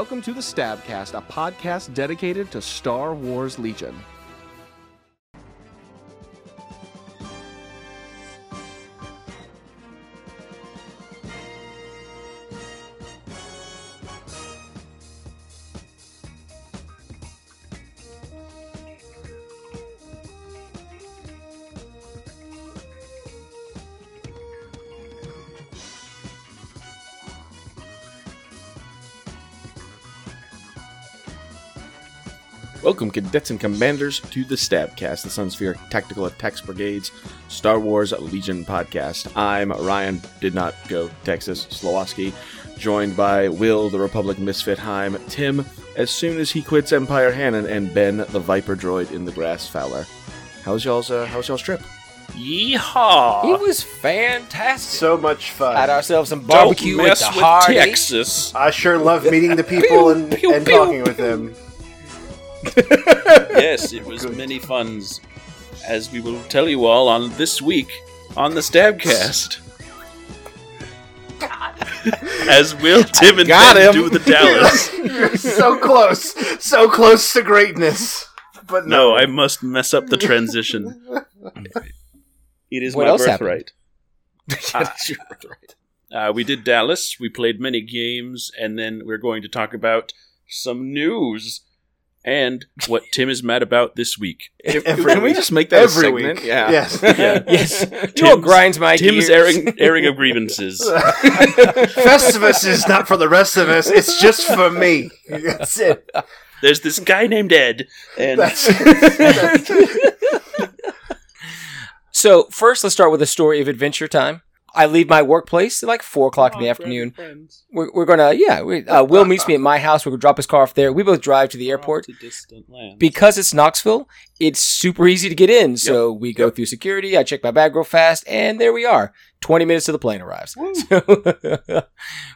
Welcome to the Stabcast, a podcast dedicated to Star Wars Legion. Cadets and commanders, to the Stabcast, the Sunsphere Tactical Attacks Brigade's Star Wars Legion podcast. I'm Ryan, did not go Texas, Slowoski, joined by Will, the Republic Misfit Heim, Tim, as soon as he quits Empire Hannon, and Ben, the Viper droid in the grass fowler. How's y'all's, uh, how's y'all's trip? Yeehaw! It was fantastic. So much fun. Had ourselves some Don't barbecue with mess the with Texas. I sure love meeting the people and, pew, and pew. talking with them. Yes, it was many funs, as we will tell you all on this week on the Stabcast. As Will, Tim, and got Ben him. do the Dallas. You're so close, so close to greatness. But No, no, I must mess up the transition. It is What my else happened? birthright. Uh, we did Dallas. We played many games, and then we're going to talk about some news and what Tim is mad about this week. Every Can we just make that a Every segment? week. Yeah. Yes. Yeah. yes, you know Tim's- what grinds my Tim's gears? airing airing of grievances. Festivus is not for the rest of us. It's just for me. That's it. There's this guy named Ed, and That's, that's So first, let's start with a story of adventure time. I leave my workplace at like four o'clock in the afternoon. We're, we're gonna, yeah. We, uh, Will meets me at my house. We're gonna drop his car off there. We both drive to the airport. because it's Knoxville, it's super easy to get in. So we go through security. I check my bag real fast, and there we are. Twenty minutes till the plane arrives. So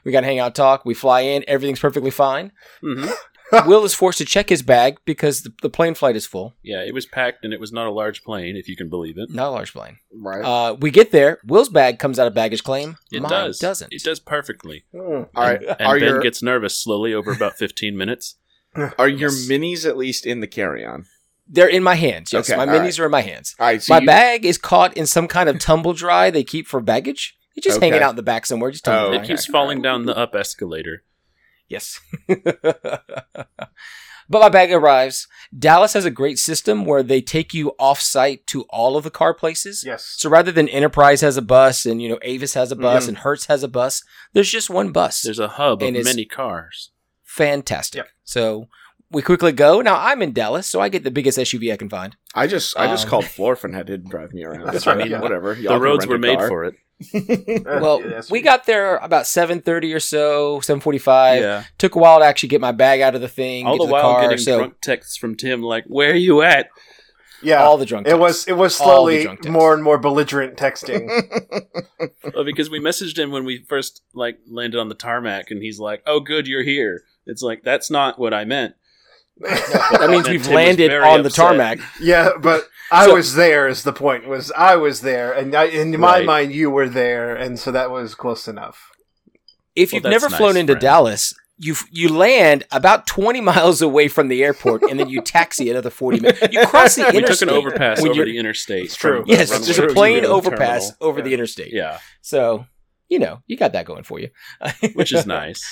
we got to hang out, talk. We fly in. Everything's perfectly fine. hmm Will is forced to check his bag because the, the plane flight is full. Yeah, it was packed, and it was not a large plane, if you can believe it. Not a large plane. Right. Uh, we get there. Will's bag comes out of baggage claim. It Mine does. Doesn't. It does perfectly. Mm. All right. And Are Ben your, gets nervous slowly over about 15 minutes. are your Yes. minis at least in the carry-on? They're in my hands. Yes, Okay, my all minis are in my hands. All right. So my you- bag is caught in some kind of tumble dry they keep for baggage. It's just Okay. hanging out in the back somewhere. Just tumble Oh, it keeps falling down the up escalator. Yes. but my bag arrives. Dallas has a great system where they take you off site to all of the car places. Yes. So rather than Enterprise has a bus and you know Avis has a bus Mhm. and Hertz has a bus, there's just one bus. There's a hub of And it's- many cars. Fantastic. Yep. So we quickly go. Now I'm in Dallas, so I get the biggest SUV I can find. I just I just Um, called Florf and had him drive me around. That's I right, mean, yeah. whatever. The roads were made for it. Well, we got there about 7:30 or so, 7:45. yeah. Took a while to actually get my bag out of the thing, All get the to the while car. getting so drunk texts from Tim like, "Where are you at?" yeah. all the drunk. it was it was All the slowly more and more belligerent texting. Well, because we messaged him when we first like landed on the tarmac, and he's like, "Oh, good, you're here." It's like that's not what I meant. that means we've Tim landed very on the tarmac. yeah, but I So- was there. Is the point? Was I was there, and I, in my Right. mind, you were there, and so that was close enough. If Well, you've that's never nice, flown into friend. Dallas, you you land about 20 miles away from the airport, and then you taxi another 40 minutes. You cross the We took an overpass over the interstate. It's true. from the Yes, That's there's a true. plane the overpass terminal. over the interstate. Yeah, So, you know, you got that going for you. which is nice.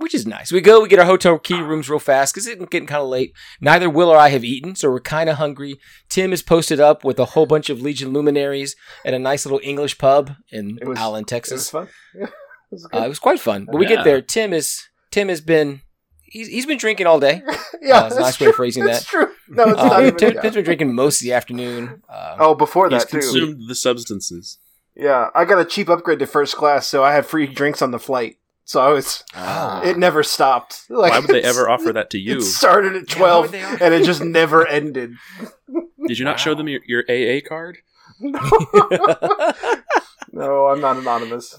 Which is nice. We go, we get our hotel key rooms real fast because it's getting kind of late. Neither Will or I have eaten, so we're kind of hungry. Tim is posted up with a whole bunch of Legion luminaries at a nice little English pub in It was- Allen, It was Texas. fun. Yeah, it was Uh, it was quite fun. But we Yeah. get there. Tim is Tim has been he's, he's been drinking all day. yeah, uh, it's a nice way of phrasing It's that. true. No, it's not Um, even. Tim, yeah. Tim's been drinking most of the afternoon. Uh, Oh, before He's that too. consumed the substances. Yeah, I got a cheap upgrade to first class, so I had free drinks on the flight. So I was. Ah. It never stopped. Like, Why would they ever offer that to you? It started at twelve, would they offer- and it just never ended. Did you not show them your, your AA card? No, no, I'm not anonymous.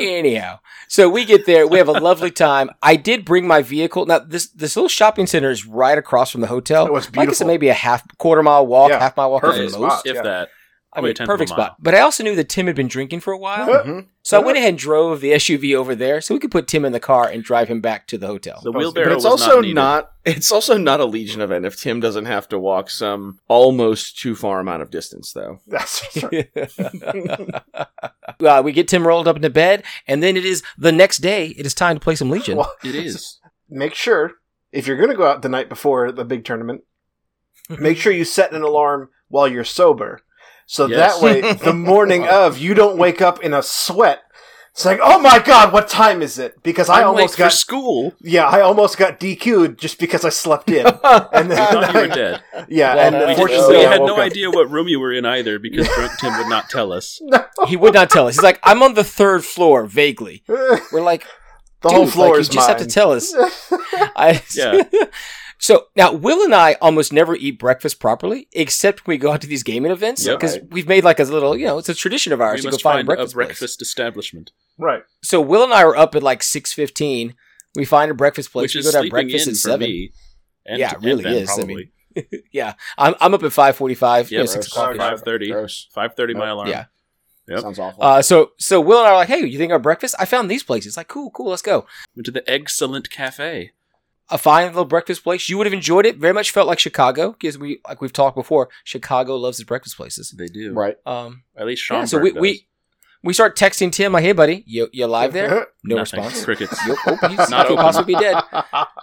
Anyhow, so we get there. We have a lovely time. I did bring my vehicle. Now this this little shopping center is right across from the hotel. It was Like I said, beautiful. maybe a half quarter mile walk, Yeah, half mile walk at perfect the spot. most. If Yeah. that. I mean, a tenth of a perfect spot. But I also knew that Tim had been drinking for a while, Mhm. so I went ahead and drove the SUV over there so we could put Tim in the car and drive him back to the hotel. The But wheelbarrow it's was also not, not, It's also not a Legion event if Tim doesn't have to walk some almost too far amount of distance, though. That's right. uh, we get Tim rolled up into bed, and then it is the next day. It is time to play some Legion. Well, It is. make sure if you're going to go out the night before the big tournament, make sure you set an alarm while you're sober. So Yes. that way, the morning of, you don't wake up in a sweat. It's like, oh my god, what time is it? Because I I'm almost late got for school. yeah, I almost got DQ'd just because I slept in. And then I thought you were dead. Yeah, Well, and no, we unfortunately, we I had no up. idea what room you were in either because drunk Tim would not tell us. he would not tell us. He's like, I'm on the third floor, vaguely. We're like, the whole floor like, is you just have to tell us. I, Yeah. So now Will and I almost never eat breakfast properly, except when we go out to these gaming events Yep. because we've made like a little, you know, it's a tradition of ours We to go must find, find a breakfast, place. breakfast establishment, right. So Will and I are up at like six fifteen. We find a breakfast place. which we is go to have breakfast in at for seven. me. And Yeah, it really Ben, is. I Probably. Yeah, I'm I'm up at five forty five. Yeah, six o'clock. Five thirty. Gross. Five thirty. My Yep. alarm. Yeah. Yep. Sounds awful. Uh, so so Will and I are like, hey, you think our breakfast? I found these places. Like, cool, cool, let's go. Went to the Excellent Cafe. A fine little breakfast place. You would have enjoyed it. Very much felt like Chicago because we, like we've talked before, Chicago loves its breakfast places. They do. right. Um, At least Sean. yeah, so we, we we start texting Tim, like, "Hey, buddy, you you alive there?" No response. Crickets. Yep. Oh, he's Not not could open. possibly be dead.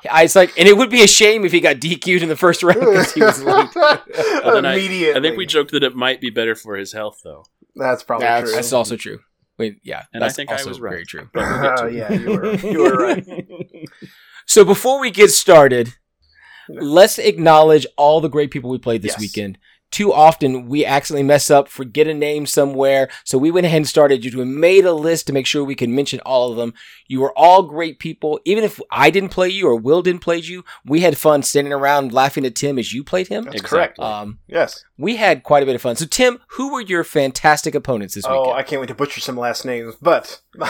I was like, and it would be a shame if he got DQ'd in the first round because he was late. Well, then I- I think we joked that it might be better for his health, though. That's probably That's- true. That's also true. Wait, yeah, And I that's think I also was right. very true. But we'll get to Oh, yeah, you were, you were right. So before we get started, let's acknowledge all the great people we played this Yes. weekend. Too often we accidentally mess up, forget a name somewhere. So we went ahead and started. We made a list to make sure we could mention all of them. You were all great people. Even if I didn't play you or Will didn't play you, we had fun standing around laughing at Tim as you played him. That's Exactly. correct. Um, Yes. we had quite a bit of fun. So Tim, who were your fantastic opponents this Oh, weekend? Oh, I can't wait to butcher some last names, but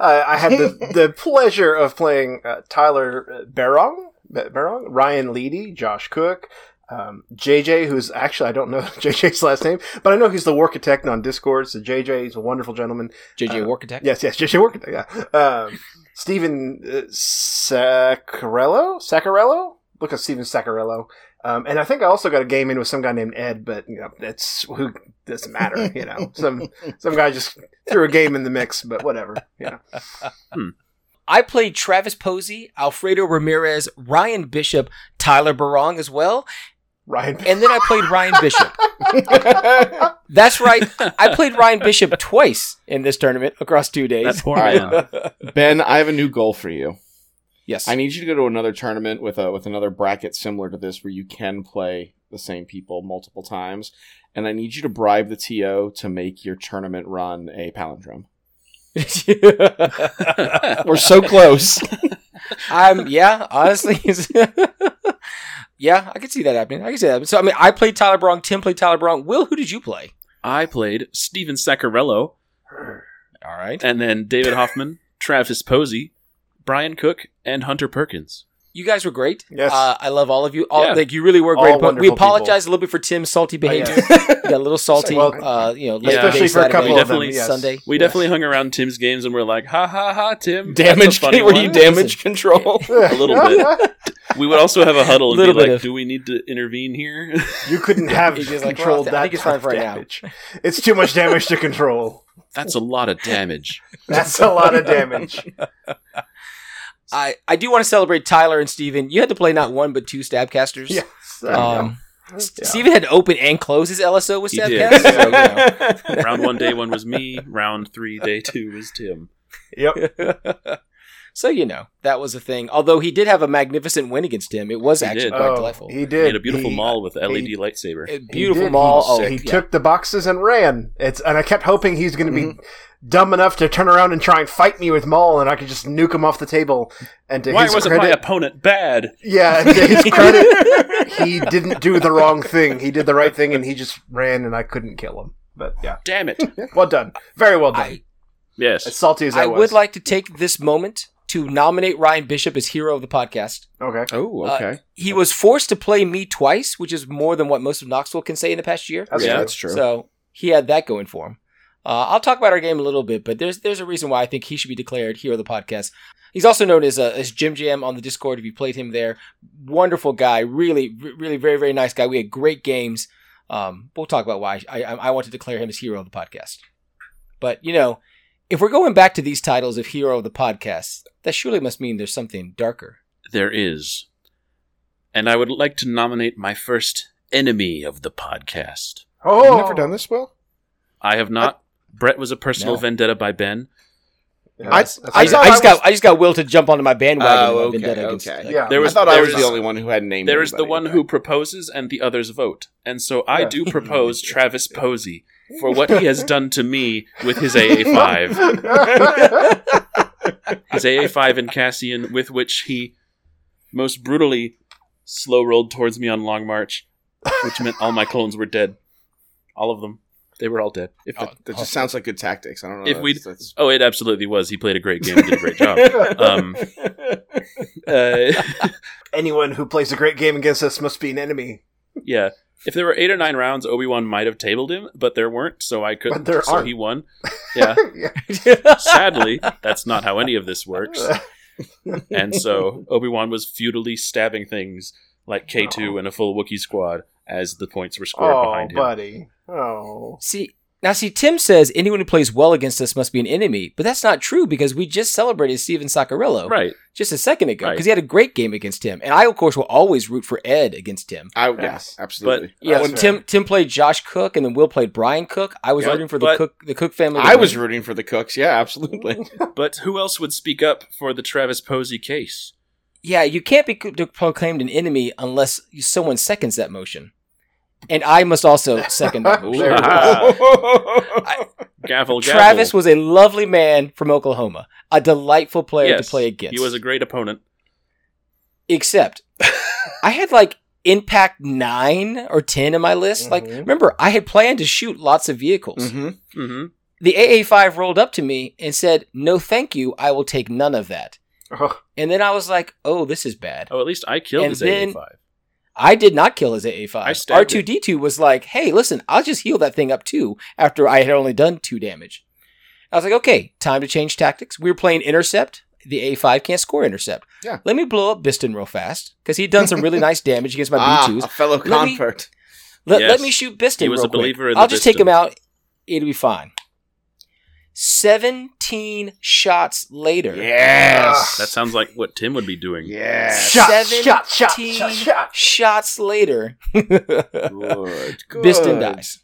I I had the, the pleasure of playing uh, Tyler uh, Barong, Barong, Ryan Leedy, Josh Cook, um, JJ, who's actually I don't know JJ's last name, but I know he's the Workitect on Discord. So JJ is a wonderful gentleman. JJ uh, Warkitect? Yes, yes, JJ Workitect. Yeah. Um, Stephen uh, Saccarello, Saccarello. Look at Steven Saccarello. Um, and I think I also got a game in with some guy named Ed, but you know, it's who doesn't matter. You know, some some guy just threw a game in the mix, but whatever. You know, I played Travis Posey, Alfredo Ramirez, Ryan Bishop, Tyler Barong as well. Ryan. And then I played Ryan Bishop. That's right. I played Ryan Bishop twice in this tournament across two days. That poor All right. man. Ben, I have a new goal for you. yes. I need you to go to another tournament with a with another bracket similar to this where you can play the same people multiple times, and I need you to bribe the TO to make your tournament run a palindrome. We're so close. I'm yeah, honestly. Yeah, I can see that happening. I can see that. So, I mean, I played Tyler Barong. Tim played Tyler Barong. Will, who did you play? I played Steven Saccarello, All right. and then David Hoffman, Travis Posey, Brian Cook, and Hunter Perkins. You guys were great. Yes. Uh, I love all of you. All, Yeah. Like, you really were great. But we wonderful apologize a little bit for Tim's salty behavior. yeah. Got a little salty, Well, uh, you know, late Yeah. Especially day for a couple We of them. definitely- Yes. Sunday. We Yes. definitely hung around Tim's games and we're like, ha ha ha, Tim. damage. Were one." you damage control? A little bit. We would also have a huddle and be like, of- do we need to intervene here? You couldn't have He's just like, controlled well, I that think it's fine much for right now. damage. It's too much damage to control. That's a lot of damage. That's a lot of damage. I, I do want to celebrate Tyler and Steven. You had to play not one, but two Stabcasters. Yes. I. Um, S- Steven had to open and close his LSO with He did. Stabcast. so, you know. Round one, day one was me. Round three, day two was Tim. Yep. so you know that was a thing. Although he did have a magnificent win against him, it was He actually did. quite Oh, delightful. He He did. had a beautiful He- Maul with LED he- lightsaber. A beautiful did. Maul. He, Oh, he yeah. took the boxes and ran. It's and I kept hoping he's going to be Mm-hmm. dumb enough to turn around and try and fight me with Maul, and I could just nuke him off the table. And to Why his wasn't my opponent bad? yeah, to his credit, he didn't do the wrong thing. He did the right thing, and he just ran, and I couldn't kill him. But yeah, Damn it. well done, very well done. I, Yes. as salty as I, was. I was. would like to take this moment to nominate Ryan Bishop as hero of the podcast. Okay. Oh, Uh, okay. He was forced to play me twice, which is more than what most of Knoxville can say in the past year. That's Yeah, true. that's true. So he had that going for him. Uh, I'll talk about our game a little bit, but there's there's a reason why I think he should be declared hero of the podcast. He's also known as uh, as Jim Jam on the Discord. If you played him there, wonderful guy, really, really very very nice guy. We had great games. Um, we'll talk about why I, I I want to declare him as hero of the podcast. But you know, if we're going back to these titles of hero of the podcast, that surely must mean there's something darker. There is. And I would like to nominate my first enemy of the podcast. Oh, Have you never done this, Will? I have not. Brett was a personal No. vendetta by Ben. Yeah, I- that's- that's I, just. I just got I just got Will to jump onto my bandwagon. Oh, of okay, Vendetta against- okay. Yeah. There was- I thought I was was- the only one who had named. There is the one who proposes and the others vote. And so I Yeah. do propose Travis Posey for what he has done to me with his AA5. His AA5 and Cassian, with which he most brutally slow rolled towards me on Long March, which meant all my clones were dead. All of them. They were all dead. If That, that just sounds like good tactics. I don't know. If we- That's- that's- Oh, it absolutely was. He played a great game and did a great job. Um, uh, Anyone who plays a great game against us must be an enemy. yeah. If there were eight or nine rounds, Obi Wan might have tabled him, but there weren't, so I couldn't. But there so aren't. he won. Yeah. yeah. Sadly, that's not how any of this works. And so Obi Wan was futilely stabbing things like K2 and a full Wookiee squad as the points were scored Oh, behind him. buddy. Oh. See, now see, Tim says anyone who plays well against us must be an enemy, but that's not true because we just celebrated Steven Saccarello Right. just a second ago Right. because he had a great game against Tim, and I of course will always root for Ed against Tim. I, Yes. yes, absolutely. Yeah, That's when fair. Tim Tim played Josh Cook and then Will played Brian Cook, I was Yep, rooting for the Cook the Cook family. to I was rooting for the cooks. Yeah, absolutely. But who else would speak up for the Travis Posey case? Yeah, you can't be proclaimed an enemy unless someone seconds that motion, and I must also second that motion. There we Ah. Gavel, gavel. Travis was a lovely man from Oklahoma, a delightful player yes, to play against. He was a great opponent. except I had like impact nine or ten in my list. Like, Mhm. remember, I had planned to shoot lots of vehicles. hmm hmm The AA5 rolled up to me and said, "No, thank you. I will take none of that." Oh, And then I was like, "Oh, this is bad." Oh, at least I killed And his AA5. I did not kill his AA5. I stabbed R2D2 was like, "Hey, listen, I'll just heal that thing up too." After I had only done two damage, I was like, "Okay, time to change tactics." We were playing intercept. The A5 can't score intercept. Yeah. Let me blow up Bistan real fast because he'd done some really nice damage against my ah, B2s. a fellow Let me- convert. Let, Yes. let me shoot Bistan. He was a believer quick. in I'll just take him out. It'll be fine. Seventeen shots later. Yes. That sounds like what Tim would be doing. yes. Shot, Seventeen shot, shot, shot, shot. shots later, Good. Good. Bistan dies.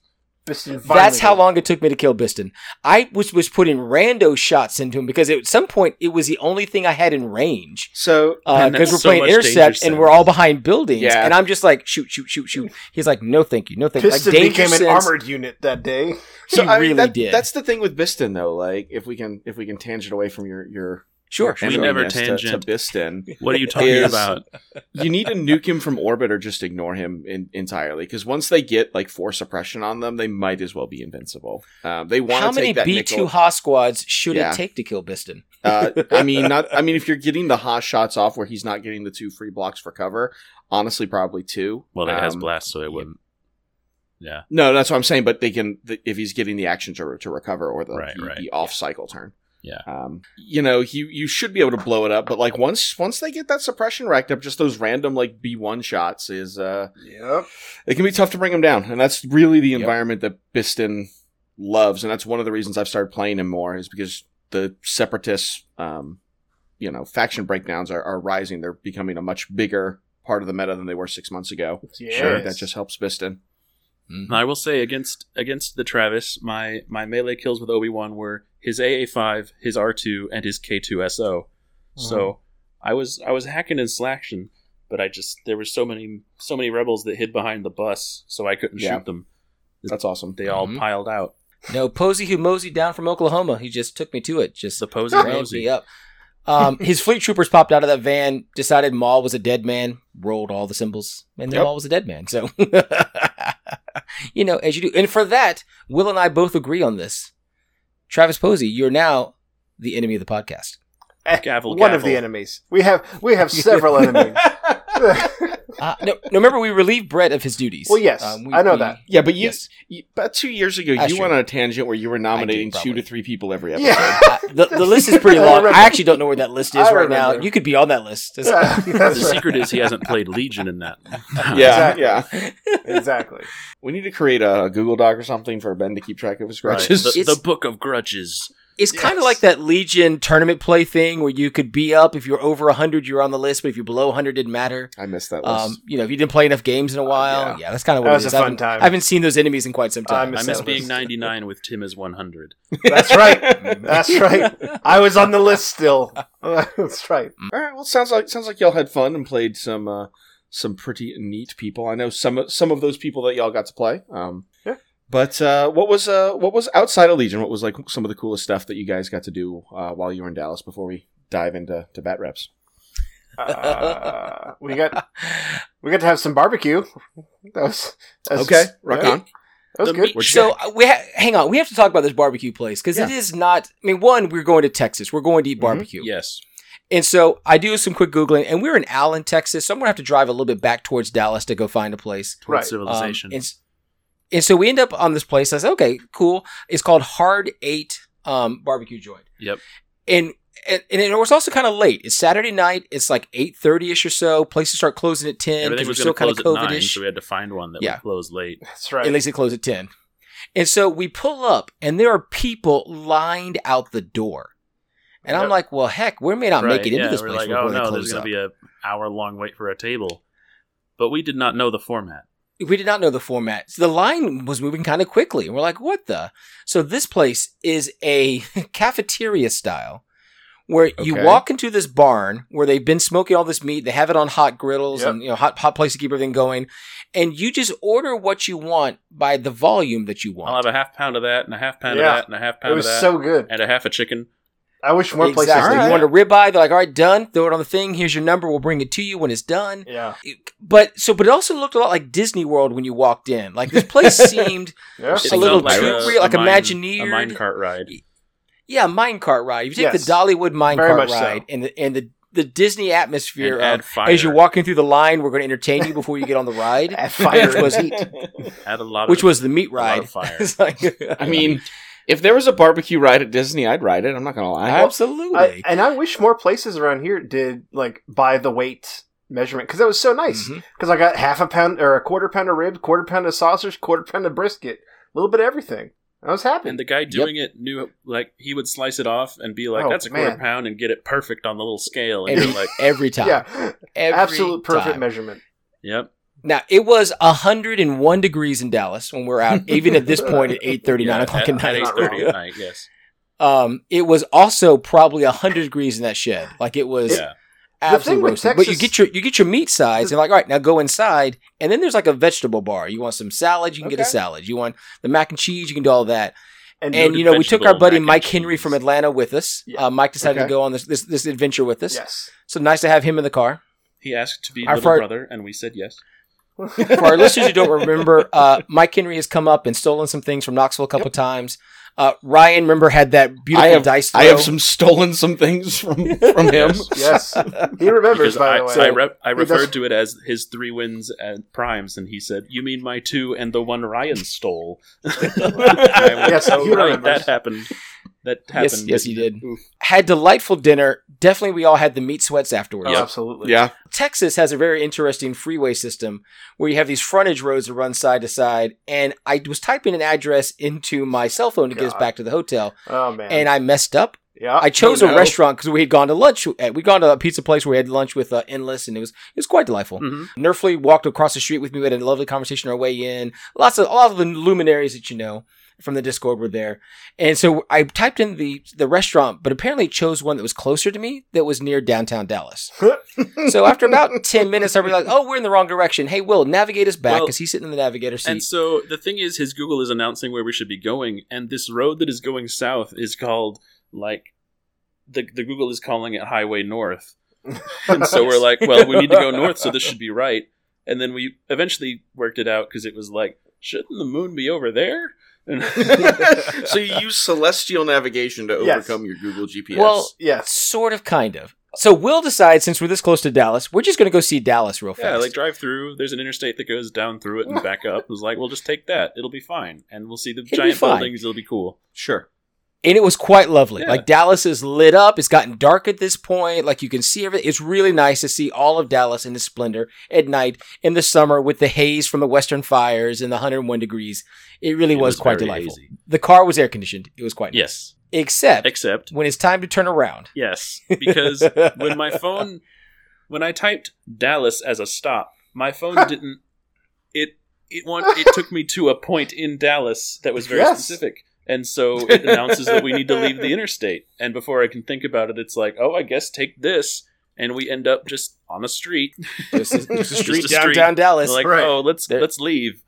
Bistan That's finally- how long it took me to kill Bistan. I was was putting rando shots into him because at some point it was the only thing I had in range. So uh, Because that's we're so playing intercept and we're all behind buildings, Yeah. and I'm just like shoot, shoot, shoot, shoot. He's like, no, thank you, no, thank you. Like, Piston danger became an armored unit that day. He So I mean, really that- did. That's the thing with Bistan, though. Like, if we can, if we can tangent away from your your sure, We never eneminess to- tangent. to Bistan, What are you talking Is- about? you need to nuke him from orbit or just ignore him in, entirely. Because once they get like force suppression on them, they might as well be invincible. Um, they want How to many B two Ha squads should Yeah. it take to kill Bistan? uh, I mean, not. I mean, if you're getting the Ha shots off where he's not getting the two free blocks for cover, honestly, probably two. Well, it has Um, blast, so it wouldn't. Yeah. No, that's what I'm saying. But they can th- if he's getting the action to, to recover or the, Right, the, right. the off cycle turn. Yeah. Um, you know, you you should be able to blow it up, but like once once they get that suppression racked up, just those random like B one shots is uh, Yep. it can be tough to bring them down, and that's really the Yep. environment that Bistan loves, and that's one of the reasons I've started playing him more is because the separatists, um, you know, faction breakdowns are, are rising. They're becoming a much bigger part of the meta than they were six months ago. Yes. Sure, that just helps Bistan. And I will say against against the Travis, my my melee kills with Obi Wan were his AA five, his R two, and his K two SO. So I was I was hacking and slashing, but I just there were so many so many rebels that hid behind the bus, so I couldn't Yeah. shoot them. That's awesome. They all Mhm. piled out. No, Posey who moseyed down from Oklahoma. He just took me to it. Just The Posey ramped me up. Um, his fleet troopers popped out of that van, decided Maul was a dead man, rolled all the symbols, and then Yep. Maul was a dead man. So, you know, as you do. And for that, Will and I both agree on this. Travis Posey, you're now the enemy of the podcast. Gavel, One of the enemies. We have we have several enemies. Uh, no, no, remember we relieved Brett of his duties. Well, yes, Um, we- I know we- that. Yeah, but you, Yes. you about two years ago, That's you true. went on a tangent where you were nominating two to three people every episode. Yeah. Uh, the, the list is pretty long. remember. I actually don't know where that list is I right now. You could be on that list. Yeah, The right. secret is he hasn't played Legion in that. yeah, Exactly. yeah. exactly. We need to create a Google Doc or something for Ben to keep track of his Right. grudges. The, the Book of Grudges. It's kind of like that Legion tournament play thing where you could be up if you're over 100, you're on the list, but if you're below 100, didn't matter. I missed that list. Um, you know, if you didn't play enough games in a while, yeah. yeah, that's kind of what That it was is. a I fun haven't- time. I haven't seen those enemies in quite some I time. miss I miss being list. 99 with Tim as 100. That's right. That's right. I was on the list still. That's right. All right. Well, sounds like sounds like y'all had fun and played some uh, some pretty neat people. I know some of- some of those people that y'all got to play. Um, Yeah. But uh, what was uh, what was outside of Legion? What was like some of the coolest stuff that you guys got to do uh, while you were in Dallas? Before we dive into to bat reps. Uh, we got we got to have some barbecue. That was, that was Okay, rock yeah, on. That was The good. meat- What'd you So uh, we ha- hang on. We have to talk about this barbecue place because it Yeah. is not. I mean, one, we're going to Texas. We're going to eat Mhm. barbecue. Yes. And so I do some quick googling, and we're in Allen, Texas. So I'm gonna have to drive a little bit back towards Dallas to go find a place. Towards Right. Um, civilization. and, s- and so we end up on this place. I said, okay, cool. It's called Hard Eight um, Barbecue Joint. Yep. And and, and it was also kind of late. It's Saturday night. It's like eight thirty ish or so. Places start closing at ten Everything because we're was still kind of close at 9, COVID-ish. so we had to find one that Yeah. would close late. That's right. At least it closed at 10. And so we pull up, and there are people lined out the door. And I'm like, well, heck, we may not make it into yeah, this we're place like, before oh they no, close there's going to be a hour long wait for a table. But we did not know the format. We did not know the format. So the line was moving kind of quickly. And we're like, what the? So this place is a cafeteria style where you walk into this barn where they've been smoking all this meat. They have it on hot griddles Yep. and, you know, hot, hot place to keep everything going. And you just order what you want by the volume that you want. I'll have a half pound of that, and a half pound Yeah. of that, and a half pound of that, It was so good. and a half a chicken. I wish more places exactly. You that. want a ribeye? They're like, all right, done. Throw it on the thing. Here's your number. We'll bring it to you when it's done. Yeah. But so, but it also looked a lot like Disney World when you walked in. Like this place seemed, Yeah. A little felt too real, like mine- Imagineered. a minecart ride. yeah, minecart ride. You take Yes. the Dollywood Very minecart much so. ride and the and the the Disney atmosphere And add of fire. as you're walking through the line, we're going to entertain you before you get on the ride, At fire which was heat. Add a lot. which of, was the meat a lot ride. of fire. Like- I mean, if there was a barbecue ride at Disney, I'd ride it. I'm not gonna lie. absolutely. I, and I wish more places around here did like by the weight measurement because that was so nice. Mm-hmm. Because I got half a pound or a quarter pound of ribs, quarter pound of sausage, quarter pound of brisket, a little bit of everything. I was happy. And the guy doing it knew, like, he would slice it off and be like, Oh, "That's a quarter man. pound," and get it perfect on the little scale, and every, you're like, every time. yeah, Every absolute perfect time. measurement. "Yep." Now it was 101 degrees in Dallas when we're out, even at this point at 8:30, 9 o'clock at at, night. eight thirty at night. Yes. Um, it was also probably 100 degrees in that shed. Like it was Yeah. Absolutely with roasting. But you get your you get your meat sides and like, all right, now go inside. And then there's like a vegetable bar. You want some salad, you can get a salad. You want the mac and cheese, you can do all that. And, And you know, we took our buddy Mike Henry cheese. from Atlanta with us. Yeah. Uh, Mike decided Okay. to go on this, this this adventure with us. yes, So nice to have him in the car. He asked to be Our little fir- brother, and we said yes. For our listeners who don't remember, uh, Mike Henry has come up and stolen some things from Knoxville a couple times. Uh, Ryan, remember, had that beautiful I have dice throw. I have some stolen some things from from him. yes, he remembers. Because By I, the way, I, rep, I referred does- to it as his three wins at primes, and he said, "You mean my two and the one Ryan stole?" I went, Yes, "Oh, he right, remembers. that happened. That Yes, happened. yes, he did. Oof. Had delightful dinner. Definitely, we all had the meat sweats afterwards. Oh, absolutely. Yeah, Texas has a very interesting freeway system where you have these frontage roads that run side to side. And I was typing an address into my cell phone to get us back to the hotel, Oh man. and I messed up. yeah. I chose Oh, a restaurant because we had gone to lunch. At, we'd gone to a pizza place where we had lunch with uh, Endless, and it was it was quite delightful. Mhm. Nerfly walked across the street with me. We had a lovely conversation on our way in. Lots of a lot of the luminaries that you know from the Discord were there, and so I typed in the the restaurant, but apparently chose one that was closer to me that was near downtown Dallas. so after about ten minutes, I realized, oh, we're in the wrong direction. Hey, Will, navigate us back Well, because he's sitting in the navigator seat. And so the thing is, his Google is announcing where we should be going, and this road that is going south is called like the the Google is calling it Highway North, and so we're like, well, we need to go north, so this should be right. And then we eventually worked it out because it was like, shouldn't the moon be over there? And so you use celestial navigation to Yes. overcome your Google GPS. Well, yes. Sort of, kind of. So we'll decide since we're this close to Dallas, we're just going to go see Dallas real fast. Yeah, like drive through. There's an interstate that goes down through it and back up. It was like, we'll just take that. It'll be fine, and we'll see the be giant buildings. It'll be cool. Sure. And it was quite lovely. Yeah. Like Dallas is lit up. It's gotten dark at this point. Like you can see everything. It's really nice to see all of Dallas in its splendor at night in the summer with the haze from the western fires and the 101 degrees. It really It was, was quite delightful. hazy. The car was air conditioned. It was quite nice. Yes, Except except when it's time to turn around. yes, because when my phone, when I typed Dallas as a stop, my phone didn't. It it want it took me to a point in Dallas that was very Yes. specific. And so it announces that we need to leave the interstate. And before I can think about it, it's like, oh, I guess take this. And we end up just on a street. Just a, just a Just street a street. downtown Dallas. We're like, Right. oh, let's let's leave.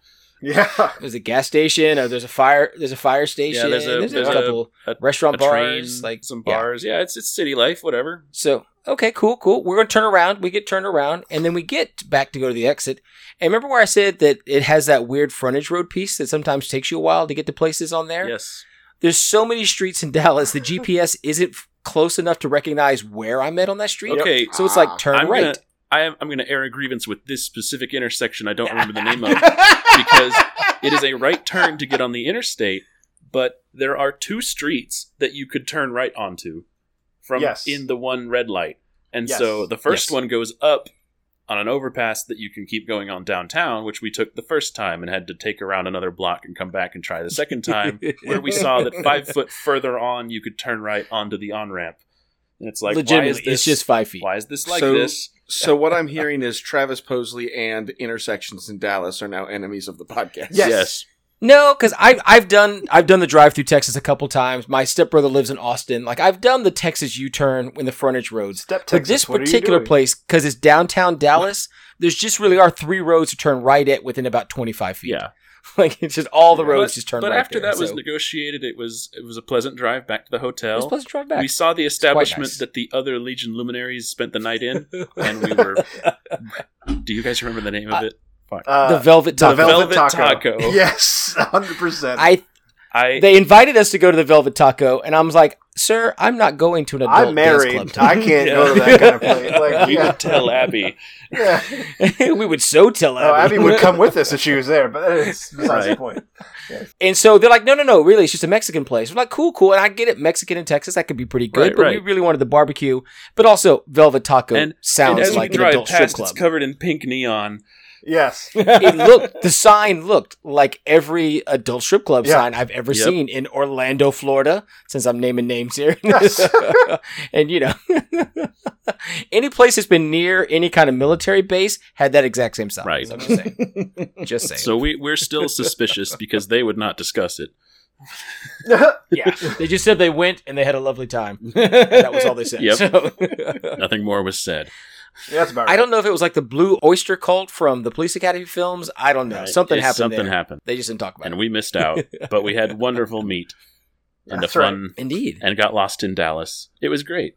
Yeah. there's a gas station, or there's a fire. There's a fire station. there's a- there's there's a- couple a- restaurant a bars, train, like some bars. Yeah. it's it's city life, whatever. So, okay, cool, cool. We're going to turn around. We get turned around, and then we get back to go to the exit. And remember where I said that it has that weird frontage road piece that sometimes takes you a while to get to places on there? Yes. There's so many streets in Dallas, the GPS isn't close enough to recognize where I'm at on that street. Okay. So it's like turn I'm right. gonna I am I'm gonna air a grievance with this specific intersection I don't remember the name of because it is a right turn to get on the interstate, but there are two streets that you could turn right onto from Yes. in the one red light. And Yes. so the first Yes. one goes up on an overpass that you can keep going on downtown, which we took the first time and had to take around another block and come back and try the second time, where we saw that five foot further on you could turn right onto the on ramp. And it's like, why Legitimately, is this it's just five feet. why is this like So- this? So what I'm hearing is Travis Posey and intersections in Dallas are now enemies of the podcast. Yes. No, because I've I've done I've done the drive through Texas a couple times. My stepbrother lives in Austin. Like I've done the Texas U turn in the frontage roads. Step But this what are you particular doing? place, because it's downtown Dallas, there's just really are three roads to turn right at within about 25 feet. Yeah. like it's just all the But- roads just turn But right. after there, that was negotiated, it was it was a pleasant drive back to the it was hotel. supposed to drive back. We saw the establishment nice. that the other Legion luminaries spent the night in, and we were. Do you guys remember the name of it? Fuck. Uh, the Velvet the Taco. Velvet, Velvet Taco. Taco. Yes, hundred percent. I I they invited us to go to the Velvet Taco, and I was like, "Sir, I'm not going to an adult I'm dance married. club I can't Yeah. go to that kind of place. Like, we yeah. would tell Abby. yeah. we would so tell Oh, Abby. Abby would come with us if she was there, but that's besides the Right. point. And so they're like, no, no, no, really, it's just a Mexican place. We're like, cool, cool. And I get it, Mexican in Texas, that could be pretty good. Right, but we really wanted the barbecue. But also, Velvet Taco And- sounds and like an drive adult strip club. it's covered in pink neon. Yes. it looked, the sign looked like every adult strip club Yeah. sign I've ever Yep. seen in Orlando, Florida, since I'm naming names here. Yes. and, you know, any place that's been near any kind of military base had that exact same sign. Right. So I'm just saying. Just saying. So we we're still suspicious because they would not discuss it. yeah. They just said they went and they had a lovely time. And that was all they said. Yep. So- Nothing more was said. Yeah, that's about right. I don't know if it was like the Blue Oyster Cult from the Police Academy films. I don't know. Right. Something It's- happened. Something there. happened, They just didn't talk about and it. we missed out. but we had wonderful meat and That's a fun, Indeed. and got lost in Dallas. It was great.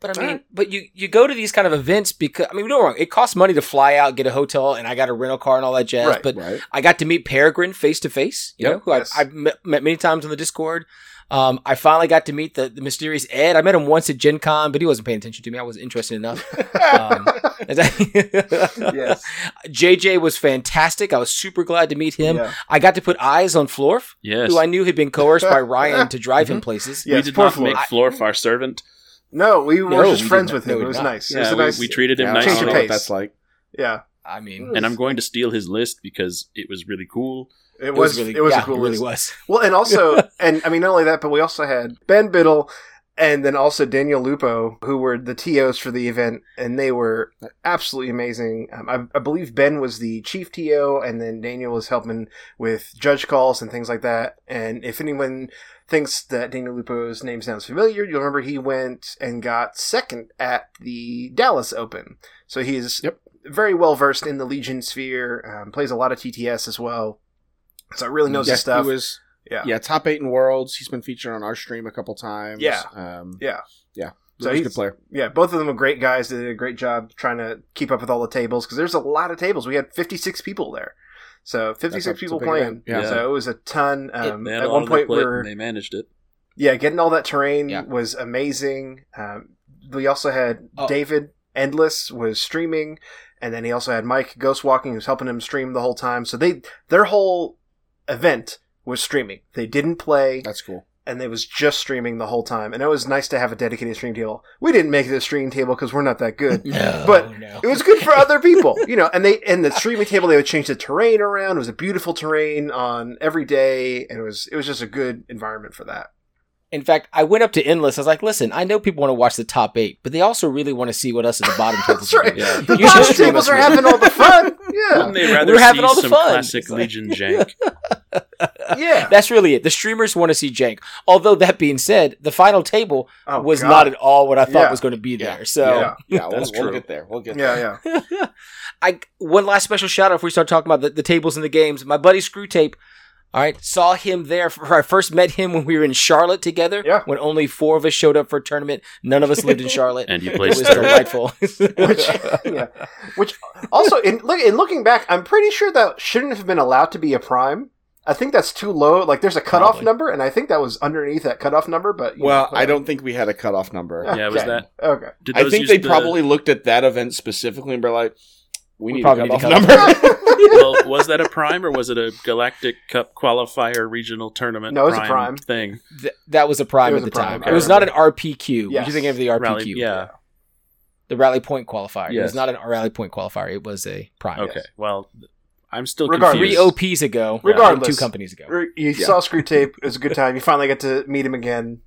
But I mean, but you you go to these kind of events because I mean, don't wrong. It costs money to fly out, get a hotel, and I got a rental car and all that jazz. Right, but Right. I got to meet Peregrine face to face. You Yep, know, who yes. I've, I've met, met many times on the Discord. Um, I finally got to meet the, the mysterious Ed. I met him once at Gen Con, but he wasn't paying attention to me. I wasn't interested enough. Um, yes. JJ was fantastic. I was super glad to meet him. Yeah. I got to put eyes on Florf, Yes, who I knew had been coerced by Ryan to drive him places. Yes, we did not Flor. make Florf our servent. No, we were No, just we friends with him. No, it was not. nice. it Yeah, was a we, nice. we treated him Yeah, I Change don't your know nicely, what pace. that's like. yeah, I mean, and I'm going to steal his list because it was really cool. It, it was. really, it was yeah, a cool it really list. was. Well, and also, and I mean, not only that, but we also had Ben Biddle and then also Daniel Lupo, who were the TOs for the event, and they were absolutely amazing. Um, I, I believe Ben was the chief TO, and then Daniel was helping with judge calls and things like that. And if anyone thinks that Daniel Lupo's name sounds familiar, you'll remember he went and got second at the Dallas Open. So he's Yep. very well versed in the Legion sphere, um, plays a lot of TTS as well. So really knows yeah, his stuff. He was yeah. yeah top eight in worlds. He's been featured on our stream a couple times. Yeah. Um, Yeah. Yeah. So So he's a good player. Yeah, both of them are great guys. They did a great job trying to keep up with all the tables because there's a lot of tables. We had 56 people there, so 56 That's people it's a big playing. event. Yeah. So it was a ton. Um, at one point, we were and they managed it. yeah getting all that terrain Yeah. was amazing. Um, we also had Oh. David Endless was streaming, and then he also had Mike Ghost Walking who's helping him stream the whole time. So they their whole event was streaming. They didn't play, That's cool. and it was just streaming the whole time. And it was nice to have a dedicated stream table. We didn't make it a stream table because we're not that good. No, But no. It was good for other people, you know. And they and the streaming table they would change the terrain around. It was a beautiful terrain on every day, and it was it was just a good environment for that. In fact, I went up to Endless. I was like, listen, I know people want to watch the top eight, but they also really want to see what us at the bottom tables That's right. doing. Yeah. The You bottom tables are having all the fun. Yeah, Wouldn't they rather We're having see all the some fun. classic like- Legion jank? yeah. That's really it. The streamers want to see Jank. Although that being said, the final table Oh, was God. not at all what I thought Yeah. was going to be there. Yeah. So Yeah. Yeah, we'll, we'll get there. We'll get there. Yeah, yeah. I one last special shout out before we start talking about the, the tables and the games. My buddy Screw Tape, all right, saw him there. For, I first met him when we were in Charlotte together. Yeah. When only four of us showed up for a tournament. None of us lived in Charlotte. And you played. it placed was third. delightful. Which, yeah. Which also, in, look, in looking back, I'm pretty sure that shouldn't have been allowed to be a prime. I think that's too low. Like, there's a cutoff Probably. number, and I think that was underneath that cutoff number. But you Well, know, I don't think we had a cutoff number. Yeah, was that- okay? Did I think they the- probably looked at that event specifically and were like, "We, We need probably a need cutoff to cut number." well, was that a prime or was it a Galactic Cup qualifier regional tournament? No, it was a prime. thing. Th- that was a prime It at the prime, time. I It was not an remember. RPQ. Yes. You're thinking of the RPQ. Rally, yeah. The Rally Point qualifier. It was not an Rally Point qualifier. It was a prime. Okay. Well, I'm still Regardless. confused. Three OPs ago. Regardless. Two companies ago. You Yeah. saw Screw Tape. It was a good time. You finally get to meet him again.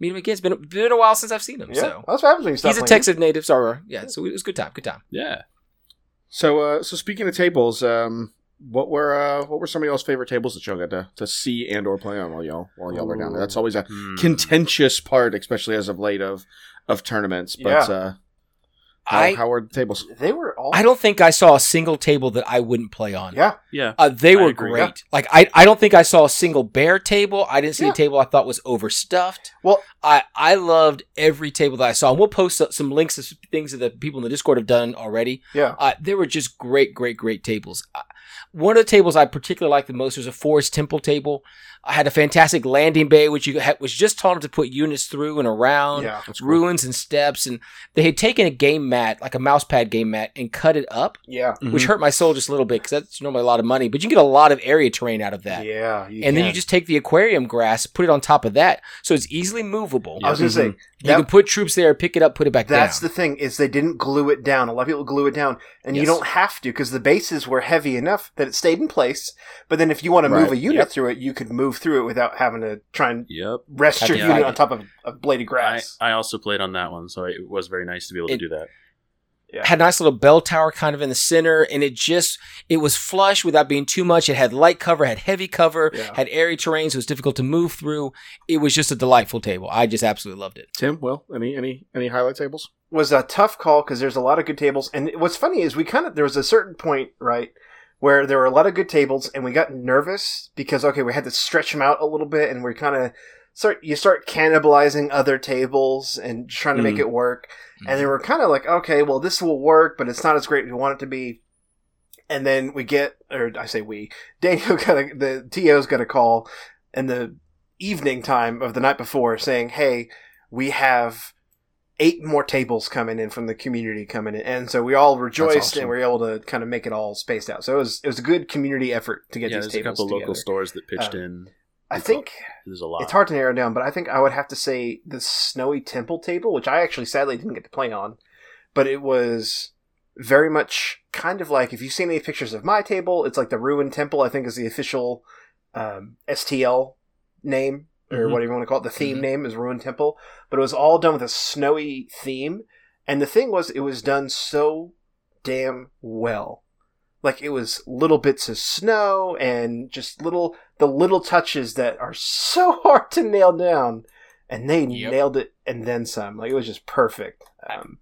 Meet him again. It's been, been a while since I've seen him. Yeah, So that's what happens when you stop he's a. Texas native. So yeah. So it was a good time. Good time. Yeah. So, uh, so speaking of tables, um, what were uh, what were some of y'all's favorite tables that y'all got to, to see and or play on while y'all while y'all were down there? That's always a Hmm. contentious part, especially as of late of of tournaments. But Yeah. uh, how, I how were the tables? They were all. I don't think I saw a single table that I wouldn't play on. Yeah, Yeah. Uh, they I were agree. great. Like I, I don't think I saw a single bear table. I didn't see Yeah. a table I thought was overstuffed. Well- I, I loved every table that I saw. And we'll post some links to some things that the people in the Discord have done already. yeah. Uh, they were just great, great, great tables. Uh, one of the tables I particularly liked the most was a Forest Temple table. I had a fantastic landing bay, which you had, was just taught enough to put units through and around Yeah. That's cool. ruins and steps. And they had taken a game mat, like a mouse pad game mat, and cut it up, Yeah. which mm-hmm. hurt my soul just a little bit because that's normally a lot of money. But you can get a lot of area terrain out of that. Yeah. you and then you just take the aquarium grass, put it on top of that, so it's easily movable. I was gonna say mm-hmm. You that- can put troops there, pick it up, put it back That's down. the thing is they didn't glue it down. A lot of people glue it down, and you don't have to because the bases were heavy enough that it stayed in place. But then if you want to move a unit Yep. through it, you could move through it without having to try and Yep. rest Have your to unit fight on top of a blade of grass. I also played on that one, so it was very nice to be able to do that. Yeah. had a nice little bell tower kind of in the center, and it just it was flush without being too much. It had light cover, had heavy cover, Yeah. had airy terrain, so it was difficult to move through. It was just a delightful table. I just absolutely loved it. Tim, well, any any any highlight tables? was a tough call because there's a lot of good tables. And what's funny is we kind of there was a certain point right where there were a lot of good tables, and we got nervous because okay, we had to stretch them out a little bit, and we're kind of start you start cannibalizing other tables and trying to make Mm. it work. And then we're kind of like, okay, well this will work, but it's not as great as we want it to be. And then we get, or I say we, Daniel got a, the TO's got a call in the evening time of the night before saying, hey, we have eight more tables coming in from the community coming in, and so we all rejoiced awesome. and we were able to kind of make it all spaced out. So it was it was a good community effort to get yeah, these there's a tables couple together. local stores that pitched Um, in. I It's think There's a lot. it's hard to narrow down, but I think I would have to say the Snowy Temple table, which I actually sadly didn't get to play on, but it was very much kind of like if you've seen any pictures of my table, it's like the Ruined Temple. I think is the official um, STL name or Mhm. whatever you want to call it. The theme Mhm. name is Ruined Temple, but it was all done with a snowy theme, and the thing was, it was done so damn well. Like it was little bits of snow and just little the little touches that are so hard to nail down, and they Yep. nailed it and then some. Like it was just perfect. Um,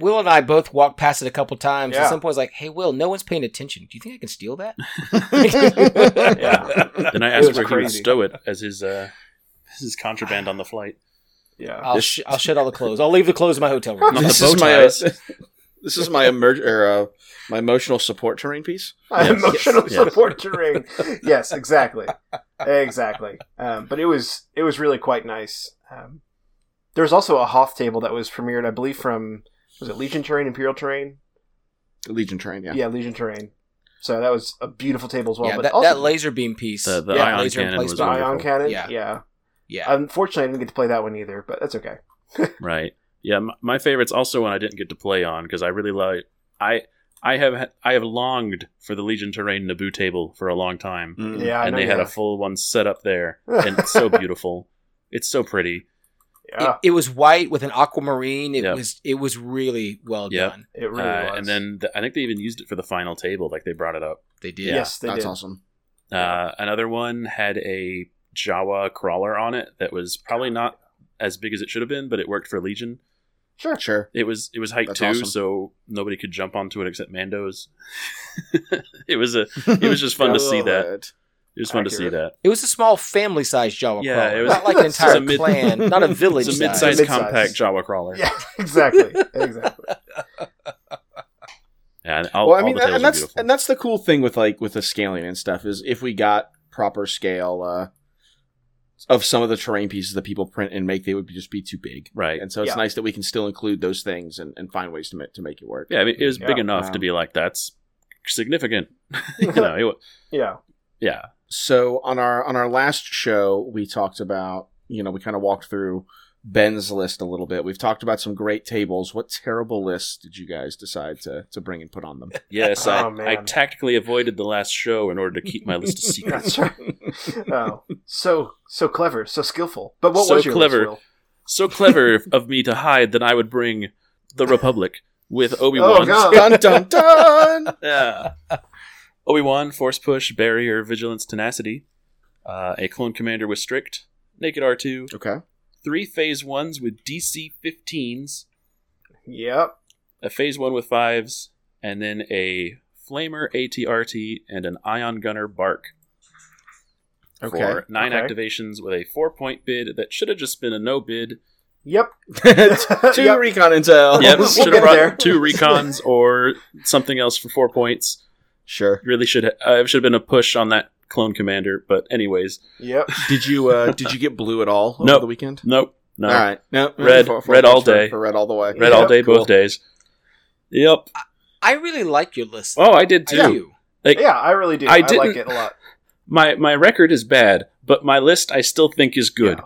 Will and I both walked past it a couple times. Yeah. At some point, I was like, "Hey, Will, no one's paying attention. Do you think I can steal that?" Yeah. Then I asked was where he would stow it as his uh, his contraband on the flight. yeah, I'll sh- I'll shed all the clothes. I'll leave the clothes in my hotel room. Not the this bow is my uh, this is my emerg- or uh, my emotional support terrain piece. Yes. emotional Yes. support terrain. yes, exactly, exactly. Um, but it was it was really quite nice. Um, There was also a Hoth table that was premiered, I believe, from was it Legion Terrain, Imperial Terrain? Legion Terrain, yeah. Yeah, Legion Terrain. So that was a beautiful table as well. yeah, but that, also that laser beam piece. The- the yeah, ion laser cannon was the ion cannon. Yeah. Yeah. Yeah. Unfortunately, I didn't get to play that one either, but that's okay. Right. Yeah, m- my favorite's also one I didn't get to play on because I really like I I have I have longed for the Legion Terrain Naboo table for a long time, Mm. Yeah, I and they you had a full one set up there, and it's so beautiful. It's so pretty. Yeah, It, it was white with an aquamarine. It Yep. was it was really well Yep. done. it really Uh, was. and then th- I think they even used it for the final table. Like they brought it up. They did. yes, they That's did. awesome. Uh, another one had a Jawa crawler on it that was probably not as big as it should have been, but it worked for Legion. Sure. Sure. It was it was height That's two, awesome. so nobody could jump onto it except Mandos. it was a it was just fun to see that. It was fun to see that. It was a small family sized Jawa Yeah, crawler. it was- not like an entire mid- clan, not a village. It's a size. mid-sized compact Jawa crawler. Yeah, exactly. exactly. Yeah, and all, well, I all mean, the and that's beautiful. and that's the cool thing with like with the scaling and stuff is if we got proper scale uh, of some of the terrain pieces that people print and make, they would just be too big. right. And so it's Yeah. nice that we can still include those things and, and find ways to make to make it work. Yeah, I mean, it was big enough Wow. to be like that's significant. you know, it, Yeah. yeah, So on our on our last show, we talked about you know we kind of walked through Ben's list a little bit. We've talked about some great tables. What terrible lists did you guys decide to to bring and put on them? yes. Oh, I, man. I tactically avoided the last show in order to keep my list a secret. That's right. Oh, so so clever, so skillful. But what So was your clever. List, Will? so clever of me to hide that I would bring the Republic with Obi Wan. Oh god. dun dun dun. yeah. Obi Wan, Force Push, Barrier, Vigilance, Tenacity. Uh, a Clone Commander with Strict, Naked R2, Okay. Three Phase 1s with DC 15s, Yep. a Phase 1 with 5s, and then a Flamer ATRT and an Ion Gunner BARC. Okay. For nine Okay. activations with a four point bid that should have just been a no bid. Yep. Two Yep. recon intel. Yep, we'll should get have brought there. two recons or something else for four points. Sure. Really should have, uh, should have been a push on that clone commander. But anyways, Yep. Did you uh did you get blue at all over Nope. the weekend? nope, no, All right. No. Red- For- for- red all for- day. For red all the way. red all Yep, day, cool. both days. Yep. I really like your list. Oh, I did too. I do. Like Yeah, I really do. I I, like it a lot. my my record is bad, but my list I still think is good.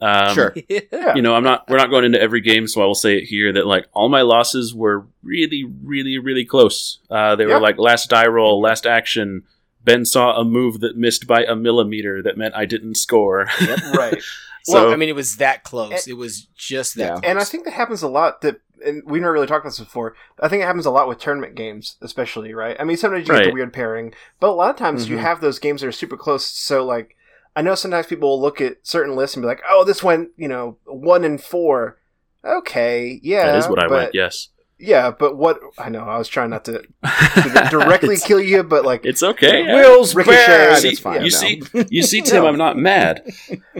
Um, Sure. Yeah. You know, I'm not. We're not going into every game, so I will say it here that like all my losses were really, really, really close. Uh, they were like last die roll, last action. Ben saw a move that missed by a millimeter that meant I didn't score. right. so well, I mean, it was that close. It was just that. Yeah. Close. And I think that happens a lot. That and we've never really talked about this before. I think it happens a lot with tournament games, especially. Right. I mean, sometimes you get Right. the weird pairing, but a lot of times you Mhm. have those games that are super close. So like, I know sometimes people will look at certain lists and be like, "Oh, this went, you know, one and four. Okay, yeah, that is what I but, went. Yes, Yeah, but what I know, I was trying not to, to directly kill you, but like, it's okay. Will's Ricochet. bad. See, It's fine you now. see, you see, Tim, No. I'm not mad.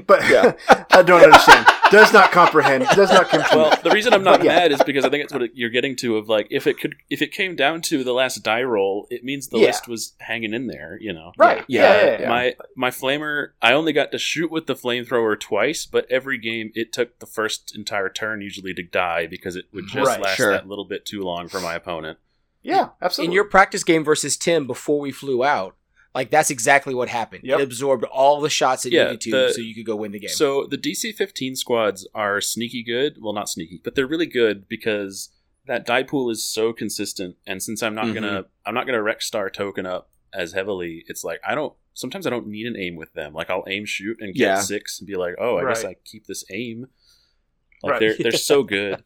but Yeah. I don't understand. Does not comprehend. Does not compute. Well, the reason I'm not Yeah. mad is because I think it's what it, you're getting to. Of like, if it could, if it came down to the last die roll, it means the Yeah. list was hanging in there. You know, right? Yeah, Yeah, yeah, yeah, yeah. my my flamer i only got to shoot with the flamethrower twice but every game it took the first entire turn usually to die because it would just Right, last sure. that little bit too long for my opponent Yeah, absolutely. in your practice game versus Tim before we flew out, like that's exactly what happened. Yep. It absorbed all the shots it Yeah, needed to, the- so you could go win the game. so the dc 15 squads are sneaky good well not sneaky but they're really good because that die pool is so consistent and since i'm not Mhm. gonna i'm not gonna Rexstar token up as heavily it's like i don't sometimes i don't need an aim with them like i'll aim shoot and get Yeah. six and be like oh i guess i keep this aim like Right. they're they're so good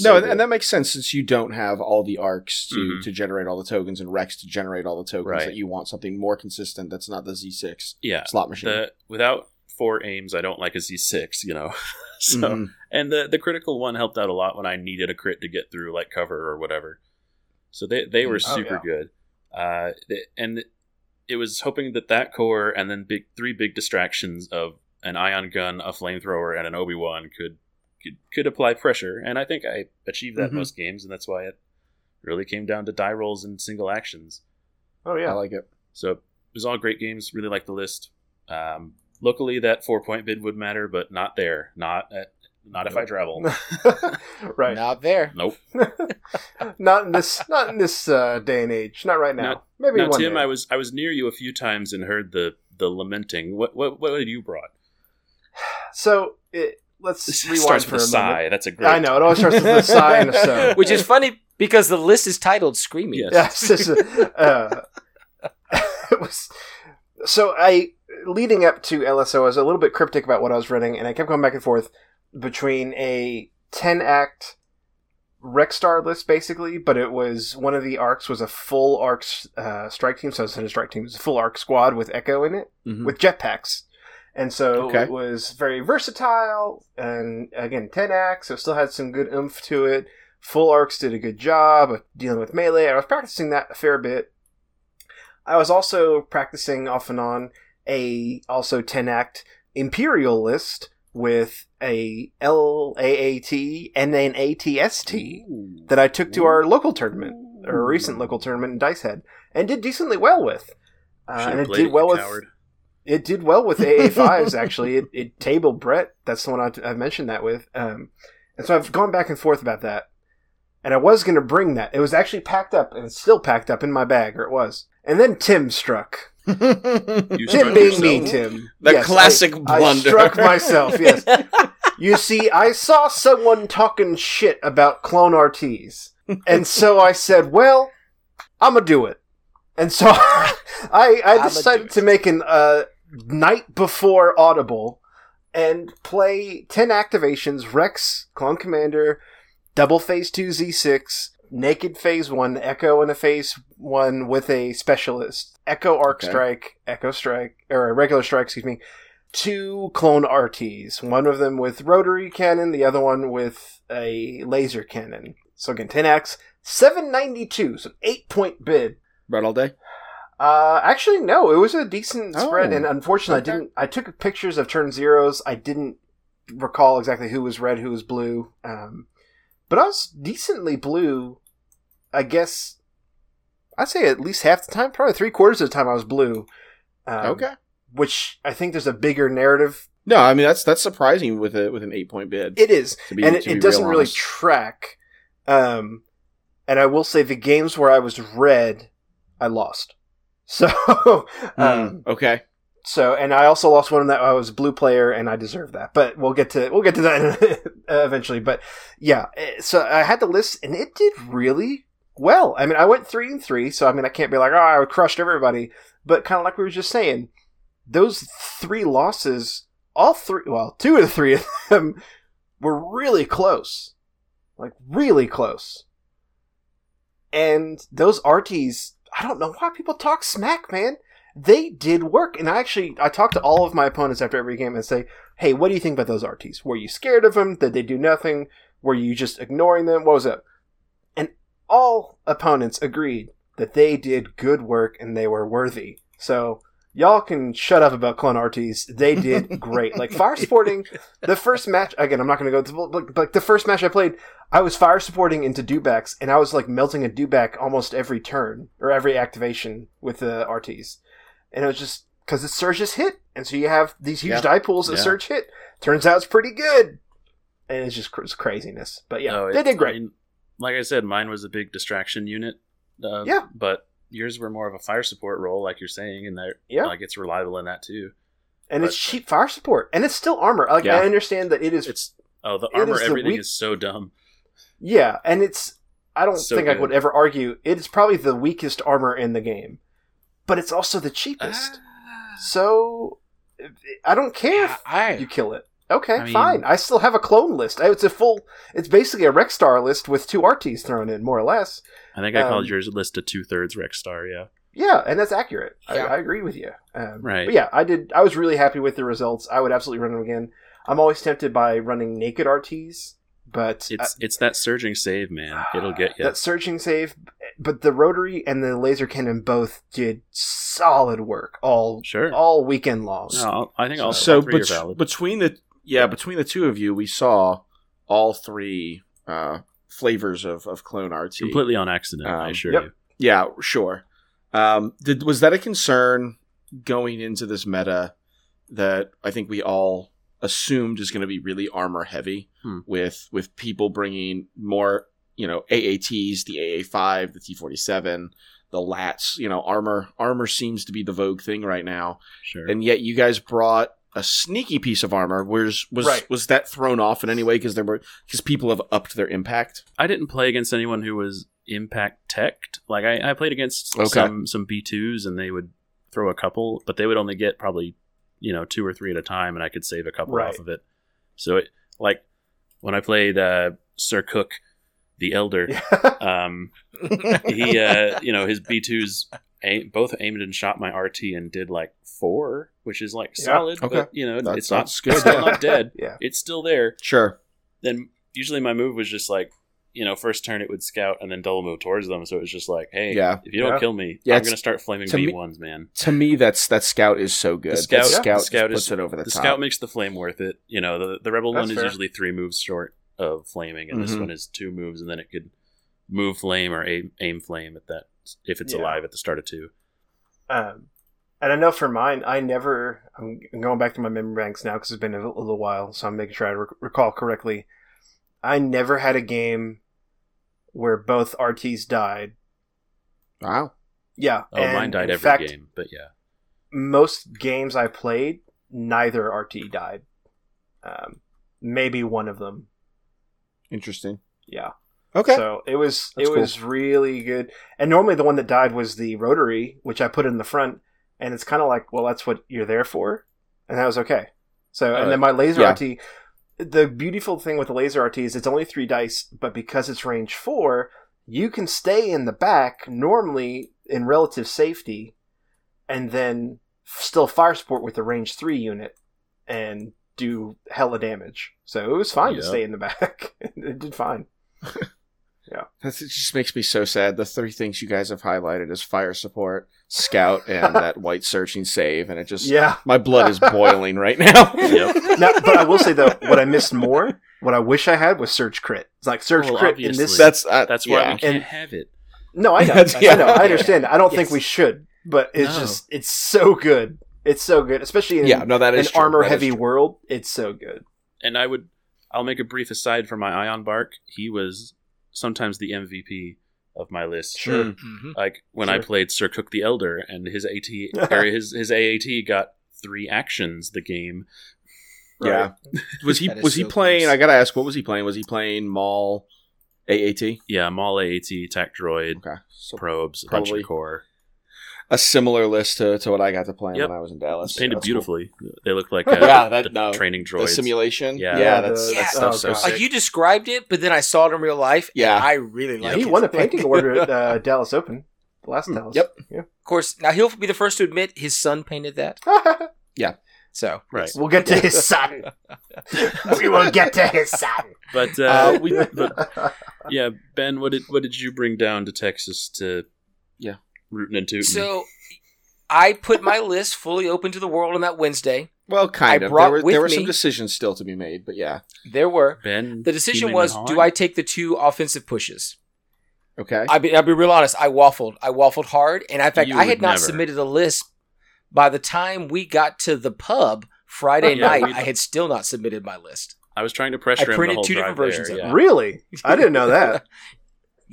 No, and- good. and that makes sense since you don't have all the arcs to, Mhm. to generate all the tokens and Rex to generate all the tokens Right. that you want something more consistent that's not the Z6 yeah slot machine. the without four aims i don't like a z6 you know so Mhm. and the the critical one helped out a lot when i needed a crit to get through like cover or whatever so they they were Oh, super yeah. good uh th- and it was hoping that that core and then big three big distractions of an ion gun a flamethrower and an obi-wan could could, could apply pressure and i think i achieved that Mhm. most games and that's why it really came down to die rolls and single actions oh yeah, I like it. so it was all great games. Really like the list. Um, locally, that four point bid would matter, but not there. Not at Not if I travel. right. Not there. Nope. not in this. Not in this uh, day and age. Not right now. Not- Maybe now, one Tim, day. I was I was near you a few times and heard the the lamenting. What what what had you brought? So it, let's This rewind starts for with a a sigh. That's a great. I know it always starts with a sigh and a so. Which is funny because the list is titled "Screaming." Yes. Yeah, it's just, uh, it was so I leading up to LSO, I was a little bit cryptic about what I was running, and I kept going back and forth between a ten act Rexstar list, basically, but it was one of the arcs was a full arc uh, strike team, so it's a strike team, it was a full arc squad with Echo in it Mhm. with jetpacks. And so Okay. it was very versatile, and again, 10 acts, so it still had some good oomph to it. Full arcs did a good job of dealing with melee. I was practicing that a fair bit. I was also practicing off and on a also 10 act Imperial list with a LAAT and an ATST that I took to our local tournament, or a recent local tournament in Dicehead, and did decently well with. Uh, and it did well with coward. It did well with AA fives actually. It, it tabled Brett. That's the one I, I've mentioned that with. Um, and so I've gone back and forth about that. And I was going to bring that. It was actually packed up and it's still packed up in my bag, or it was. And then Tim struck. You Tim struck being me. Tim. The Yes, classic I, I blunder. struck myself. Yes. You see, I saw someone talking shit about clone RTs. And so I said, well, I'm going to do it. And so I, I decided to make an uh, night before Audible and play 10 activations Rex, Clone Commander, Double Phase 2 Z6, Naked Phase 1, Echo and a Phase 1 with a specialist, Echo Arc Okay. Strike, Echo Strike, or a regular strike, excuse me, two clone RTs, one of them with rotary cannon, the other one with a laser cannon. So again, 10x, 792, so 8 point bid. Right all day. Uh, actually, no, it was a decent Oh, spread, and unfortunately, okay. I didn't. I took pictures of turn zeros. I didn't recall exactly who was red, who was blue. Um, but I was decently blue. I guess I'd say at least half the time, probably three quarters of the time, I was blue. Um, okay. which I think there's a bigger narrative. No, I mean that's that's surprising with a with an eight point bid. It is, to be, and it, it doesn't real really honest. track. Um, and I will say the games where I was red, I lost. So, um, Hmm, okay. so and I also lost one that I was blue player, and I deserve that. But we'll get to we'll get to that eventually. But yeah, eh, so I had the list, and it did really well. I mean, I went three and three, so I mean, I can't be like, oh, I crushed everybody. But kind of like we were just saying, those three losses, all three, well, two of the three of them were really close, like really close. And those RTs, I don't know why people talk smack, man they did work. And I actually, I talked to all of my opponents after every game and say, hey, what do you think about those RTs? Were you scared of them? Did they do nothing? Were you just ignoring them? What was it? And all opponents agreed that they did good work and they were worthy. So y'all can shut up about clone RTs. They did great. like fire supporting the first match again. I'm not going to go to but, but the first match I played, I was fire supporting into dewbacks and I was like melting a dewback almost every turn or every activation with the RTs and it was just because the surges hit, and so you have these huge Yeah. die pools that Yeah. surge hit. Turns out it's pretty good, and it's just cr- it's craziness. But yeah, No, it- they did I great. mean, like I said, mine was a big distraction unit. Uh, Yeah. but yours were more of a fire support role, like you're saying, and that Yeah. like it's reliable in that too. and it's cheap fire support, and it's still armor. Like Yeah. I understand that it is, It's oh the armor, is the everything weak- is so dumb. yeah, and it's. I don't So think I would ever argue it is probably the weakest armor in the game, but it's also the cheapest. Ah. So I don't care if I, you kill it. Okay, I mean- fine. I still have a clone list. It's a full. It's basically a Rexstar list with two RTs thrown in, more or less. I think I Um, called yours list a two thirds Rex Star. Yeah, Yeah, and that's accurate. Yeah. I, I agree with you. Um, Right. But yeah, I did. I was really happy with the results. I would absolutely run them again. I'm always tempted by running naked RTs, but it's it's that surging save, man. It'll get you. that searching save. But the rotary and the laser cannon both did solid work all Sure. all weekend long. No, I think all, so all bet- valid. between the yeah between the two of you, we saw all three uh, flavors of, of clone RT. Completely on accident, I Um, assure yep. you. Yeah, sure. Um, did was that a concern going into this meta that I think we all assumed is going to be really armor heavy Hmm. with with people bringing more, you know, AATs, the AA5, the T47, the lats, you know, armor armor seems to be the vogue thing right now. Sure. And yet you guys brought a sneaky piece of armor. Was was Right. was that thrown off in any way because there were because people have upped their impact? I didn't play against anyone who was impact teched. Like I, I played against Okay. some some B twos, and they would throw a couple, but they would only get probably you know two or three at a time, and I could save a couple Right. off of it. So it like when I played uh, Sir Cook, the Elder, um, he uh, you know his B twos aim, both aimed and shot my RT and did like four, which is like Yeah. solid. Okay. But you know That's- it's not good. still not dead. yeah. It's still there Sure. then usually my move was just like, you know, first turn it would scout and then double move towards them. So it was just like, hey, Yeah. if you don't Yeah. kill me, Yeah, I'm gonna start flaming to B ones, man. To me, that's that scout is so good. The scout- Yeah. scout, the scout just is- puts it over the, The top. scout makes the flame worth it. You know, the the rebel That's one is fair. usually three moves short of flaming, and this Mhm. one is two moves, and then it could move flame or aim, aim flame at that if it's Yeah. alive at the start of two. Um, and I know for mine, I never. I'm going back to my memory banks now because it's been a little while, so I'm making sure I rec- recall correctly. I never had a game where both RTs died. wow. Yeah, Oh, and mine died every fact, game, but yeah, Most games I played, neither RT died. Um, maybe one of them. Interesting. Yeah. Okay. So it was That's it was really good. And normally the one that died was the rotary, which I put in the front, and it's kind of like, well, that's what you're there for, and that was okay. So and Uh, then my laser yeah. RT. The beautiful thing with the laser RT is it's only three dice, but because it's range four, you can stay in the back normally in relative safety, and then still fire support with the range three unit and do hella damage. So it was fine to stay in the back. it did fine. Yeah. That's, it just makes me so sad. The three things you guys have highlighted is fire support, scout, and that white searching save, and it just Yeah. my blood is boiling right now. Yep. now, but I will say though, what I missed more, what I wish I had was surge Crit. It's like search Well, Crit in this. That's uh, That's why yeah. we can't And- have it. no, I know, That's- I know, I understand. I don't think we should, but it's No. just it's so good. It's so good, especially in yeah, no, that an armor heavy world. It's so good. and I would I'll make a brief aside for my Ion BARC. He was sometimes the MVP of my list. Sure. Mm. Mhm. Like when I played Sir Cook the Elder and his AT or his his AAT got three actions the game. Yeah. Was he That is was he playing? close. I gotta ask, what was he playing? Was he playing Maul, AAT? Yeah, Maul AAT, Tac Droid, Okay, so probes, probably- Puncher Core. A similar list to, to what I got to play Yep. when I was in Dallas. Painted That's cool. beautifully. They look like uh, Yeah, that- the no. training The droids. simulation. Yeah. Yeah, Yeah, that's the- that stuff's oh, so God. sick. Like you described it, but then I saw it in real life. Yeah. and I really Yeah. like he it. won a painting award at uh, Dallas Open, the last Hmm, Dallas. yep. Yeah. Of course, now he'll be the first to admit his son painted that. Yeah. So Right. we'll get to his son. we will get to his son. But uh, Uh, we- but yeah, Ben, what did what did you bring down to Texas to Yeah. Rooting and tooting? So I put my list fully open to the world on that Wednesday. Well, kind I of. brought There were, there were some decisions still to be made, but yeah. There were. Ben, The decision was do I take the two offensive pushes? Okay. I'll be, I'll be real honest. I waffled. I waffled hard. And in fact, You I had not never. submitted a list. By the time we got to the pub Friday oh, Yeah, night, I had still not submitted my list. I was trying to pressure I him the printed whole two different versions there, of it. really? I didn't know that.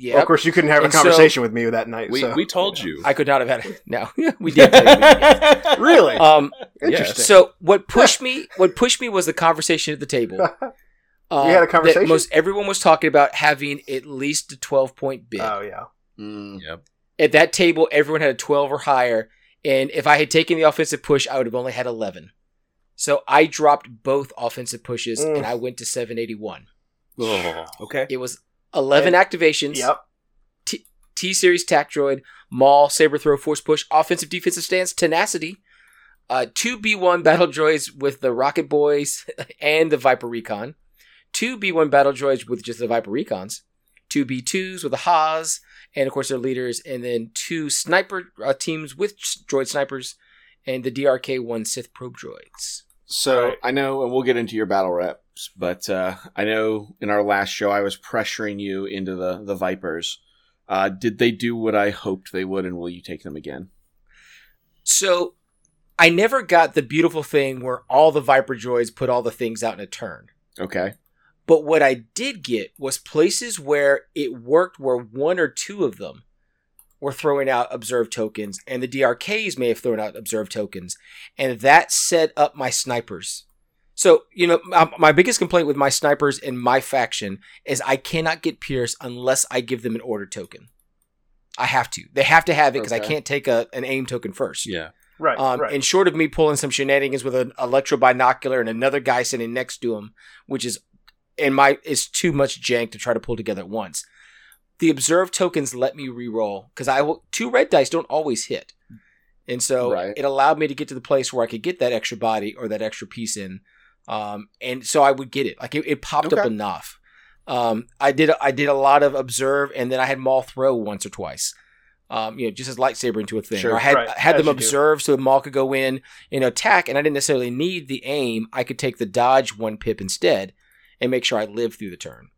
Yeah. Well, of course, you couldn't have a And so- conversation with me that night. We, so. we told you. I could not have had it. No, we did. really um, interesting. so what pushed me? What pushed me was the conversation at the table. Uh, You had a that conversation? most everyone was talking about having at least a twelve point bid. oh yeah. Mm. Yep. at that table, everyone had a 12 or higher. And if I had taken the offensive push, I would have only had 11. So I dropped both offensive pushes Mm. and I went to 781. Oh, Okay. It was 11 activations Yep. T Series Tac Droid, Maul, Saber Throw, Force Push, Offensive Defensive Stance, Tenacity, uh, two B1 Battle Droids with the Rocket Boys and the Viper Recon, two B1 Battle Droids with just the Viper Recons, two B2s with the Haas, and of course their leaders, and then two sniper uh, teams with droid snipers, and the DRK 1 Sith Probe Droids. So Right. I know, and we'll get into your battle reps, but uh, I know in our last show I was pressuring you into the the Vipers. Uh, did they do what I hoped they would, and will you take them again? So I never got the beautiful thing where all the Viper droids put all the things out in a turn. Okay. But what I did get was places where it worked where one or two of them were throwing out observed tokens, and the DRKs may have thrown out observed tokens, and that set up my snipers. So, you know, my, my biggest complaint with my snipers in my faction is I cannot get Pierce unless I give them an order token. I have to. They have to have it because I can't take a, an aim token first. Yeah. Right. Um, right. And short of me pulling some shenanigans with an electro binocular and another guy sitting next to him, which is in my is too much jank to try to pull together at once. The observed tokens let me re-roll because I will, two red dice don't always hit, and so Right. it allowed me to get to the place where I could get that extra body or that extra piece in, um, and so I would get it. Like it, it popped up enough. Um, I did I did a lot of observe, and then I had Maul throw once or twice. Um, you know, just as lightsaber into a thing. Sure. or I had Right, I had as them you do. observe so Maul could go in and attack, and I didn't necessarily need the aim. I could take the dodge one pip instead, and make sure I lived through the turn.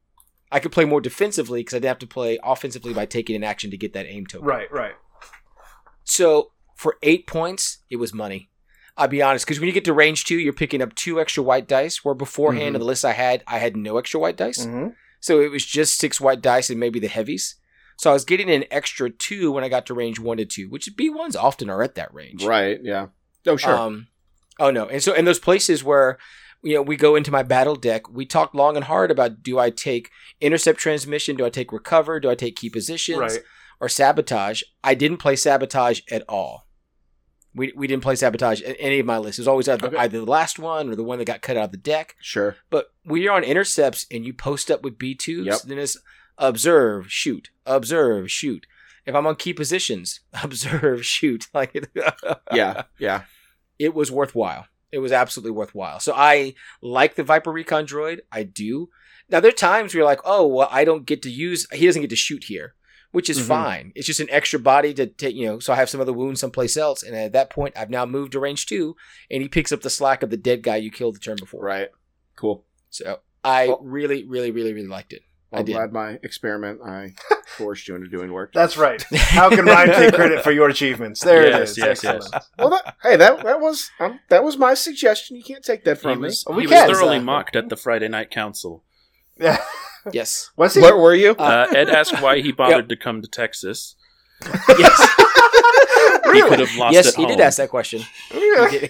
I could play more defensively because I didn't have to play offensively by taking an action to get that aim token. right. Right. So for eight points, it was money. I'll be honest, because when you get to range two, you're picking up two extra white dice. Where beforehand Mhm. in the list I had, I had no extra white dice. hmm So it was just six white dice and maybe the heavies. So I was getting an extra two when I got to range one to two, which B1s often are at that range. Right. Yeah. Oh, sure. Um, oh no, and so in those places where you know we go into my battle deck, we talked long and hard about do I take intercept transmission, do I take recover, do I take key positions, Right. or sabotage? I didn't play sabotage at all. We, we didn't play sabotage in any of my lists. It was always either, Okay. either the last one or the one that got cut out of the deck. sure. But when you're on intercepts and you post up with B2s, Yep. then it's observe, shoot, observe, shoot. If I'm on key positions, observe, shoot. Like Yeah. Yeah. it was worthwhile. It was absolutely worthwhile. So I like the Viper Recon droid. I do. Now there are times where you're like, oh, well, I don't get to use. He doesn't get to shoot here, which is Mhm. fine. It's just an extra body to take, you know. So I have some other wounds someplace else, and at that point, I've now moved to range two, and he picks up the slack of the dead guy you killed the turn before. Right. Cool. So I Well- really, really, really, really liked it. I I'm did. glad my experiment I forced you into doing work. That's right. How can Ryan take credit for your achievements? There Yes, it is. yes, yes. Well, that, hey, that that was um, that was my suggestion. You can't take that He from me. was, We he can, was thoroughly so- mocked at the Friday night council. Yeah. Yes. Was he? Where were you? Uh, Ed asked why he bothered to come to Texas. yes. He could have lost yes, at he home. did ask that question. He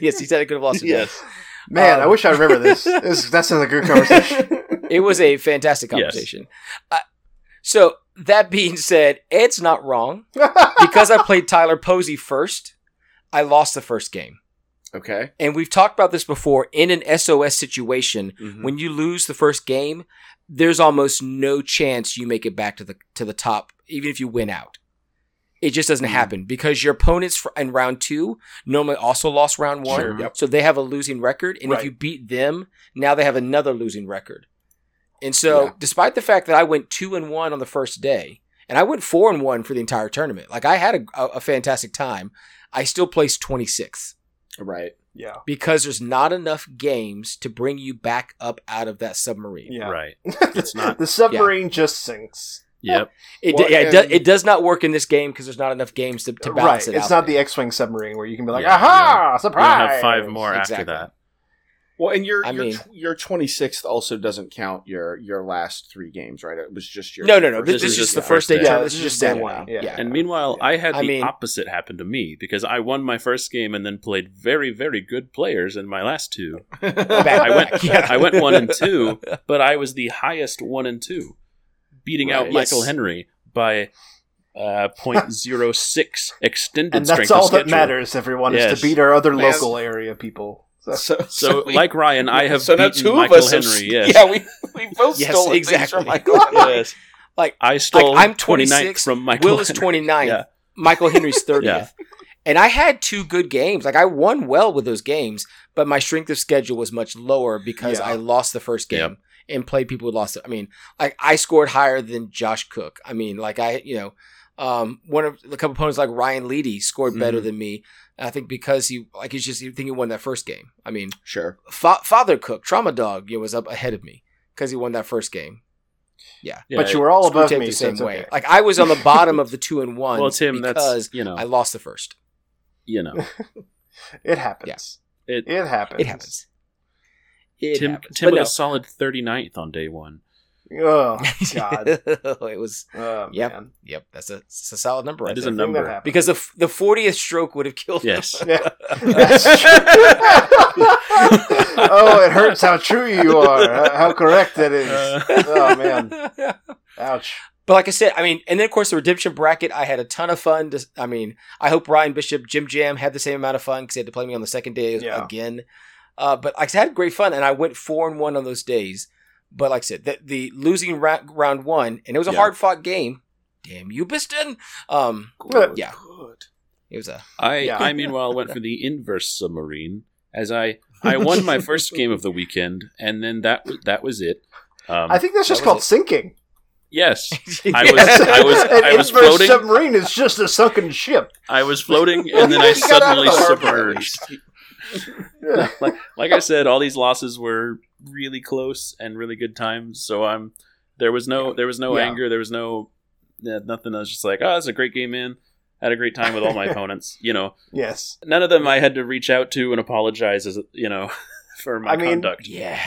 yes, he said he could have lost it. Yes. Man, I Um, wish I remember this. this that sounds like a good conversation. It was a fantastic Yes. conversation. Uh, so that being said, Ed's not wrong because I played Tyler Posey first. I lost the first game, Okay. and we've talked about this before. In an SOS situation, Mhm. when you lose the first game, there's almost no chance you make it back to the to the top, even if you win out. It just doesn't Mm. happen because your opponents in round two normally also lost round one, Sure, yep. so they have a losing record. And if you beat them, now they have another losing record. And so, Yeah. despite the fact that I went two and one on the first day, and I went four and one for the entire tournament, like I had a, a, a fantastic time, I still placed 26th Right. yeah. because there's not enough games to bring you back up out of that submarine. Yeah. Right. It's not. the submarine just sinks. Yep. It, Well, yeah, it, do, it does not work in this game because there's not enough games to, to balance right. it It's out not there. the X-wing submarine where you can be like, Yeah, "Aha! We'll Surprise!" have five more Exactly. after that. Well, and your I your mean- your twenty sixth also doesn't count your your last three games, right? It was just your No, no, no. This, This this is is just the the first first day. day. Yeah, this is just day day one. one. Yeah. And meanwhile, I had the I mean- opposite happen to me because I won my first game and then played very, very good players in my last two. Back- I went, yeah. I went one and two, but I was the highest one and two, beating out Right. Michael Yes. Henry by uh, 0.06 extended and that's of all that matters, everyone, is to beat our other Man. local area people. So, So, So, we- like Ryan, I have so beaten two of Michael us have- Henry. Yes. Yeah, we we both Yes, stole exactly. from Michael. yes. Like, I stole I'm 29th 26, from Michael Will is Henry. 29th. Yeah. Michael Henry's 30th. Yeah. And I had two good games. Like I won well with those games, but my strength of schedule was much lower because Yeah. I lost the first game Yep. and played people who lost it. I mean, like I scored higher than Josh Cook. I mean, like I, you know, um, one of the couple opponents like Ryan Leedy scored better Mhm. than me. I think because he, like, he's just, you think he won that first game. I mean, Sure. Fa- Father Cook, Trauma Dog, you know, was up ahead of me because he won that first game. Yeah, but you were all Screw above me, the same it's way. okay. Like I was on the bottom of the two and one. Well, Tim, because that's you know, I lost the first. you know, It happens. It, It happens. It happens. It Tim happens. Tim But with no. a solid 39th on day one. Oh God. it was. Oh, Yep. man. Yep, that's a, that's a solid number. That right is there. a number. because the the fortieth stroke would have killed. him. Yes. Yeah. That's true. oh, it hurts how true you are. How- How correct that is. Uh. oh man. Ouch. But like I said, I mean, and then of course the redemption bracket, I had a ton of fun. To, I mean, I hope Ryan Bishop, Jim Jam had the same amount of fun because they had to play me on the second day Yeah. again. Uh, but like I said, I had great fun, and I went four and one on those days. But like I said, the, the losing ra- round one, and it was a Yeah. hard fought game. Damn you, Bistan! Um, Good. yeah, Good. it was a I Yeah. I meanwhile went for the inverse submarine as I I won my first game of the weekend and then that that was it. Um, I think that's just was called it. sinking. yes, I Yes. was I was An I was inverse floating. submarine is just a sunken ship. I was floating and then I He got out of suddenly the harbor at submerged. Yeah. like like I said, all these losses were really close and really good times. So I'm there was no there was no Yeah. anger. There was no yeah, nothing. I was just like, oh, it's a great game, man. Had a great time with all my opponents. You know, Yes. none of them I had to reach out to and apologize as you know for my I mean, conduct. yeah.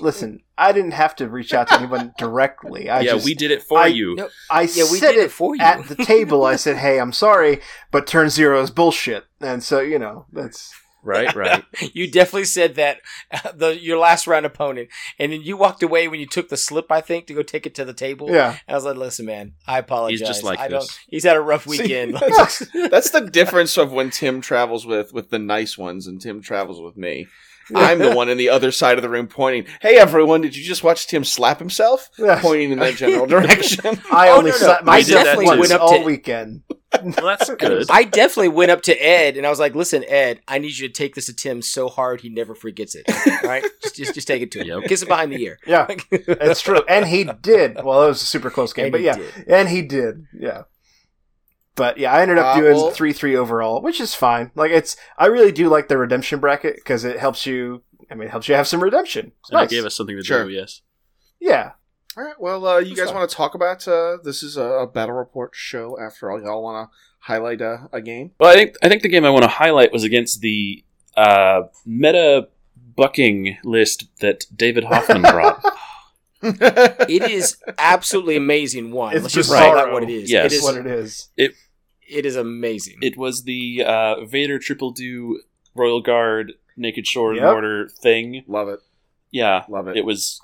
Listen, I didn't have to reach out to anyone directly. I yeah, just, we did it for I- you. No, I Yeah, we said did it it for you. at the table. I said, "Hey, I'm sorry, but turn zero is bullshit." And so, you know, that's Right, right. you definitely said that uh, the your last round opponent, and then you walked away when you took the slip, I think, to go take it to the table. yeah. And I was like, "Listen, man, I apologize. He's just like I don't. this. He's had a rough See, weekend. that's, that's the difference of when Tim travels with with the nice ones and Tim travels with me. I'm the one in the other side of the room pointing. Hey, everyone! Did you just watch Tim slap himself? Yeah. Pointing in that general direction. I Oh, only no, no. slapped I my did that definitely went up Went up all to- weekend. Well, that's good. I definitely went up to Ed and I was like, "Listen, Ed, I need you to take this to Tim so hard he never forgets it. All right, just, just just take it to him. Yep. Kiss him behind the ear. Yeah, it's true, and he did. Well, it was a super close game, And but yeah, did. and he did. Yeah, but yeah, I ended up Uh, doing well- three three overall, which is fine. Like it's, I really do like the redemption bracket because it helps you. I mean, it helps you have some redemption. It's and nice. it gave us something to Sure. do. Yes. yeah, All right. Well, uh, you That's guys want to talk about? Uh, this is a, a battle report show. After all, y'all want to highlight a, a game? Well, I think I think the game I want to highlight was against the uh, meta bucking list that David Hoffman brought. It is absolutely amazing. One, It's let's just bizarre. call that what it is. Yes. it is. what it is. It is amazing. it was the uh, Vader Triple Dew Royal Guard Naked Shore Yep. Mortar thing. Love it. Yeah, Love it. it was.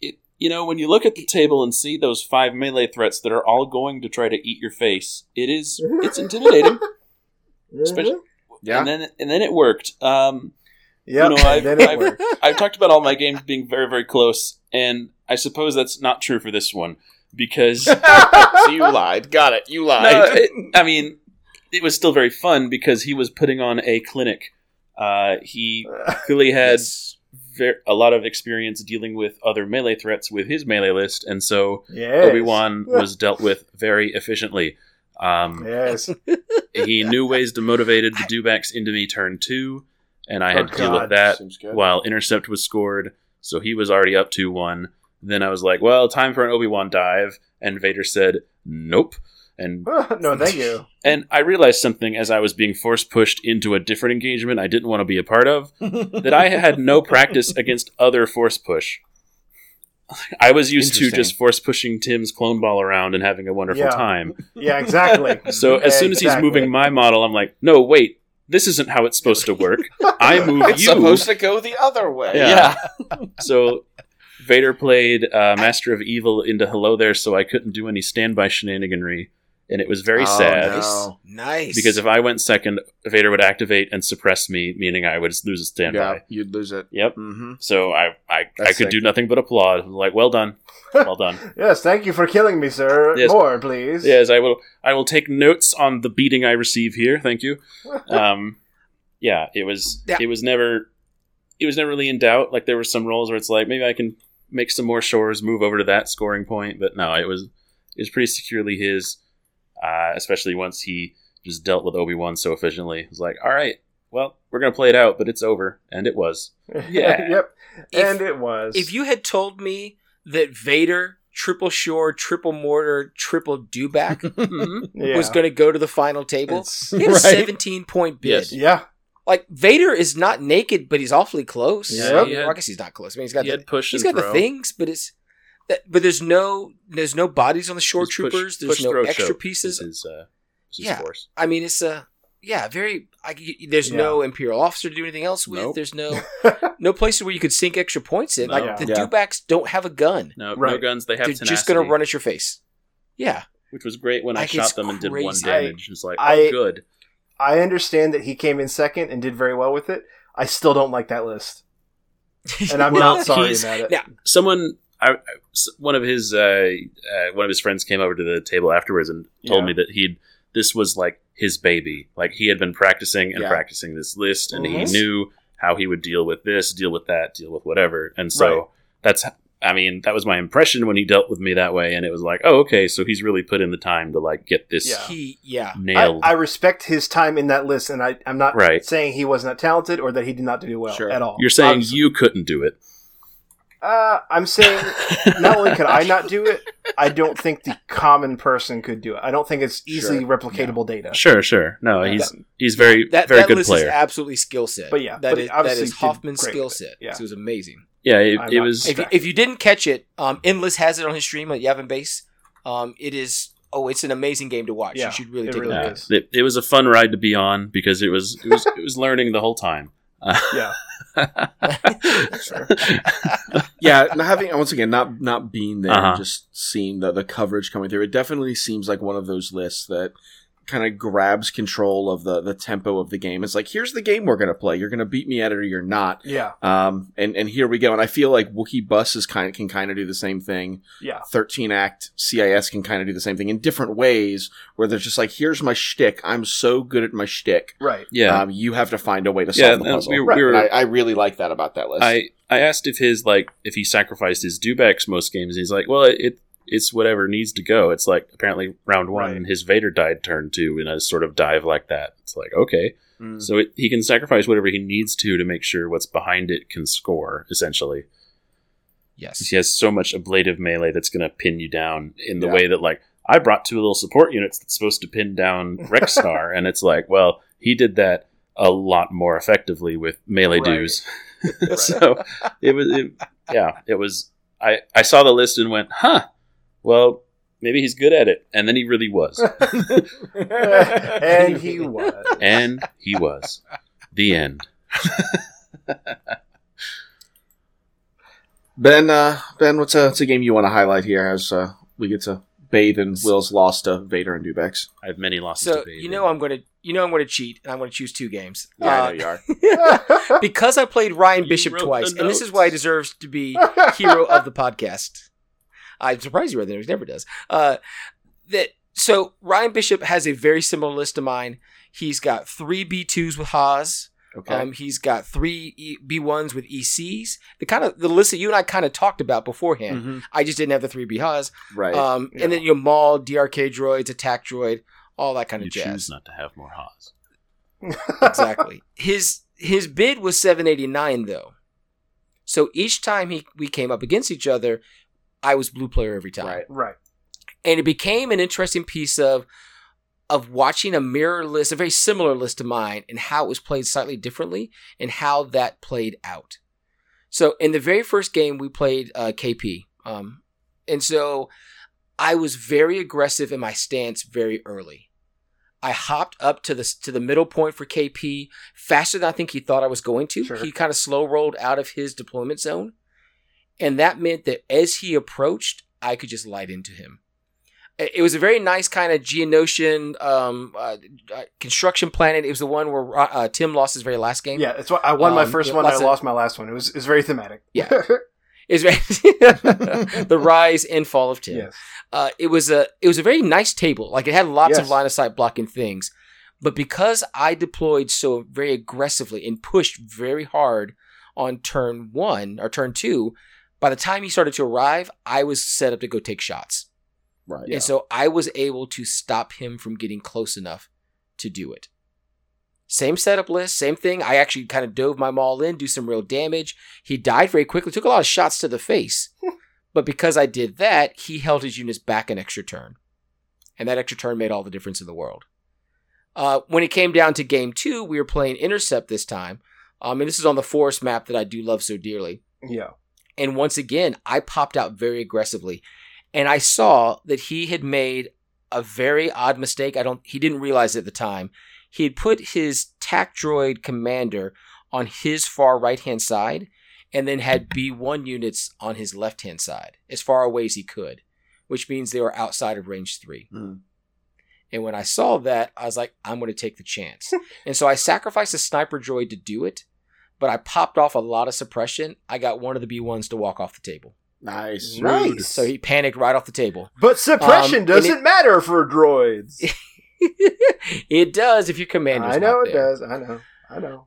It you know when you look at the table and see those five melee threats that are all going to try to eat your face, it is it's intimidating. Especially, Yeah. and then and then it worked. Um, Yep. You know, I've- then it I've- worked. I've talked about all my games being very, very close, and I suppose that's not true for this one because so you lied. Got it. You lied. No, it- I mean, it was still very fun because he was putting on a clinic. Uh, he clearly had Yes. ver- a lot of experience dealing with other melee threats with his melee list, and so yes. Obi Wan was dealt with very efficiently. Um, Yes. he knew ways to motivate the dewbacks into me turn two, and I had Oh, to deal with that while intercept was scored. So he was already up to one. Then I was like, "Well, time for an Obi Wan dive," and Vader said, "Nope." And no, thank you. and I realized something as I was being force pushed into a different engagement I didn't want to be a part of that I had no practice against other force push. I was used to just force pushing Tim's clone ball around and having a wonderful Yeah. time. Yeah, exactly. So as soon as he's moving my model, I'm like, no, wait, this isn't how it's supposed to work. I move it's you. supposed to go the other way. Yeah. So Vader played uh, Master of Evil into Hello There, so I couldn't do any standby shenaniganry, and it was very Oh, sad. no. Nice. Nice. Because if I went second, Vader would activate and suppress me, meaning I would lose a standby. Yeah, you'd lose it. Yep. Mm-hmm. So I I, I could sick. do nothing but applaud. I'm like, well done, well done. Yes, thank you for killing me, sir. Yes. More, please. yes, I will. I will take notes on the beating I receive here. Thank you. Um, yeah, it was. Yeah. It was never. It was never really in doubt. Like there were some rolls where it's like maybe I can make some more shores, move over to that scoring point. But no, it was. It was pretty securely his. Uh, especially once he just dealt with Obi Wan so efficiently. It was like, all right, well, we're gonna play it out, but it's over, and it was. Yeah. yep. If- and it was. if you had told me that Vader triple shore, triple mortar, triple dewback Mhm. Yeah. was going to go to the final table. It's- He had a 17 point bid. Yes. yeah. Like Vader is not naked, but he's awfully close. Yeah. he had- I guess he's not close. I mean, he's got he the, had push he's and got throw. the things, but it's that, but there's no there's no bodies on the shore His push- troopers. there's push, no extra choke pieces. is uh, is Yeah. force. I mean, it's a yeah, very. I, y- there's Yeah. no imperial officer to do anything else with. Nope. There's no no places where you could sink extra points in. No. Like the Yeah. dewbacks don't have a gun. No, no guns. They have They're tenacity, just going to run at your face. Yeah, which was great when I Like, it's shot them and did one damage. it's like, oh, I- good. I understand that he came in second and did very well with it. I still don't like that list, and I'm Well, not sorry about it. Now, Someone, I, I- s- one of his, uh, uh, one of his friends came over to the table afterwards and told Yeah. me that he'd. This was like his baby. Like he had been practicing and Yeah. practicing this list, and Mhm. he knew how he would deal with this, deal with that, deal with whatever. And so Right. that's. I mean, that was my impression when he dealt with me that way, and it was like, oh, okay, so he's really put in the time to like get this Yeah. he yeah. nailed. I, I respect his time in that list, and I, I'm not Right. saying he was not talented or that he did not do well Sure. at all. You're saying Obviously. you couldn't do it. Uh, I'm saying not only could I not do it, I don't think the common person could do it. I don't think it's easily Sure. replicatable data. Sure, sure. No, Yeah. he's he's very That very that good list player. is absolutely skill set. But yeah, that but is it that obviously is did Hoffman's great skill with it. set. Yeah. it was amazing. Yeah, it, it not- was. If you, if you didn't catch it, um, Endless has it on his stream at Yavin Base. Um, it is oh, it's an amazing game to watch. Yeah, you should really it take really a look. is. it, it was a fun ride to be on because it was it was it was learning the whole time. Yeah. yeah, not having once again not not being there, Uh-huh. just seeing the the coverage coming through. It definitely seems like one of those lists that kind of grabs control of the the tempo of the game. It's like here's the game we're gonna play. You're gonna beat me at it or you're not. Yeah. Um, and and here we go. And I feel like Wookiee Bus is kind of can kind of do the same thing. Yeah. 13 Act CIS can kind of do the same thing in different ways, where they're just like, here's my shtick. I'm so good at my shtick. Right. yeah, Um, you have to find a way to Yeah, solve the puzzle. we- we were- I, I really like that about that list. I I asked if his like if he sacrificed his dewbacks most games. And he's like, well, it it's whatever needs to go. It's like apparently round one, Right. his Vader died turn two in a sort of dive like that. It's like okay, Mm. so it, he can sacrifice whatever he needs to to make sure what's behind it can score. Essentially, Yes. he has so much ablative melee that's going to pin you down in the Yeah. way that like I brought two little support units that's supposed to pin down Rex Star, and it's like, well, he did that a lot more effectively with melee Right. dues. so it was, it, yeah, it was. I I saw the list and went, huh, well, maybe he's good at it, and then he really was, and he was. and he was. The end. Ben, uh, Ben, what's a, what's a game you want to highlight here as uh, we get to bathe in Will's loss to Vader and Dewbacks? I have many losses So to pay. you know I'm gonna you know I'm gonna cheat and I'm gonna choose two games. Yeah, I Uh, know you are. because I played Ryan You Bishop twice, and this is why he deserves to be hero of the podcast. I'm surprised you read the notes. He never does. Uh, that so Ryan Bishop has a very similar list to mine. He's got three B twos with Haas. Okay. Um, he's got three e- B ones with ECs. The kind of the list that you and I kind of talked about beforehand. Mhm. I just didn't have the three B Haas. Right. Um, Yeah. and then your Maul, DRK droids, attack droid, all that kind you of jazz. choose not to have more Haas. exactly. His his bid was 789 though. So each time he we came up against each other, I was blue player every time. Right. right. And it became an interesting piece of of watching a mirror list, a very similar list to mine, and how it was played slightly differently and how that played out. So in the very first game we played uh, KP. Um, and so I was very aggressive in my stance very early. I hopped up to the to the middle point for KP faster than I think he thought I was going to. Sure. He kind of slow rolled out of his deployment zone, and that meant that as he approached, I could just light into him. It was a very nice kind of Geonosian um, uh, uh, construction planet. It was the one where uh, Tim lost his very last game. Yeah, it's what I won my Um, first one. I lots of- lost my last one. It was it was very thematic. Yeah. It's very the rise and fall of Tim. yes. uh, it was a it was a very nice table. Like it had lots of line of sight blocking things, but because I deployed so very aggressively and pushed very hard on turn one or turn two, by the time he started to arrive, I was set up to go take shots, right. and so I was able to stop him from getting close enough to do it. Same setup list, same thing. I actually kind of dove my maul in, do some real damage. He died very quickly, took a lot of shots to the face, But because I did that, he held his units back an extra turn. And that extra turn made all the difference in the world. Uh, when it came down to game two, we were playing Intercept this time. Um, and this is on the forest map that I do love so dearly. Yeah. And once again, I popped out very aggressively. And I saw that he had made a very odd mistake. I don't he didn't realize it at the time. He had put his tac droid commander on his far right hand side and then had B1 units on his left hand side, as far away as he could, which means they were outside of range three. Mm. And when I saw that, I was like, I'm going to take the chance. and so I sacrificed a sniper droid to do it, but I popped off a lot of suppression. I got one of the B1s to walk off the table. Nice. Nice. So he panicked right off the table. But suppression Um, doesn't it- matter for droids. it does if your commander's I know it there. does. I know. I know.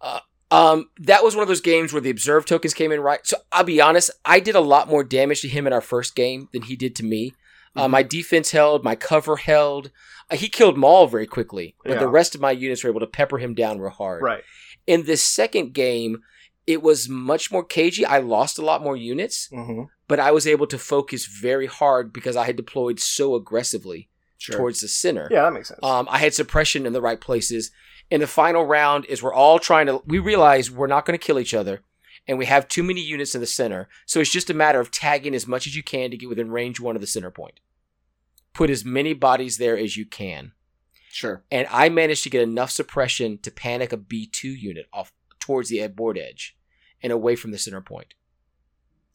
Um, that was one of those games where the observe tokens came in right. So I'll be honest, I did a lot more damage to him in our first game than he did to me. Uh, Mm-hmm. my defense held, my cover held. Uh, he killed Maul very quickly, but Yeah. the rest of my units were able to pepper him down real hard. Right. In this second game, it was much more cagey. I lost a lot more units, hmm but I was able to focus very hard because I had deployed so aggressively Sure. towards the center. Yeah, that makes sense. Um, I had suppression in the right places. In the final round, is we're all trying to. We realize we're not going to kill each other, and we have too many units in the center. So it's just a matter of tagging as much as you can to get within range one of the center point. Put as many bodies there as you can, Sure. and I managed to get enough suppression to panic a B two unit off towards the board edge, and away from the center point,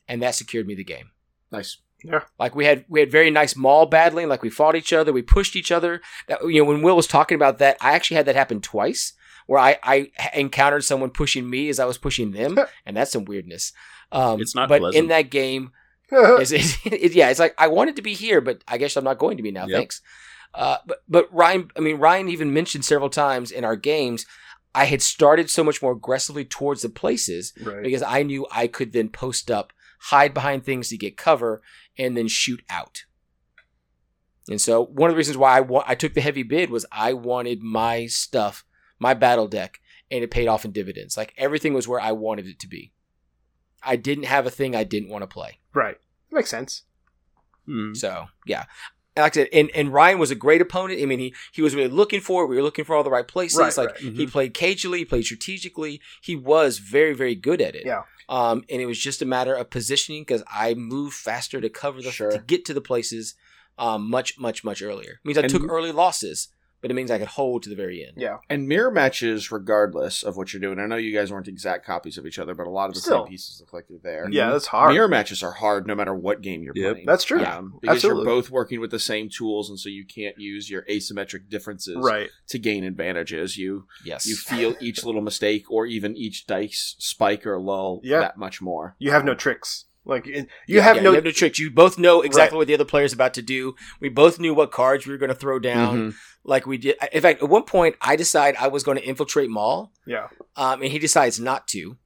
and that secured me the game. Nice. Yeah. Like we had we had very nice Maul battling. Like we fought each other, we pushed each other. That you know when Will was talking about that, I actually had that happen twice, where I I encountered someone pushing me as I was pushing them, and that's some weirdness. Um, It's not but pleasant. in that game, it's, it's, it, yeah, it's like I wanted to be here, but I guess I'm not going to be now. Yep. Thanks. Uh, but but Ryan, I mean Ryan even mentioned several times in our games, I had started so much more aggressively towards the places right. because I knew I could then post up, hide behind things to get cover, and then shoot out. And so one of the reasons why I wa- I took the heavy bid was I wanted my stuff, my battle deck, and it paid off in dividends. Like everything was where I wanted it to be. I didn't have a thing I didn't want to play. Right. Makes sense. Hmm. So yeah. And Like I said, and, and Ryan was a great opponent. I mean, he, he was really looking for it. We were looking for all the right places. Right, like right. he played cagely, he played strategically. He was very, very good at it. Yeah. Um, and it was just a matter of positioning because I moved faster to cover the Sure. to get to the places um, much, much, much earlier. It means I And- took early losses, but it means I could hold to the very end. Yeah. And mirror matches, regardless of what you're doing. I know you guys weren't exact copies of each other, but a lot of the Still. same pieces look like they're there. Yeah, that's hard. Mirror matches are hard no matter what game you're Yep. playing. That's true. Um, because Absolutely. you're both working with the same tools, and so you can't use your asymmetric differences Right. to gain advantages. You Yes. you feel each little mistake or even each dice spike or lull Yeah. that much more. You have no tricks. Like you Yeah, have yeah, no. you have no tricks. You both know exactly Right. what the other player's about to do. We both knew what cards we were going to throw down. Mhm. Like we did. In fact, at one point, I decided I was going to infiltrate Maul. yeah. um, and he decides not to.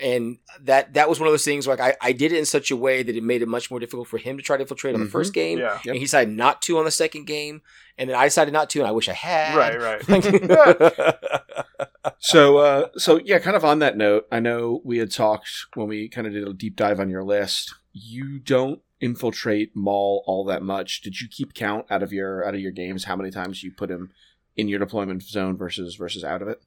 And that that was one of those things like I, I did it in such a way that it made it much more difficult for him to try to infiltrate on the Mhm. first game. Yeah. Yep. And he decided not to on the second game. And then I decided not to, and I wish I had. Right. Right. So, uh, so yeah, kind of on that note, I know we had talked when we kind of did a deep dive on your list. You don't infiltrate Maul all that much. Did you keep count out of your out of your games? How many times you put him in your deployment zone versus versus out of it?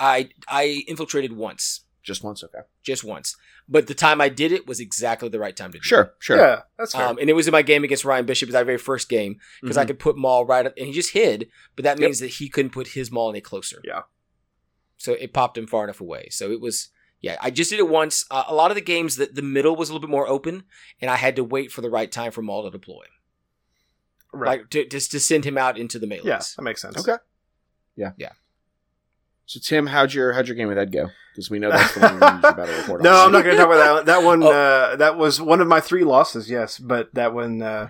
I I infiltrated once, Just once, okay. just once. But the time I did it was exactly the right time to do it. Sure, sure. Yeah. That's fair. Um, and it was in my game against Ryan Bishop. It was our very first game because I Mhm. could put Maul right up, and he just hid. But that Yep. means that he couldn't put his Maul any closer. Yeah. So it popped him far enough away. So it was, yeah. I just did it once. Uh, a lot of the games that the middle was a little bit more open, and I had to wait for the right time for Maul to deploy, right. like to just to send him out into the melees. yeah. That makes sense. Okay. Yeah. Yeah. So Tim, how'd your how'd your game with Ed go? Because we know that's the one we usually battle report on. No, I'm not going to talk about that. That one. Oh. Uh, that was one of my three losses. Yes, but that one. Uh,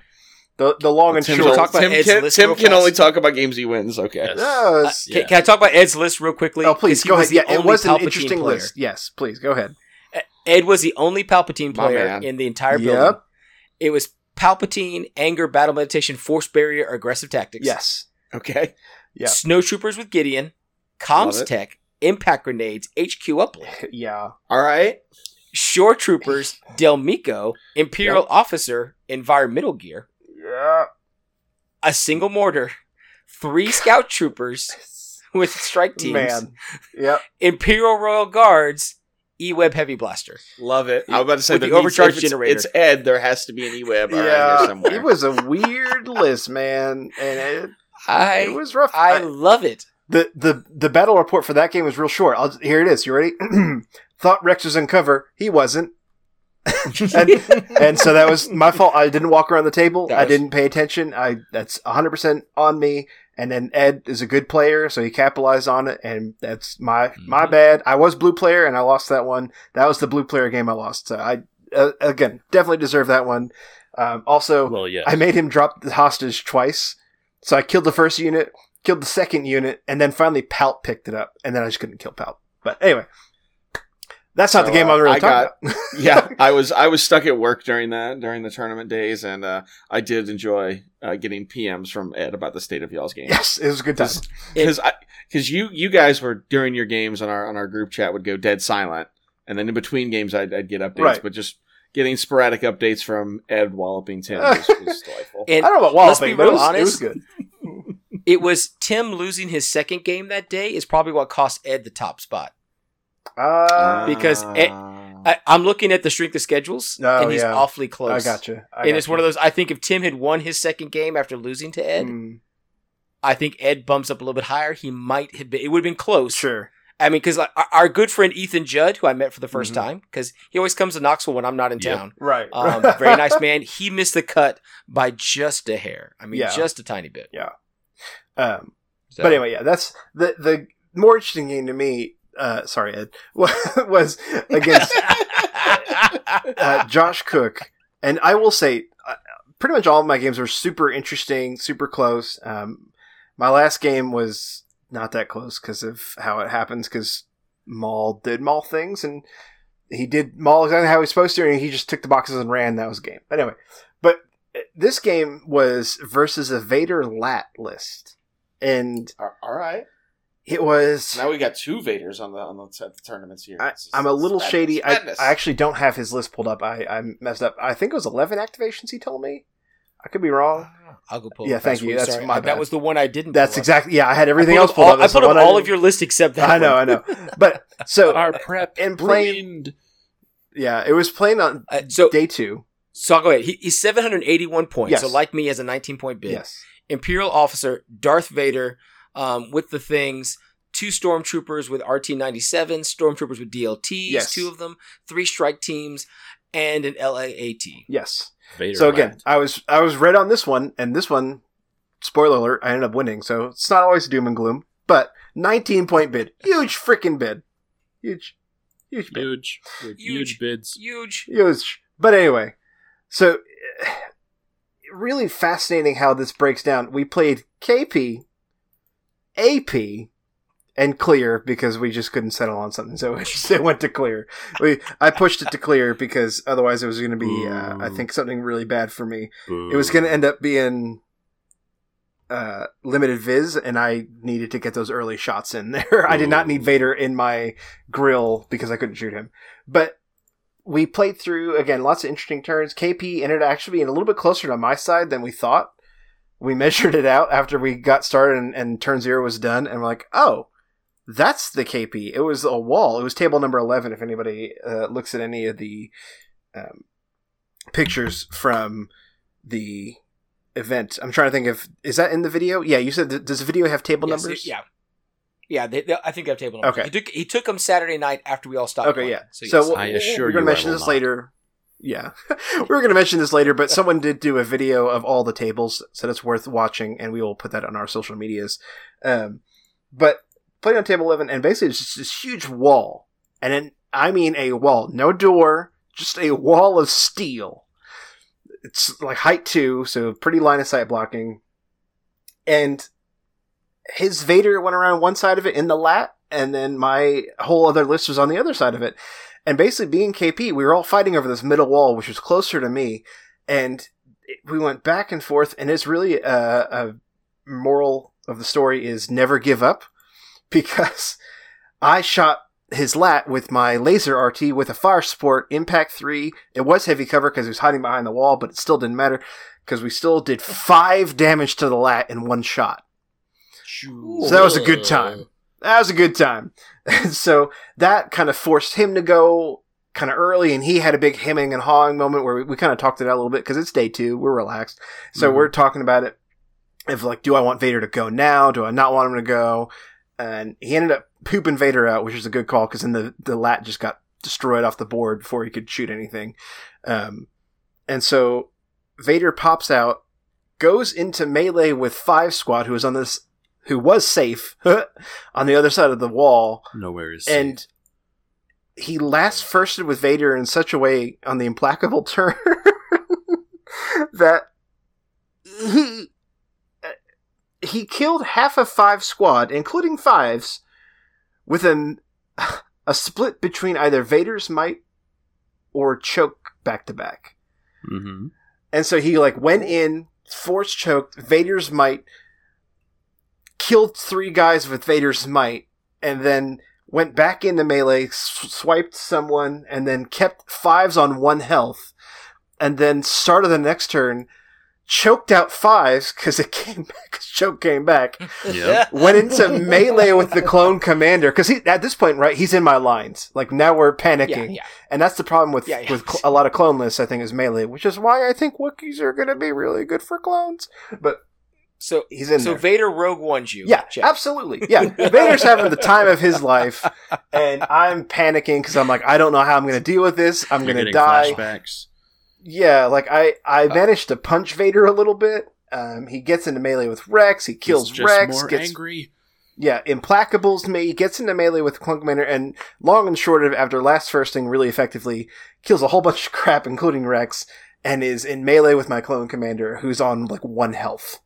the the long and Tim, Should we short. talk about Tim Ed's can, list Tim can only talk about games he wins. Okay. Yes. Yes. Uh, can, Yeah. can I talk about Ed's list real quickly? oh, please go ahead. Yeah, it only was an Palpatine interesting player. list. Yes, please go ahead. Ed was the only Palpatine player in the entire building. Yep. It was Palpatine, anger, battle meditation, force barrier, aggressive tactics. Yes. Okay. Yeah. Snowtroopers with Gideon, comms tech, impact grenades, HQ uplink. Yeah. All right. Shore Troopers, Del Meeko, Imperial Officer, Environmental Gear, Yeah. a single mortar, three Scout Troopers with strike teams, Man. Yep. Imperial Royal Guards, E-Web Heavy Blaster. Love it. I was about to say With that the overcharge it's, generator. It's Ed. There has to be an E-web around here Yeah. somewhere. It was a weird list, man. And it, I it was rough. I I- love it. the, the, the battle report for that game was real short. I'll, here it is. You ready? Thought Rex was in cover. He wasn't. and, and so that was my fault. I didn't walk around the table. I Gosh. didn't pay attention. I that's 100% on me. And then Ed is a good player, so he capitalized on it, and that's my my Mhm. bad. I was blue player, and I lost that one. That was the blue player game I lost. So I uh, again definitely deserve that one. Um, also, Well, yeah. I made him drop the hostage twice. So I killed the first unit, killed the second unit, and then finally Pout picked it up, and then I just couldn't kill Pout. But anyway, that's not the game uh, I'm really I talking got- about. yeah, I was I was stuck at work during that during the tournament days, and uh, I did enjoy uh, getting PMs from Ed about the state of y'all's game. yes, it was a good time. because because you you guys were during your games on our on our group chat would go dead silent, and then in between games I'd, I'd get updates, Right. but just getting sporadic updates from Ed walloping Tim was, was delightful. And I don't know about walloping, but it real was, it was good. It was Tim losing his second game that day is probably what cost Ed the top spot. Uh, because Ah. I, I'm looking at the strength of schedules, Oh, and he's yeah. awfully close. I got you. I and got it's one of those. I think if Tim had won his second game after losing to Ed, Mm, I think Ed bumps up a little bit higher. He might have been. It would have been close. sure. I mean, because like, our, good friend Ethan Judd, who I met for the 1st Mhm. time, because he always comes to Knoxville when I'm not in Yep. town. Right. Um, very nice man. He missed the cut by just a hair. I mean, Yeah. just a tiny bit. Yeah. Um, So- But anyway, yeah, that's the the more interesting game to me. Uh, sorry, Ed was against uh, Josh Cook, and I will say, uh, pretty much all of my games were super interesting, super close. Um, my last game was not that close because of how it happens. Because Maul did Maul things, and he did Maul exactly how he was supposed to, and he just took the boxes and ran. That was game. Anyway, but uh, this game was versus a Vader lat list, and all right. It was. Now we got two Vaders on the on the, t- the tournaments here. I, is, I'm a little this shady. I. I actually don't have his list pulled up. I, I messed up. I think it was 11 activations. He told me. I could be wrong. I'll go pull. Yeah, thank you. for That's Sorry. my bad. That was the one I didn't. That's pull up. exactly. Yeah, I had everything I else put pulled all, up. I That's the put up all didn't- of your list except that. I know. one. I know. But so Our prep and playing- yeah, it was playing on Uh, so, day two. so I'll go ahead. He, he's 781 points. Yes. So, like me, has a 19 point bid. Yes. Imperial officer Darth Vader um, with the things. Two stormtroopers with RT-97, stormtroopers with DLTs, Yes. two of them, three strike teams, and an LAAT. Yes. Vader so again, laughed. I was I was right on this one, and this one, spoiler alert, I ended up winning. So it's not always doom and gloom. But 19 point bid, huge freaking bid, huge, huge bid. huge, Huge. huge bids. Huge. Huge. But anyway, so really fascinating how this breaks down. We played KP, AP, and clear because we just couldn't settle on something. So it went to clear. We I pushed it to clear because otherwise it was going to be uh, I think something really bad for me. It was going to end up being uh, limited viz, and I needed to get those early shots in there. I did not need Vader in my grill because I couldn't shoot him. But we played through again, lots of interesting turns. KP ended up actually being a little bit closer to my side than we thought. We measured it out after we got started, and, and turn zero was done, and we're like, oh. That's the KP. It was a wall. It was table number 11 if anybody uh, looks at any of the um, pictures from the event. I'm trying to think if, is that in the video? Yeah, you said th- does the video have table Yes, numbers? Yeah. Yeah, they, they- I think they have table numbers. Okay. He took, he took them Saturday night after we all stopped. Okay, playing. yeah. So, So, yes. we'll- I we'll- assure we're going you to mention this not. later. Yeah, we were going to mention this later, but someone did do a video of all the tables, so it's worth watching, and we will put that on our social medias. Um, but played on table eleven, and basically it's just this huge wall, and then I mean a wall, no door, just a wall of steel. It's like height two, so pretty line of sight blocking, and his Vader went around one side of it in the lat, and then my whole other list was on the other side of it. And basically, being KP, we were all fighting over this middle wall, which was closer to me, and it- we went back and forth. And it's really a, a moral of the story is never give up, because I shot his lat with my laser RT with a fire support, impact three. It was heavy cover because he was hiding behind the wall, but it still didn't matter because we still did five damage to the lat in one shot. So that was a good time. That was a good time. And so that kind of forced him to go kind of early, and he had a big hemming and hawing moment where we, we kind of talked it out a little bit because it's day two. We're relaxed. So Mhm. we're talking about it. If like, do I want Vader to go now? Do I not want him to go? And he ended up pooping Vader out, which is a good call because then the the lat just got destroyed off the board before he could shoot anything. Um, and so Vader pops out, goes into melee with Five Squad, who was on this, who was safe on the other side of the wall, Nowhere is and he last firsted with Vader in such a way on the implacable turn that he he killed half of five squad, including fives, with an a split between either Vader's might or choke back to back. hmm And so he like went in, force choked Vader's might, killed three guys with Vader's might, and then went back into melee, s- swiped someone, and then kept fives on one health, and then started the next turn, choked out fives because it came back, 'cause choke came back, Yep. went into melee with the clone commander because he at this point right he's in my lines like now we're panicking Yeah, yeah. and that's the problem with Yeah, yeah. with cl- a lot of clone lists I think is melee which is why I think Wookiees are going to be really good for clones but So he's in so there Vader Rogue ones you. yeah Check. absolutely yeah Vader's having the time of his life and I'm panicking because I'm like I don't know how I'm going to deal with this I'm going to die flashbacks. yeah like I I managed to punch Vader a little bit um, he gets into melee with Rex he kills He's just Rex more gets angry. yeah, implacables me, gets into melee with Clone Commander, and long and short of after last firsting really effectively, kills a whole bunch of crap, including Rex, and is in melee with my Clone Commander, who's on like one health,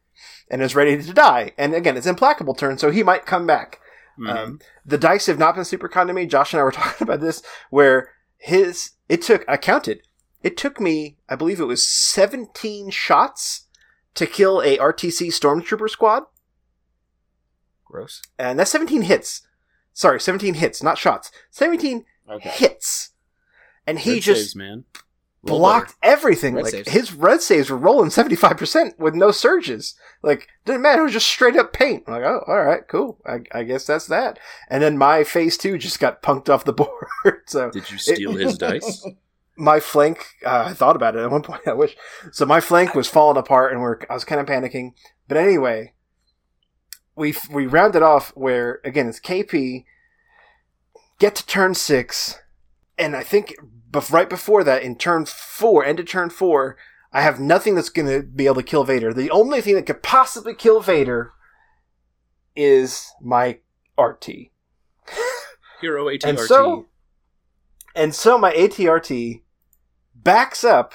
and is ready to die. And again, it's implacable turn, so he might come back. Mhm. Um, the dice have not been super kind to me. Josh and I were talking about this, where his it took I counted, it took me I believe it was seventeen shots to kill a RTC Stormtrooper squad Gross. and that's 17 hits. Sorry, 17 hits, not shots. 17 Okay. hits. And he Red just saves, man. Roll blocked everything. Red like saves. his red saves were rolling 75% with no surges. Like, didn't matter. It was just straight up paint. I'm like, oh, all right, cool. I, I guess that's that. And then my phase two just got punked off the board. so Did you steal his dice? my flank, uh, I thought about it at one point. I wish. So my flank was falling apart, and we're, I was kind of panicking. But anyway, we we rounded off where again it's KP. Get to turn six, and I think bef- right before that, in turn four, end of turn four, I have nothing that's going to be able to kill Vader. The only thing that could possibly kill Vader is my RT. Hero ATRT. And so, and so my ATRT backs up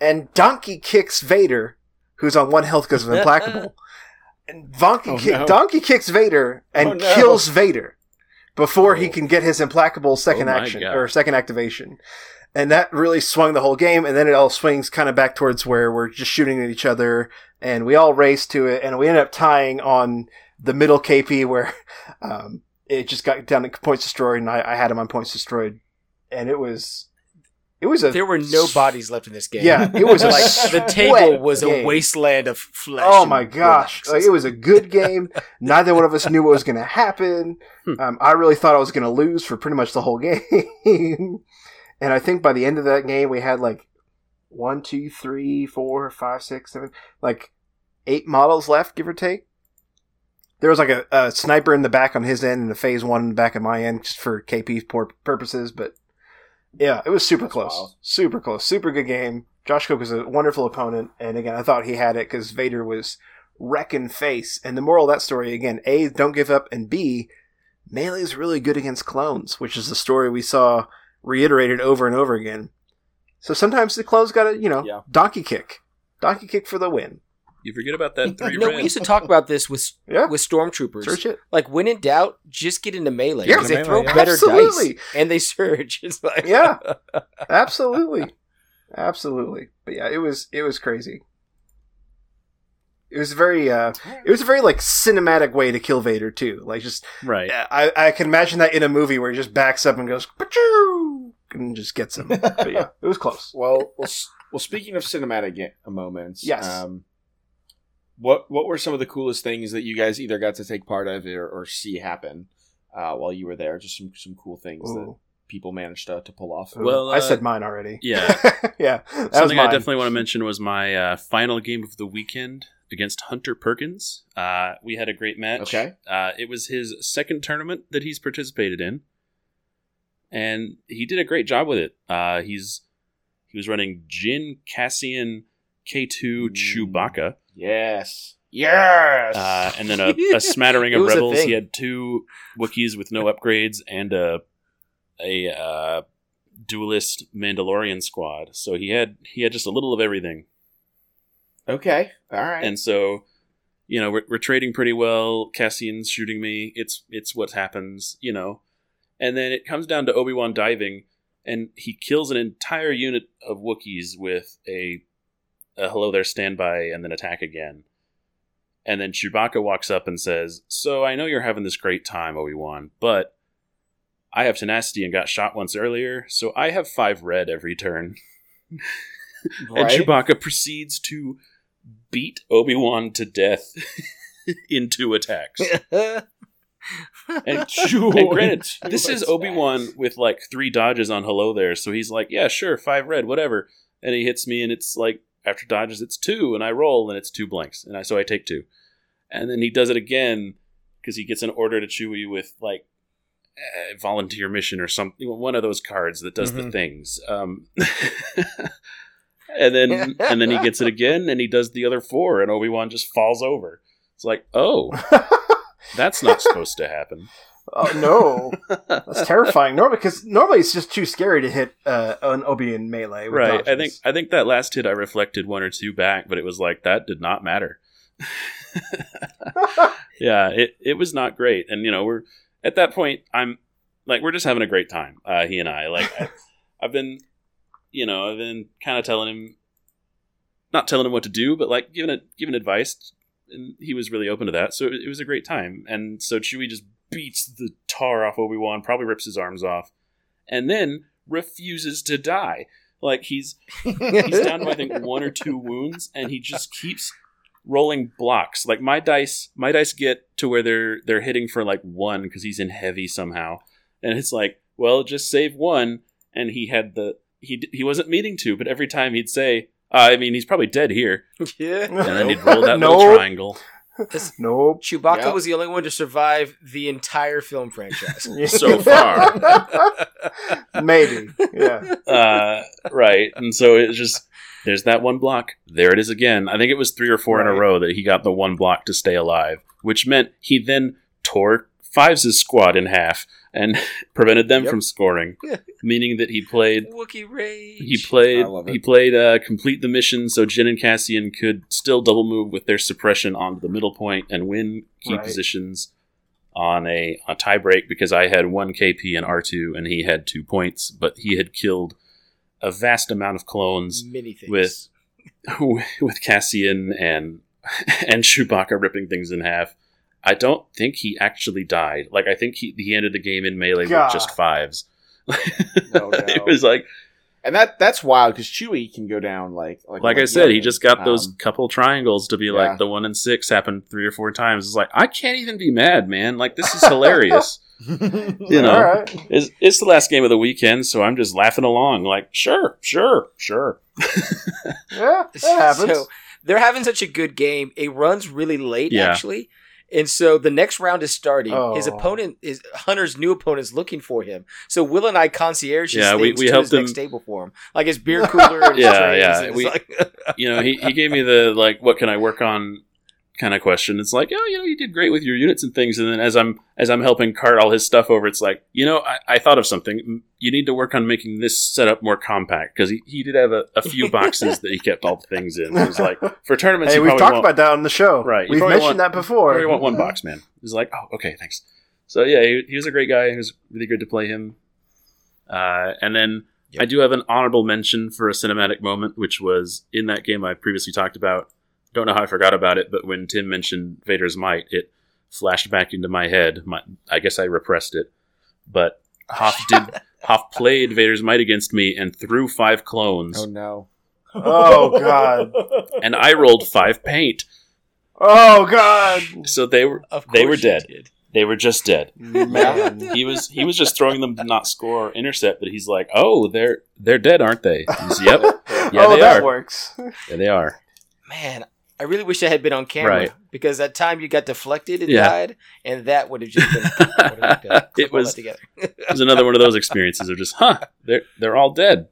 and donkey kicks Vader, who's on one health because of implacable. and donkey, Oh, kick, no. donkey kicks Vader and Oh, no. kills Vader before he Oh. can get his implacable second Oh, action God. or second activation. And that really swung the whole game, and then it all swings kind of back towards where we're just shooting at each other, and we all race to it, and we end up tying on the middle KP where um, it just got down to points destroyed, and I, I had him on points destroyed, and it was it was a There were no bodies left in this game. yeah, it was like the table was a wasteland of flesh. Oh my gosh! Like, it was a good game. Neither one of us knew what was going to happen. Hmm. Um, I really thought I was going to lose for pretty much the whole game. and I think by the end of that game, we had like one, two, three, four, five, six, seven, like eight models left, give or take. There was like a, a sniper in the back on his end and a phase one in the back of my end, just for KP purposes. But yeah, it was super close, super close, super good game. Josh Cook was a wonderful opponent, and again, I thought he had it because Vader was wrecking face. And the moral of that story, again, A, don't give up, and B, Melee is really good against clones, which is the story we saw reiterated over and over again. So sometimes the clones got to, you know, Yeah. donkey kick. Donkey kick for the win. You forget about that three You know, we used to talk about this with Yeah. with stormtroopers. Search it. Like when in doubt, just get into melee Yeah, because they melee, throw yeah. better Absolutely. dice and they surge. It's like Yeah. Absolutely. Absolutely. But yeah, it was it was crazy. It was very, uh, it was a very like cinematic way to kill Vader too. Like just, Right. I, I can imagine that in a movie where he just backs up and goes, "Pachoo!" and just gets him. but yeah, it was close. Well, well, well. Speaking of cinematic moments, Yes. Um, what what were some of the coolest things that you guys either got to take part of or, or see happen uh, while you were there? Just some some cool things that people managed to, to pull off. Ooh. Well, I uh, said mine already. yeah. yeah. That was Something I definitely want to mention was my uh, final game of the weekend against Hunter Perkins. Uh, we had a great match. Okay. Uh, it was his second tournament that he's participated in, and he did a great job with it. Uh, he's he was running Jyn Cassian K2 Mm. Chewbacca, Yes. Yes. uh, and then a, a smattering of rebels. He had two Wookiees with no upgrades and a a uh, duelist Mandalorian squad. So he had he had just a little of everything. okay. All right. and so you know we're, we're trading pretty well cassian's shooting me it's it's what happens you know and then it comes down to obi-wan diving and he kills an entire unit of wookiees with a, a hello there standby and then attack again and then chewbacca walks up and says so i know you're having this great time obi-wan but i have tenacity and got shot once earlier so i have five red every turn and Right. Chewbacca proceeds to beat Obi Wan to death in two attacks. And, and granted, this is Obi Wan with like three dodges on Hello There, so he's like, "Yeah, sure, five red, whatever." And he hits me, and it's like after dodges, it's two, and I roll, and it's two blanks, and I so I take two, and then he does it again because he gets an order to Chewie with like uh, volunteer mission or something, one of those cards that does the Mhm. things. Um, and then and then he gets it again, and he does the other four, and Obi Wan just falls over. It's like, oh, that's not supposed to happen. Oh no, that's terrifying. Normally, because normally it's just too scary to hit uh, an Obi in melee. With right. I think I think that last hit I reflected one or two back, but it was like that did not matter. yeah, it it was not great, and you know we're at that point. I'm like we're just having a great time. Uh, he and I like I, I've been, you know, I've been kind of telling him, not telling him what to do, but like giving it giving advice, and he was really open to that. So it, it was a great time, and so Chewie just beats the tar off Obi Wan, probably rips his arms off, and then refuses to die. Like he's he's down to I think one or two wounds, and he just keeps rolling blocks. Like my dice, my dice get to where they're they're hitting for like one because he's in heavy somehow, and it's like, well, just save one. And he had the he he wasn't meaning to, but every time he'd say, uh, I mean, he's probably dead here, yeah. and then he'd roll that Nope. little triangle. Nope. Chewbacca Yep. was the only one to survive the entire film franchise. So far. Maybe. Yeah. uh, right. And so it's just there's that one block. There it is again. I think it was three or four in a row that he got the one block to stay alive, which meant he then tore Fives' squad in half and prevented them Yep. from scoring, meaning that he played. Wookiee rage. He played. I love it. He played uh, complete the mission, so Jyn and Cassian could still double move with their suppression onto the middle point and win key Right. positions on a, a tie break because I had one KP and R two and he had two points, but he had killed a vast amount of clones many things. with with Cassian and and Chewbacca ripping things in half. I don't think he actually died. Like I think he he ended the game in melee God. with just fives. No, no. it was like and that that's wild because Chewie can go down like like, like I said, he just got those Um, couple triangles to be yeah. like the one and six happened three or four times. It's like I can't even be mad, man. Like this is hilarious. you know, All right. it's, it's the last game of the weekend, so I'm just laughing along. Like sure, sure, sure. Yeah, that happens. So they're having such a good game. It runs really late, Yeah. actually. And so the next round is starting. His Oh. opponent is Hunter's new opponent is looking for him. So Will and I concierge his Yeah, we- things we to helped his next him- table for him, like his beer cooler. And Yeah, yeah, It's we- like- you know, he, he gave me the like, what can I work on kind of question. It's like, oh, you know, you did great with your units and things. And then as I'm as I'm helping cart all his stuff over, it's like, you know, I, I thought of something. You need to work on making this setup more compact because he, he did have a, a few boxes that he kept all the things in. It was like for tournaments, hey, we've talked about that on the show. Right, We've mentioned want- that before. I want one box, man. He's like, oh, okay, thanks. So yeah, he, he was a great guy. It was really good to play him. Uh, and then Yep. I do have an honorable mention for a cinematic moment, which was in that game I previously talked about. Don't know how I forgot about it, but when Tim mentioned Vader's might, it flashed back into my head. My, I guess I repressed it, but Hoff did. Hoff played Vader's might against me and threw five clones, Oh no. Oh god. and I rolled five paint. Oh god. So they were Of They were dead. did. they were just dead. Man. He was he was just throwing them to not score or intercept, but he's like, "Oh, they're they're dead, aren't they?" He's, yep, Yeah, oh, they that are. works. yeah, they are. Man, I really wish I had been on camera Right. because that time you got deflected and Yeah. died, and that would have just been. would've looked good. It was- together. It was another one of those experiences of just, huh? They're they're all dead.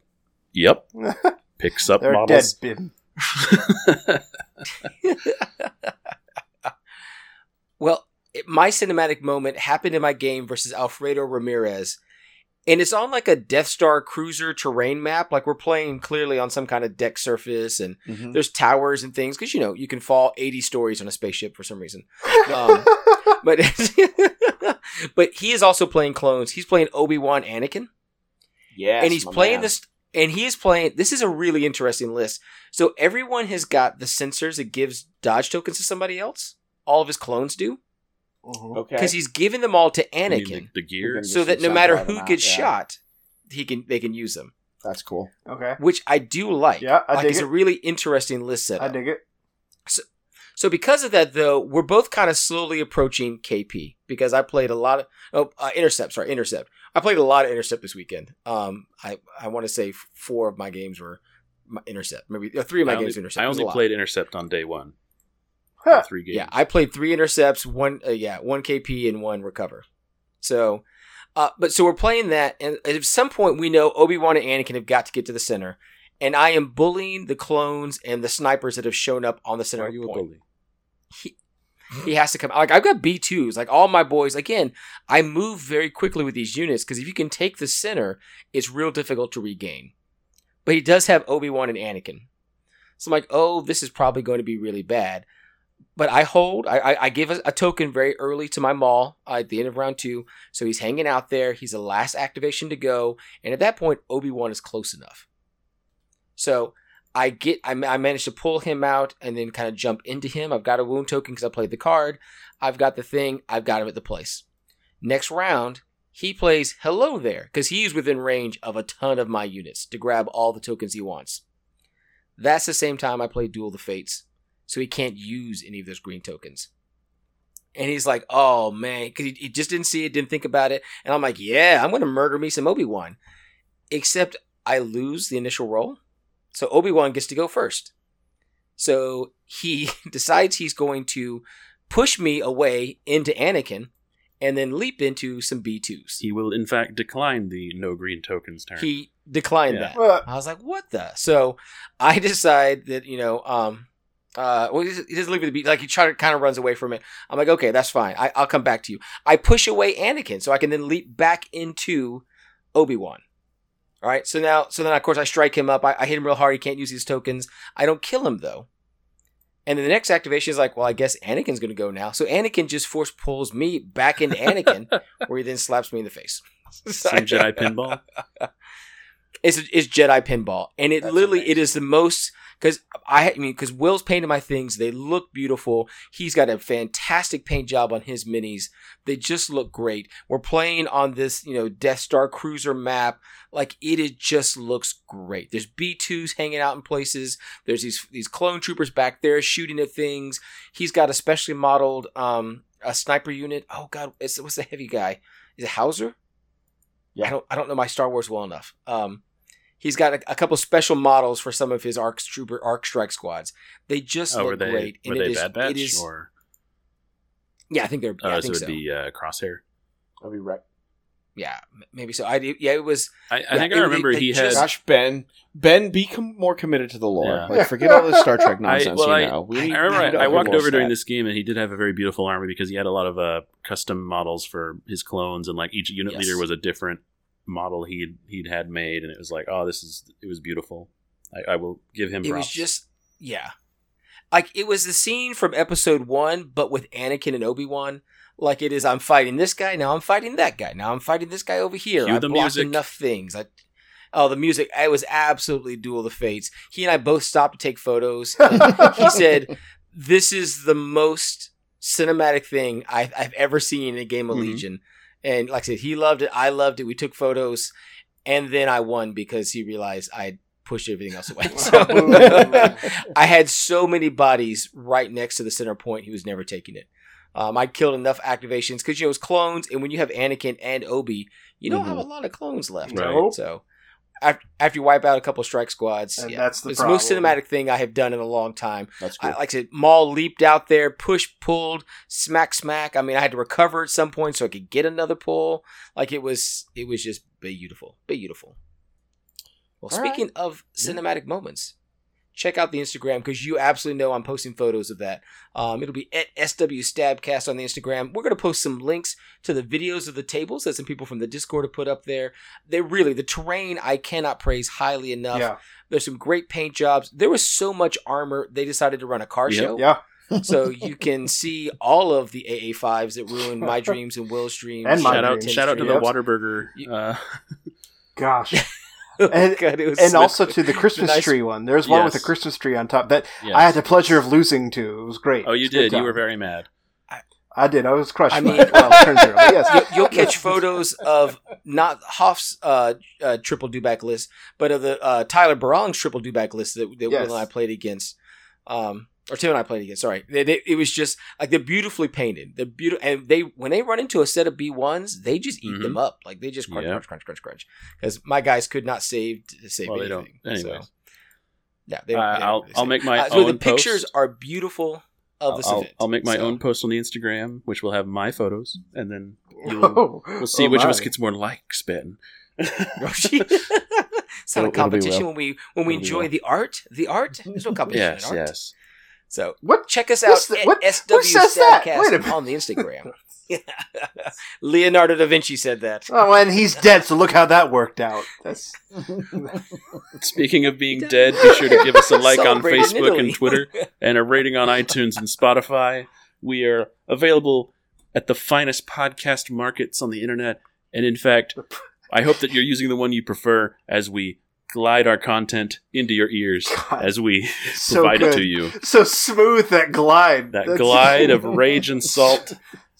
Yep. Picks up They're models. dead, Bim. Well, it, my cinematic moment happened in my game versus Alfredo Ramirez. And it's on like a Death Star cruiser terrain map. Like we're playing clearly on some kind of deck surface and Mhm. there's towers and things because you know you can fall 80 stories on a spaceship for some reason. Um, but but he is also playing clones. He's playing Obi Wan Anakin. Yes, and he's playing man. this and he is playing this is a really interesting list so everyone has got the sensors that gives dodge tokens to somebody else all of his clones do Mhm. Okay. because he's giving them all to I mean, anakin the, the gear. So that no matter drive them who out, gets yeah. shot he can they can use them That's cool. Okay. which i do like Yeah, I like dig it's it. a really interesting list setup I dig it. So so because of that, though, we're both kind of slowly approaching KP because I played a lot of oh uh, intercept. Sorry, intercept. I played a lot of intercept this weekend. Um, I I want to say four of my games were my intercept. Maybe uh, three of my I only, games were intercept. I It was a only played intercept on day one. Huh. Three games. Yeah, I played three intercepts, one uh, yeah, one KP and one recover. So, uh, but so we're playing that, and at some point we know Obi Wan and Anakin have got to get to the center, and I am bullying the clones and the snipers that have shown up on the center are you a bully? he, he has to come. Like I've got B twos. Like all my boys. Again, I move very quickly with these units because if you can take the center, it's real difficult to regain. But he does have Obi Wan and Anakin, so I'm like, oh, this is probably going to be really bad. But I hold. I I, give a, a token very early to my Maul uh, at the end of round two, so he's hanging out there. He's the last activation to go, and at that point, Obi Wan is close enough. So I get I, I managed to pull him out and then kind of jump into him. I've got a wound token because I played the card. I've got the thing. I've got him at the place. Next round, he plays hello there because he's within range of a ton of my units to grab all the tokens he wants. That's the same time I play Duel the Fates, so he can't use any of those green tokens. And he's like, "Oh man," because he, he just didn't see it, didn't think about it. And I'm like, "Yeah, I'm gonna murder me some Obi Wan," except I lose the initial roll. So Obi Wan gets to go first. So he decides he's going to push me away into Anakin and then leap into some B2s. He will, in fact, decline the no green tokens turn. He declined Yeah. that. I was like, what the? So I decide that, you know, um, uh, well, he doesn't- he doesn't leave the beat. Like he try to kind of runs away from it. I'm like, okay, that's fine. I, I'll come back to you. I push away Anakin so I can then leap back into Obi Wan. All right. So now, so then of course I strike him up. I, I hit him real hard. He can't use these tokens. I don't kill him though. And then the next activation is like, well, I guess Anakin's going to go now. So Anakin just force pulls me back into Anakin, where he then slaps me in the face. Some Jedi pinball. It's it's Jedi pinball, and it That's literally it amazing. is the most because I, I mean because Will's painted my things. They look beautiful. He's got a fantastic paint job on his minis. They just look great. We're playing on this you know Death Star cruiser map. Like it, it just looks great. There's B twos hanging out in places. There's these these clone troopers back there shooting at things. He's got a specially modeled um a sniper unit. Oh God, it's, what's the heavy guy? Is it Hauser? Yeah. I don't I don't know my Star Wars well enough. Um, he's got a, a couple special models for some of his arc trooper arc strike squads. They just Oh, look they great. were it they is- Bad Batch it is- or yeah, I think they're. oh, Yeah, I so think it so. be uh, Crosshair? I'll be right. Yeah, maybe so. I do- yeah, it was. I, I Yeah, think it- I remember they he just- had. Gosh, Ben, Ben, become more committed to the lore. Yeah. Like, forget all this Star Trek I, nonsense. well, I, you know, We I remember we I, I walked over during this game and he did have a very beautiful army because he had a lot of uh, custom models for his clones and like each unit Yes. leader was a different model he'd he'd had made and it was like oh this is it was beautiful. I, I will give him It was just yeah, like it was the scene from Episode One, but with Anakin and Obi Wan. Like it is, I'm fighting this guy now. I'm fighting that guy now. I'm fighting this guy over here. Cue I the blocked music. enough things. I, Oh, the music! It was absolutely Duel of the Fates. He and I both stopped to take photos. he said, "This is the most cinematic thing I've, I've ever seen in a game of Mhm. Legion." And like I said, he loved it. I loved it. We took photos, and then I won because he realized I pushed everything else away. So I had so many bodies right next to the center point. He was never taking it. Um, I killed enough activations because you know it was clones, and when you have Anakin and Obi, you don't Mhm. have a lot of clones left. Right. Nope. So after, after you wipe out a couple of strike squads, And yeah, that's the it's the most cinematic thing I have done in a long time. That's I, like I said, Maul leaped out there, push, pulled, smack, smack. I mean, I had to recover at some point so I could get another pull. Like it was, it was just beautiful, beautiful. Well, All right. speaking of cinematic moments, check out the Instagram because you absolutely know I'm posting photos of that. Um, it'll be at SW Stabcast on the Instagram. We're going to post some links to the videos of the tables that some people from the Discord have put up there. They're really, the terrain I cannot praise highly enough. Yeah, There's some great paint jobs. There was so much armor, they decided to run a car Yep. show. yeah, So you can see all of the AA5s that ruined my dreams and Will's dreams. And my shout out, shout out to the Yep. Whataburger. Uh, gosh. and, And- God, it was and so- also to the Christmas nice- tree one. There's one with a Christmas tree on top that yes. I had the pleasure of losing to. It was great. oh, you It's a good did. You were very mad. I did. I was crushed. I I mean- mean, well, turn zero. Yes, You- You'll catch photos of not Hoff's uh, uh, triple dewback list, but of the uh, Tyler Barong's triple dewback list that, that Yes. Will and I played against. Um, or Tim and I played against. Sorry, they, they, it was just like they're beautifully painted. They're beautiful, and they when they run into a set of B ones, they just eat Mhm. them up. Like they just crunch, Yeah. crunch, crunch, crunch, crunch. Because my guys could not save save Well, anything. So, yeah, they Uh, I'll really I'll make my Uh, own so the pictures post. are beautiful of this I'll, event. I'll make my So- own post on the Instagram, which will have my photos, and then Oh, we'll see oh which of us gets more likes. Ben. it's not It'll- a competition well. when we when we It'll enjoy well. the art. The art. There's no competition yes, in art. yes. So What? check us out the- at what- SW what says that? Wait a Stabcast minute. on the Instagram. Leonardo da Vinci said that. Oh, and he's dead. So look how that worked out. That's Speaking of being dead, be sure to give us a like on Facebook and Twitter, and a rating on iTunes and Spotify. We are available at the finest podcast markets on the internet, and in fact, I hope that you're using the one you prefer as we glide our content into your ears God, as we so provide good. it to you. so smooth that glide. That That's- glide of rage and salt.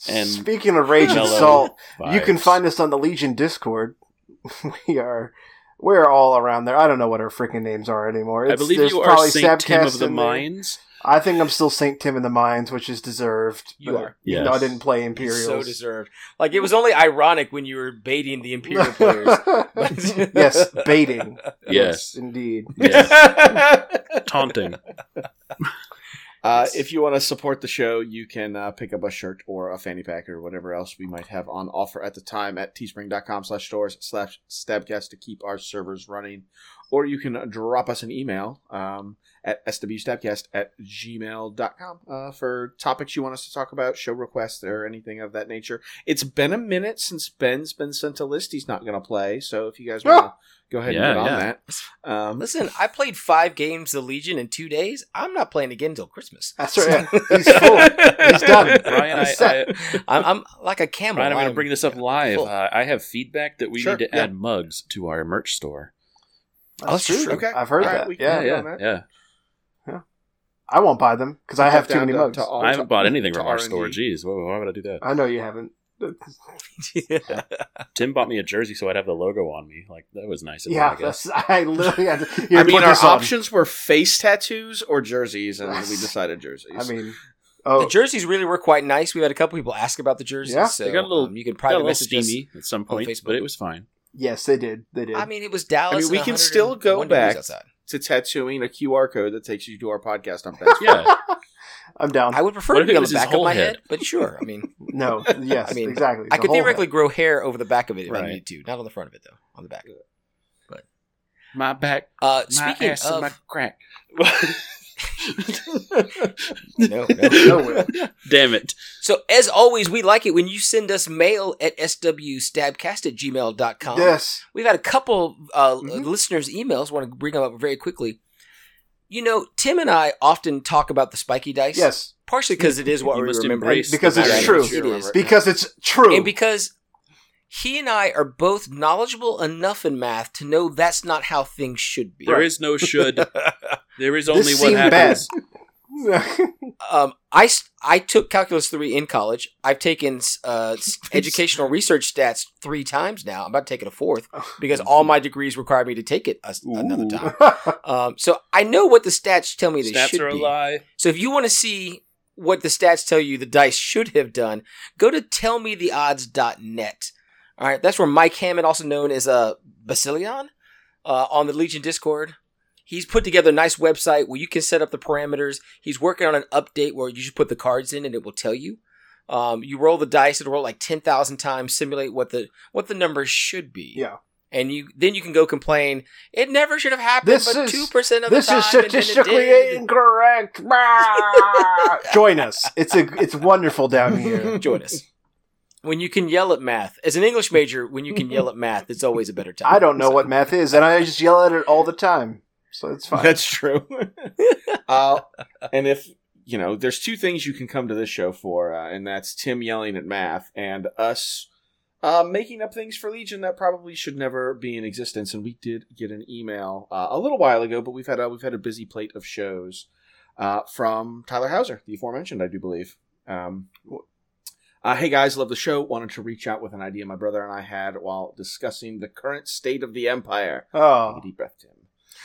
and speaking of rage and salt, you can find us on the Legion Discord. We are. We're all around there. I don't know what our freaking names are anymore. I believe you are probably Saint Tim of the Mines. there. Mines. I think I'm still Saint Tim in the Mines, which is deserved. You but are. Even though I didn't play It's Imperials. so deserved. Like it was only ironic when you were baiting the Imperial players. yes, baiting. Yes. indeed. Yes. Taunting. Uh, if you want to support the show, you can uh, pick up a shirt or a fanny pack or whatever else we might have on offer at the time at teespring.com slash stores slash stabcast to keep our servers running. Or you can drop us an email um, at swstabcast at gmail.com uh, for topics you want us to talk about, show requests, or anything of that nature. It's been a minute since Ben's been sent a list he's not going to play, so if you guys want to go ahead Yeah, and get on yeah. that. Um, Listen, I played five games of Legion in two days. I'm not playing again until Christmas. That's right. He's full. He's done. Ryan, I, He's set. I, I'm, I'm like a camel. Ryan, I'm going to bring this up live. Uh, I have feedback that we Sure, need to yeah. add mugs to our merch store. That's true. true. Okay. I've heard All right, that. we can yeah. get yeah, on yeah. I won't buy them because I have too many to- mugs. to all- I haven't bought anything from our R&D. store. Jeez, why, why would I do that? I know you haven't. yeah. Tim bought me a jersey so I'd have the logo on me. Like that was nice. Of him, Yeah, I guess. I literally had to. I mean, our this on. options were face tattoos or jerseys, and we decided jerseys. I mean, oh, The jerseys really were quite nice. We had a couple people ask about the jerseys. Yeah. so, They got a little- um, you can probably a private little message us. at some point, but it was fine. yes, they did. They did. I mean, it was Dallas. I mean, we can still go degrees back. Outside. to tattooing a QR code that takes you to our podcast on Facebook. Yeah, I'm down. I would prefer What to if be it on was the his back of whole my head? head, but sure. I mean, no, yes, I mean, exactly. I The could whole theoretically head. grow hair over the back of it if I Right. needed to, not on the front of it though. On the back. But my back, Uh, my speaking ass, and of, my crack. no, no. Nowhere. Damn it! So as always, we like it when you send us mail at swstabcast at gmail.com. Yes. We've had a couple uh, Mhm. listeners' emails. want to bring them up very quickly. You know, Tim and I often talk about the spiky dice. Yes. Partially because it is what You we must remember. embrace Because it's true. It is. Because it's true. And because he and I are both knowledgeable enough in math to know that's not how things should be. There is no should. There is only This what seemed happens. Um, I, s- I took calculus three in college. I've taken uh, educational research stats three times now. I'm about to take it a fourth because all my degrees require me to take it a s another time. Um, so I know what the stats tell me they Stats should are a be. lie. So if you want to see what the stats tell you the dice should have done, go to tellmetheodds.net. All right, that's where Mike Hammond, also known as uh, Basilion, uh, on the Legion Discord. He's put together a nice website where you can set up the parameters. He's working on an update where you should put the cards in and it will tell you. Um, you roll the dice; it'll roll like ten thousand times, simulate what the what the numbers should be. yeah. and you then you can go complain. It never should have happened, This but two percent of the This time. is and statistically incorrect. Join us. It's a it's wonderful down here. Join us. When you can yell at math, as an English major, when you can yell at math, it's always a better time. I don't know So- what math is, and I just yell at it all the time. So it's fine. That's true. uh, and if you know, there's two things you can come to this show for, uh, and that's Tim yelling at math and us uh, making up things for Legion that probably should never be in existence. And we did get an email uh, a little while ago, but we've had a, we've had a busy plate of shows uh, from Tyler Hauser, the aforementioned, I do believe. Um, uh, hey guys, love the show. Wanted to reach out with an idea my brother and I had while discussing the current state of the Empire. Take oh, a deep breath, Tim.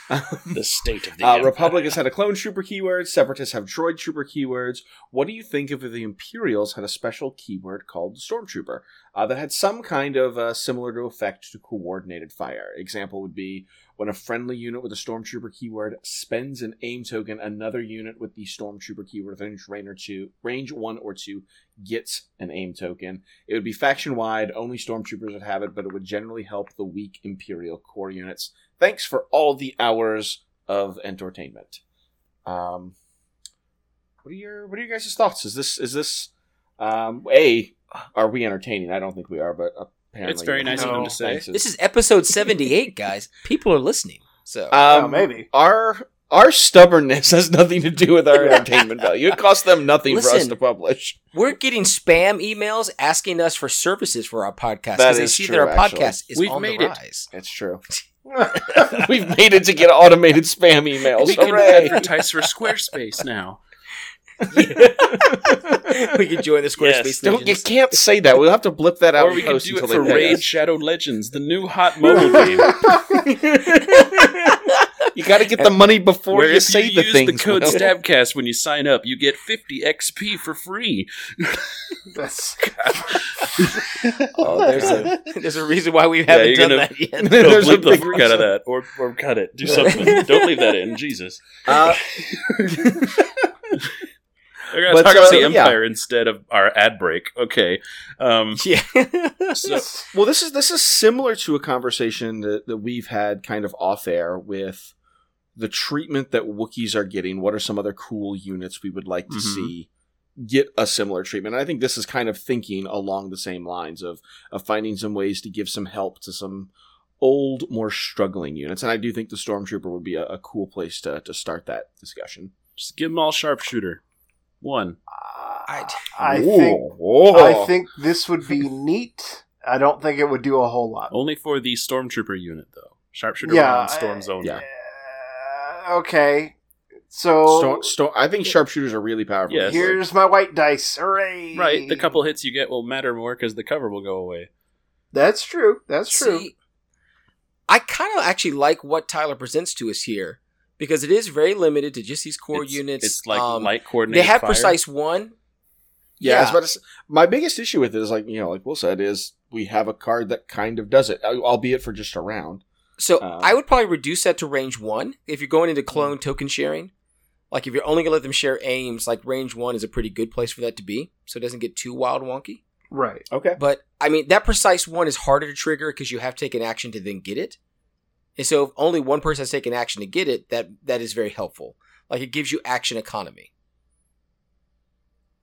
The state of the Uh, empire. Republic has had a clone trooper keyword. Separatists have droid trooper keywords. What do you think if the Imperials had a special keyword called stormtrooper uh, that had some kind of uh, similar to effect to coordinated fire? Example would be when a friendly unit with a stormtrooper keyword spends an aim token, another unit with the stormtrooper keyword range range or two, range one or two gets an aim token. It would be faction wide. Only stormtroopers would have it, but it would generally help the weak Imperial core units. Thanks for all the hours of entertainment. Um, what are your what are your guys' thoughts? Is this is this um, a are we entertaining? I don't think we are, but apparently It's very nice of them to say. thanks. This is episode seventy-eight, guys. People are listening. So um, oh, maybe. our our stubbornness has nothing to do with our entertainment value. It costs them nothing for us to publish. we're getting spam emails asking us for services for our podcast because they see true, that our actually. podcast is We've on made the it. rise. It's true. We've made it to get automated spam emails. we can advertise for Squarespace now. we can join the Squarespace. Yes, Don't, you can't say that. We'll have to blip that out. Or we in can do it for Raid. Shadow Legends, the new hot mobile game. You got to get the money before where you if say you the use things. the code Will. Stabcast when you sign up, you get 50 XP for free. That's, Oh, there's a there's a reason why we haven't you're done gonna- that yet. No, There's a bleep the big fuck out of that, or or cut it. Do something. Don't leave that in. Jesus. Uh, We're gonna But, talk about uh, the yeah. Empire instead of our ad break. Okay. Um, Yeah. so, well, this is this is similar to a conversation that, that we've had kind of off air with the treatment that Wookiees are getting. What are some other cool units we would like to Mhm. see get a similar treatment? And I think this is kind of thinking along the same lines of of finding some ways to give some help to some old, more struggling units. And I do think the Stormtrooper would be a, a cool place to to start that discussion. just give them all sharpshooter. One. I, I think whoa. I think this would be neat. I don't think it would do a whole lot. Only for the stormtrooper unit, though. Sharpshooter Yeah, on storms only. yeah. Uh, okay. So Storm, storm, I think sharpshooters are really powerful. Yes. here's my white dice. Hooray! Right. The couple hits you get will matter more because the cover will go away. That's true. That's true. See, I kind of actually like what Tyler presents to us here because it is very limited to just these core it's, units. It's like Um, light coordinated. They have fire. precise one. Yeah, I was about to say- my biggest issue with it is like you know, like Will said, is we have a card that kind of does it, albeit for just a round. So Um, I would probably reduce that to range one if you're going into clone token sharing. Like if you're only gonna let them share aims, like range one is a pretty good place for that to be, so it doesn't get too wild wonky. Right. Okay. But I mean, that precise one is harder to trigger because you have to take an action to then get it. And so if only one person has taken action to get it, that that is very helpful. Like it gives you action economy.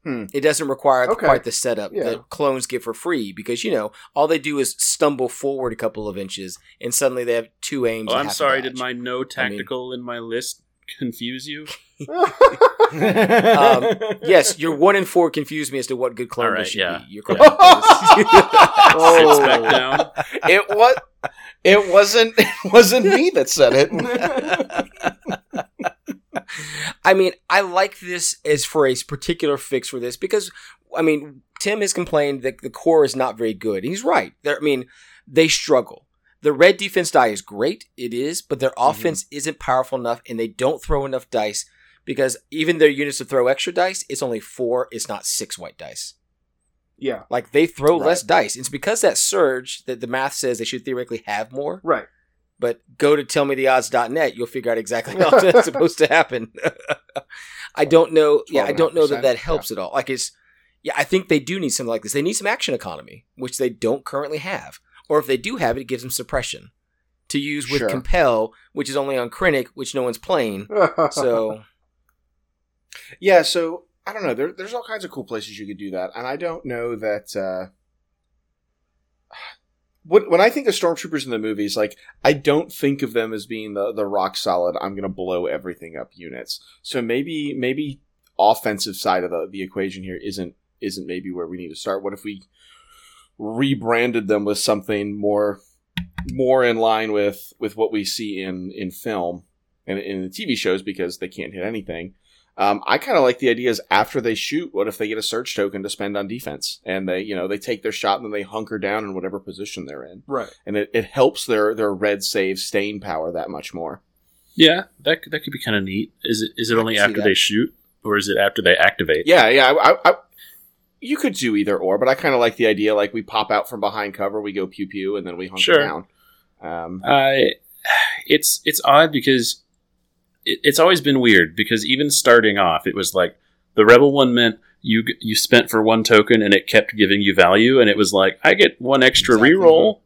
Hmm. It doesn't require Okay. quite the setup Yeah. that clones get for free because you know all they do is stumble forward a couple of inches and suddenly they have two aims. Oh, and I'm sorry. Did my no tactical in my list confuse you? Um, yes, your one in four confused me as to what good clone right, should yeah. be. You're correct. Sits back oh. down. it was. It wasn't. It wasn't me that said it. I mean, I like this as for a particular fix for this because, I mean, Tim has complained that the core is not very good. He's right. They're, I mean, they struggle. The red defense die is great. It is, but their offense isn't powerful enough and they don't throw enough dice because even their units to throw extra dice, it's only four, it's not six white dice. yeah. Like they throw Right. less dice. It's because that surge that the math says they should theoretically have more. Right. But go to tellmetheodds.net, you'll figure out exactly how that's supposed to happen. I don't know. Yeah, I don't know that that 12.5%, helps at all. Like it's, yeah, I think they do need something like this. They need some action economy, which they don't currently have. Or if they do have it, it gives them suppression to use with Sure. compel, which is only on Krennic, which no one's playing. So Yeah, so I don't know. There, there's all kinds of cool places you could do that, and I don't know that. Uh, when, when I think of stormtroopers in the movies, like I don't think of them as being the the rock solid. I'm going to blow everything up units. So maybe maybe offensive side of the the equation here isn't isn't maybe where we need to start. What if we rebranded them with something more more in line with with what we see in in film and in the TV shows because they can't hit anything. Um, I kind of like the ideas after they shoot. What if they get a surge token to spend on defense, and they, you know, they take their shot and then they hunker down in whatever position they're in, right. and it, it helps their their red save staying power that much more. Yeah, that that could be kind of neat. Is it is it I only after they shoot, or is it after they activate? Yeah, yeah. I, I, I, you could do either or, but I kind of like the idea. Like we pop out from behind cover, we go pew pew, and then we hunker Sure. down. Um, I it's it's odd because it, it's always been weird because even starting off, it was like the rebel one meant you you spent for one token and it kept giving you value, and it was like I get one extra Exactly. reroll,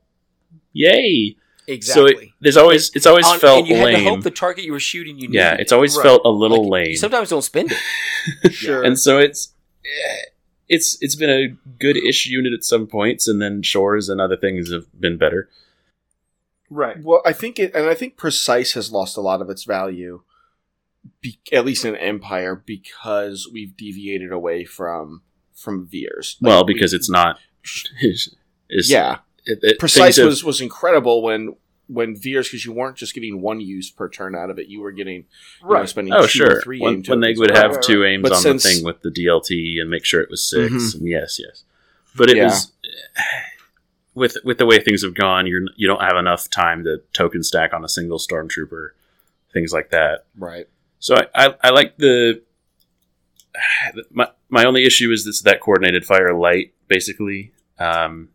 yay! exactly. So it, there's always it's always On- felt and you had to hope the target you were shooting you yeah, needed. it's always Right. felt a little Like, lame. You sometimes don't spend it. Sure. and so it's eh, it's it's been a good ish unit at some points, and then shores and other things have been better. right. Well, I think it, and I think precise has lost a lot of its value, be, at least in Empire, because we've deviated away from from Veers. Like, well, we- because it's not. It's, it's- yeah, it, it, precise things have- was was incredible when when Veers because you weren't just getting one use per turn out of it, you were getting you know, Right. spending Oh two or sure, three when, aim when they would have right, two aims But on since- the thing with the DLT and make sure it was 6 Mhm. and yes, yes. But it Yeah. was with with the way things have gone, you're you don't have enough time to token stack on a single stormtrooper, things like that. right. So I, I, I like the my my only issue is this that coordinated fire light basically. Um,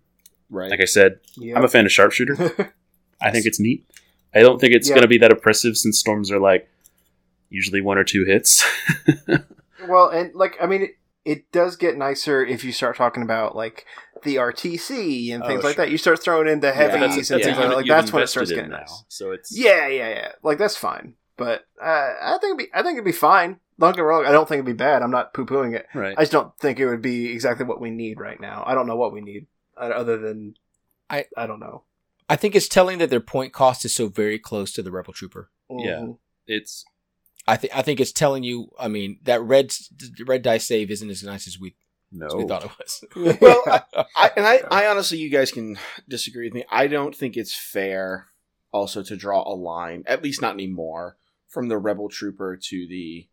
Right. like I said, Yeah. I'm a fan of sharpshooter. I think it's neat. I don't think it's Yeah. going to be that oppressive since storms are like usually one or two hits. well, and like I mean, it, it does get nicer if you start talking about like the RTC and Oh, things like sure. that. You start throwing in the Yeah, heavies that's- and that's things a like that. Like that's when it starts getting now. nice. So it's Yeah, yeah, yeah. Like that's fine. But uh, I think it'd be, I think it'd be fine. Don't get wrong. I don't think it'd be bad. I'm not poo pooing it. right. I just don't think it would be exactly what we need right now. I don't know what we need uh, other than I- I don't know. I think it's telling that their point cost is so very close to the Rebel Trooper. Yeah. Mhm. it's I think I think it's telling you. I mean, that red red die save isn't as nice as we, no. as we thought it was. Well, I, I, and I, I honestly, you guys can disagree with me. I don't think it's fair also to draw a line, at least not anymore, from the rebel trooper to the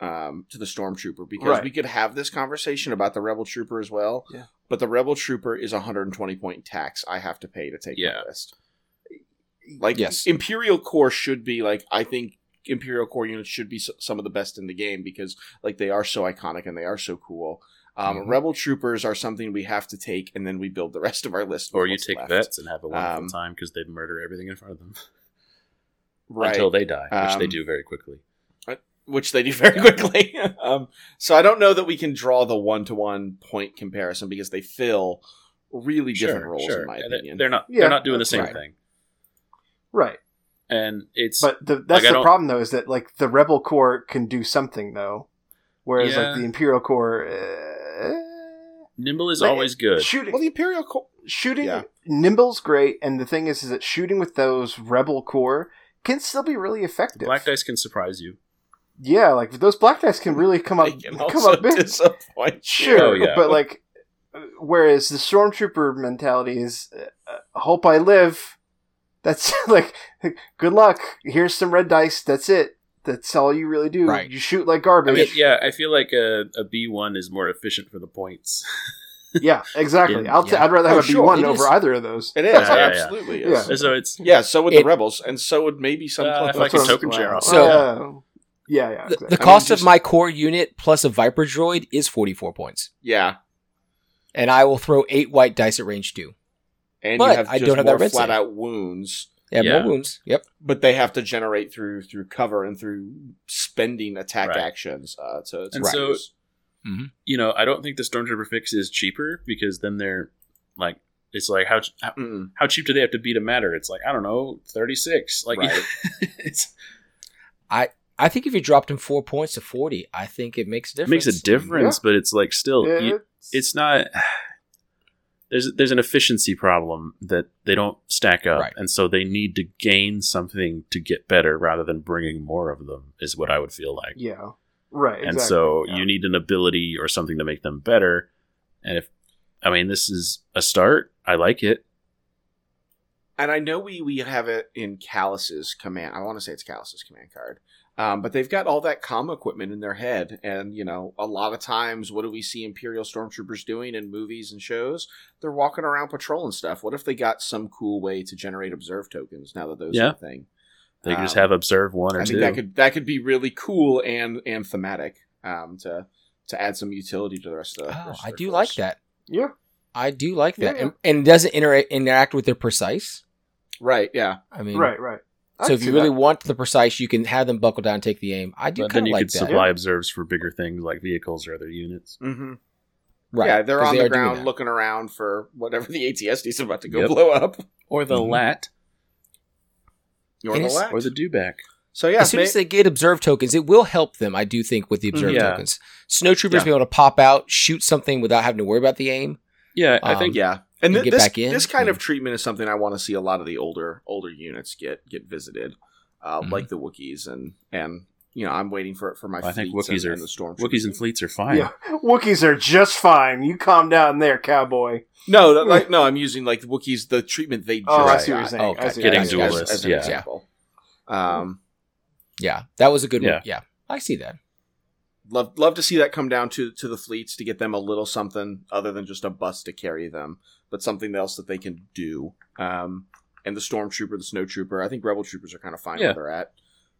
um to the stormtrooper because Right. we could have this conversation about the rebel trooper as well. Yeah. But the rebel trooper is a 120 point tax I have to pay to take Yeah. my list. Like Yes. Imperial Core should be like I think Imperial Core units should be some of the best in the game because like they are so iconic and they are so cool. Um, Mhm. Rebel troopers are something we have to take, and then we build the rest of our list. or you take left. vets and have a wonderful Um, time because they murder everything in front of them right? until they die, which they Um, do very quickly. Which they do very quickly. um, so I don't know that we can draw the one-to-one point comparison because they fill really different roles, in my Yeah, they- opinion. They're not. Yeah, they're not doing the same right. thing, Right. and it's. But the, that's Like, the problem, though, is that like the Rebel Core can do something though, whereas Yeah. like the Imperial Core, uh, nimble is like, always good. Shooting, well, the Imperial Core. shooting, yeah. Nimble's great, and the thing is, is that shooting with those Rebel Core can still be really effective. Black dice can surprise you. Yeah, like those black dice can really come up They can come up big. disappoint you. Sure, Oh, yeah. but like, whereas the stormtrooper mentality is, uh, hope I live. That's like, good luck. Here's some red dice. That's it. That's all you really do. Right. You shoot like I garbage. mean, yeah, I feel like a, a B one is more efficient for the points. yeah, exactly. Yeah. I'll t- Yeah. I'd rather have Oh, a B one it over is. either of those. It is. Yeah, it yeah, absolutely yeah. is. so it's Yeah, so would It- the rebels, and so would maybe some. Uh, if I That's can what I'm- token share off. So- Yeah, yeah. The, exactly. the I mean, cost just- of my core unit plus a Viper droid is 44 points. yeah, And I will throw eight white dice at range two. and But you have I just don't have that more red flat save. out wounds, Yeah, Yeah. more wounds. Yep. but they have to generate through through cover and through spending attack Right. actions. Uh, to, to And so- use. you know, I don't think the Stormtrooper fix is cheaper because then they're like, it's like how how, Mm, how cheap do they have to be to matter? It's like I don't know, thirty six. Like Right. it's I think if you dropped him four points to 40, I think it makes a it difference. makes a difference, but it's like still, Yeah, you- it's- it's not. There's there's an efficiency problem that they don't stack up, Right. and so they need to gain something to get better rather than bringing more of them. Is what I would feel like. yeah, right. and exactly, so yeah. you need an ability or something to make them better. And if I mean this is a start, I like it. And I know we we have it in Kallus's command. I want to say it's Kallus's command card. Um, but they've got all that comm equipment in their head, and you know, a lot of times, what do we see Imperial stormtroopers doing in movies and shows? They're walking around patrolling stuff. What if they got some cool way to generate observe tokens now that those Yeah. are a thing? They can just Um, have observe one or I two. think that could that could be really cool and and thematic um, to to add some utility to the rest of the. Oh, rest I do force. like that. yeah, I do like that. Yeah. And, and does it intera- interact with their precise? Right? Yeah. I mean, right, right. I So if you really that. want the precise, you can have them buckle down and take the aim. I do but kind then you like could that. supply observes for bigger things like vehicles or other units. Mm-hmm. Right. yeah, they're on they the ground looking around for whatever the AT-ST is about to go Yep. blow up. Or the Mhm. lat, You're the it's- lax. or the dewback. So yeah, as soon may- as they get observe tokens, it will help them, I do think, with the observe Yeah. tokens. Snowtroopers Yeah. be able to pop out, shoot something without having to worry about the aim. Yeah, I Um, think yeah, and you th- get this back in, this kind of treatment is something I want to see a lot of the older older units get get visited, uh, Mhm. like the Wookiees and and you know I'm waiting for it for my. I think fleets Wookiees and, are and the stormtroopers. Wookiees and fleets are fine. Yeah, Wookiees are just fine. You calm down there, cowboy. No, that, like no, I'm using like the Wookiees the treatment they. Just oh, I see what you're saying. Oh, okay. I see Getting what as, as, as an yeah. example. Um, Yeah, that was a good Yeah. one. Yeah, I see that. Love love to see that come down to to the fleets to get them a little something other than just a bus to carry them, but something else that they can do. Um, and the stormtrooper, the snow trooper, I think rebel troopers are kind of fine Yeah. where they're at.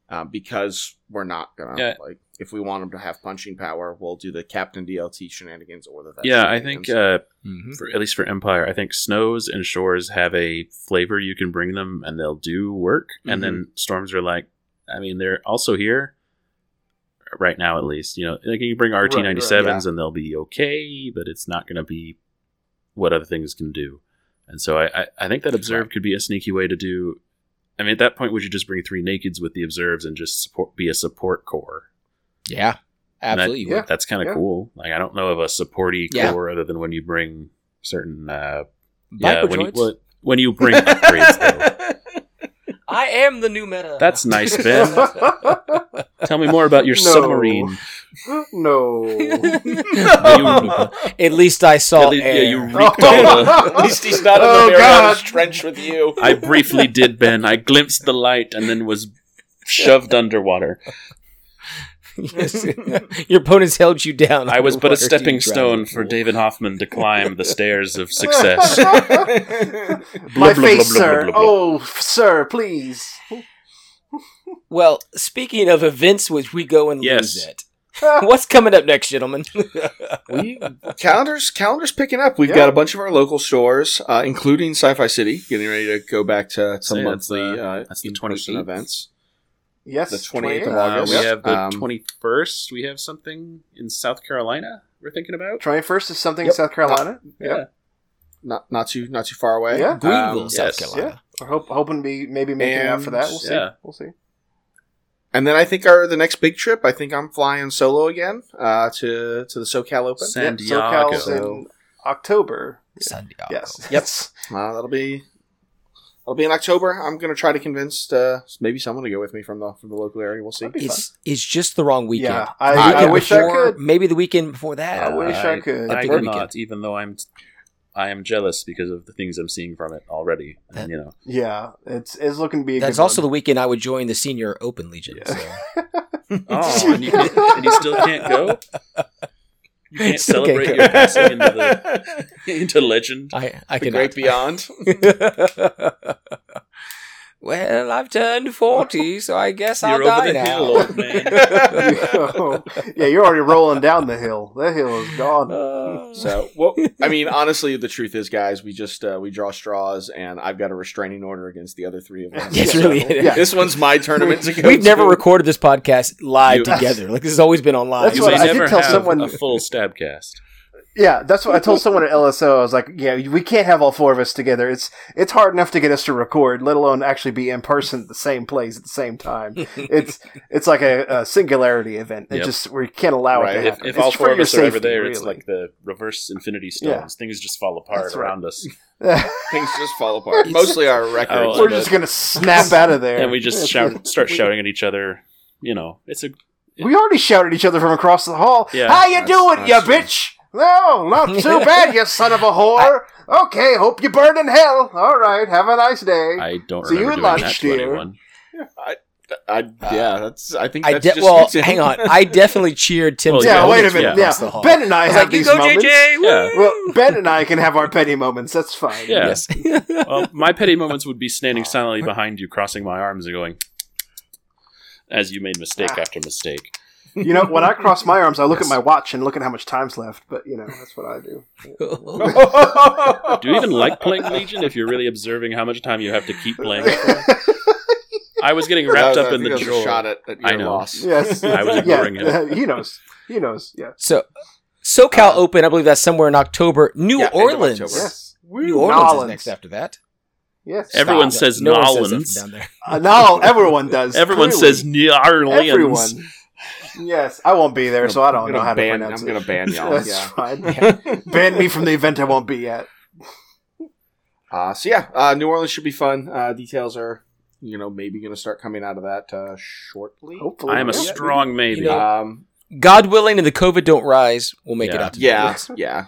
Um, because we're not gonna Yeah. like if we want them to have punching power, we'll do the Captain DLT shenanigans or the that Yeah, I think shenanigans. uh, hmm for at least for Empire, I think snows and shores have a flavor you can bring them, and they'll do work. And then storms are like, I mean, they're also here right now, at least. You know, like you bring RT ninety sevens, and they'll be okay, but it's not going to be what other things can do. And so I, I, I think that observe could be a sneaky way to do. I mean, at that point, would you just bring three nakeds with the observes and just support be a support core? Yeah, And that- absolutely. Yeah. That's kind of Yeah. cool. Like I don't know of a supporty Yeah. core other than when you bring certain uh, Viper when you, well, when you bring upgrades though. I am the new meta. That's nice, Ben. Tell me more about your No. submarine. no. At least I saw At least- yeah, you reeked all the- At least he's not in Oh, the Marianas Trench with you. I briefly did, Ben. I glimpsed the light and then was shoved underwater. Yes. Your opponents held you down. I was but a underwater, so you stepping stone in for pool. David Hoffman to climb the stairs of success. My Blah, blah, face, blah, blah, sir. blah, blah. Oh, sir, please. Well, speaking of events which we go and Yes. lose at, what's coming up next, gentlemen? we calendars calendars picking up. We've Yeah. got a bunch of our local stores, uh, including Sci-Fi City, getting ready to go back to some Say that's, monthly uh, uh, that's the in-person 28th. events. Yes, The 28th of 28th. Uh, August. we Yep. have the Um, 21st. We have something in South Carolina we're thinking about. 21st is something Yep. in South Carolina. Yeah. Not not too not too far away. Yeah. Greenville, Um, South yes. Carolina. We're hope, hoping to be maybe making out for that. We'll see. Yeah. We'll see. And then I think our the next big trip. I think I'm flying solo again uh, to to the SoCal Open. San Yep, Diego. SoCal's in October. Santiago. Yes. Yep. Uh, that'll be I'll be in October. I'm gonna try to convince uh, maybe someone to go with me from the from the local area. We'll see. That'd It's it's just the wrong weekend. Yeah, I, The I weekend wish I could. Maybe the weekend before that. I wish I could. I Epic cannot, weekend. even though I'm, I am jealous because of the things I'm seeing from it already. And, you know, Yeah, it's it's looking to be. A That's good also the weekend I would join the Senior Open Legion. Yeah. So. oh, and you, and you still can't go. You can't celebrate your passing into the into legend. I, I the can great beyond. well, I've turned 40, so I guess I'll You're over die the now. hill, old man. Yo, yeah, you're already rolling down the hill. That hill is gone. Uh, So, well, I mean, honestly, the truth is, guys, we just uh, we draw straws, and I've got a restraining order against the other three of us. It's So, really- Yeah. This one's my tournament to go We've never to. recorded this podcast live You- together. Like this has always been online. That's You what may I did never tell have someone- a full stabcast. Yeah, that's what I told someone at LSO. I was like, "Yeah, we can't have all four of us together. It's it's hard enough to get us to record, let alone actually be in person at the same place at the same time. It's it's like a, a singularity event. It Yep. just we can't allow Right. it to happen. if It's all four of your us are ever safety, there, it's like the reverse Infinity Stones. Yeah. Things just fall apart That's right. around us, Things just fall apart. Mostly our records. Oh, we're but- just gonna snap out of there, and we just shout, start shouting at each other. You know, it's a We already shouted at each other from across the hall. Yeah, How you that's- doing, you true. bitch? No, not too bad, you son of a whore. Okay, hope you burn in hell. All right, have a nice day. I don't See you remember at doing lunch, that to dear. anyone. I, yeah, that's. I think I that's de- just well, me hang on. I definitely cheered Tim. Well, yeah, yeah, wait a minute. across Yeah. Ben and I, I have like, "You these go, moments. JJ!" Yeah. Well, Ben and I can have our petty moments. That's fine. Yeah. Yes. Well, my petty moments would be standing silently behind you, crossing my arms, and going, as you made mistake Ah. after mistake. You know, when I cross my arms, I look Yes. at my watch and look at how much time's left. But you know, that's what I do. Do you even like playing Legion if you're really observing how much time you have to keep playing? I was getting wrapped That was- up I in the that was joy. shot at, at your I know. loss. yes, I was yeah, ignoring him. he knows. He knows. Yeah. so, SoCal Uh, Open, I believe that's somewhere in October. New Yeah, Orleans. October. Yes. New Orleans Nolans. is next after that. Yes. Everyone Stop. says No one says Nolans. that down there. Uh, no, everyone does. Everyone clearly. says New Orleans. Everyone. Yes, I won't be there, so I don't know gonna how to ban- pronounce I'm it. gonna ban y'all, That's yeah. fine. ban me from the event I won't be at. Uh, so yeah, uh, New Orleans should be fun. Uh, details are, you know, maybe going to start coming out of that uh, shortly. Hopefully, I am a yeah. strong maybe. You know- Um, God willing, and the COVID don't rise, we'll make it out to yeah, Dallas. yeah.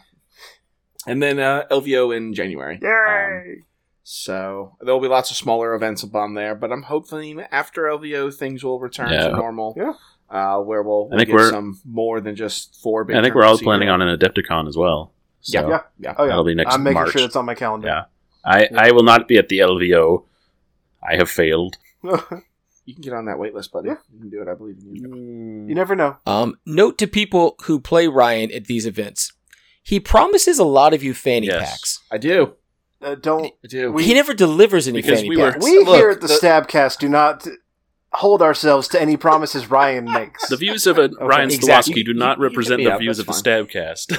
And then uh, LVO in January. Um, Yay! so there'll be lots of smaller events up on there, but I'm hoping after LVO things will return Yeah. to normal. Yeah. Uh, where we'll, I we'll think get we're- some more than just four. Big I think we're all planning on an Adepticon as well. So Yeah, Yeah. yeah. Oh yeah, That'll be next I'm making March. sure that's on my calendar. Yeah. I, I will not be at the LVO. I have failed. You can get on that wait list, buddy. Yeah. You can do it. I believe in you. you never know. Um, note to people who play Ryan at these events, he promises a lot of you fanny Yes. packs. I do. Uh, don't I do. We- he never delivers any Because fanny we were- packs. we Look, here at the, the- Stabcast do not hold ourselves to any promises Ryan makes. The views of uh, a Ryan exactly. Slawski do not You- you represent the up, views of the Stabcast.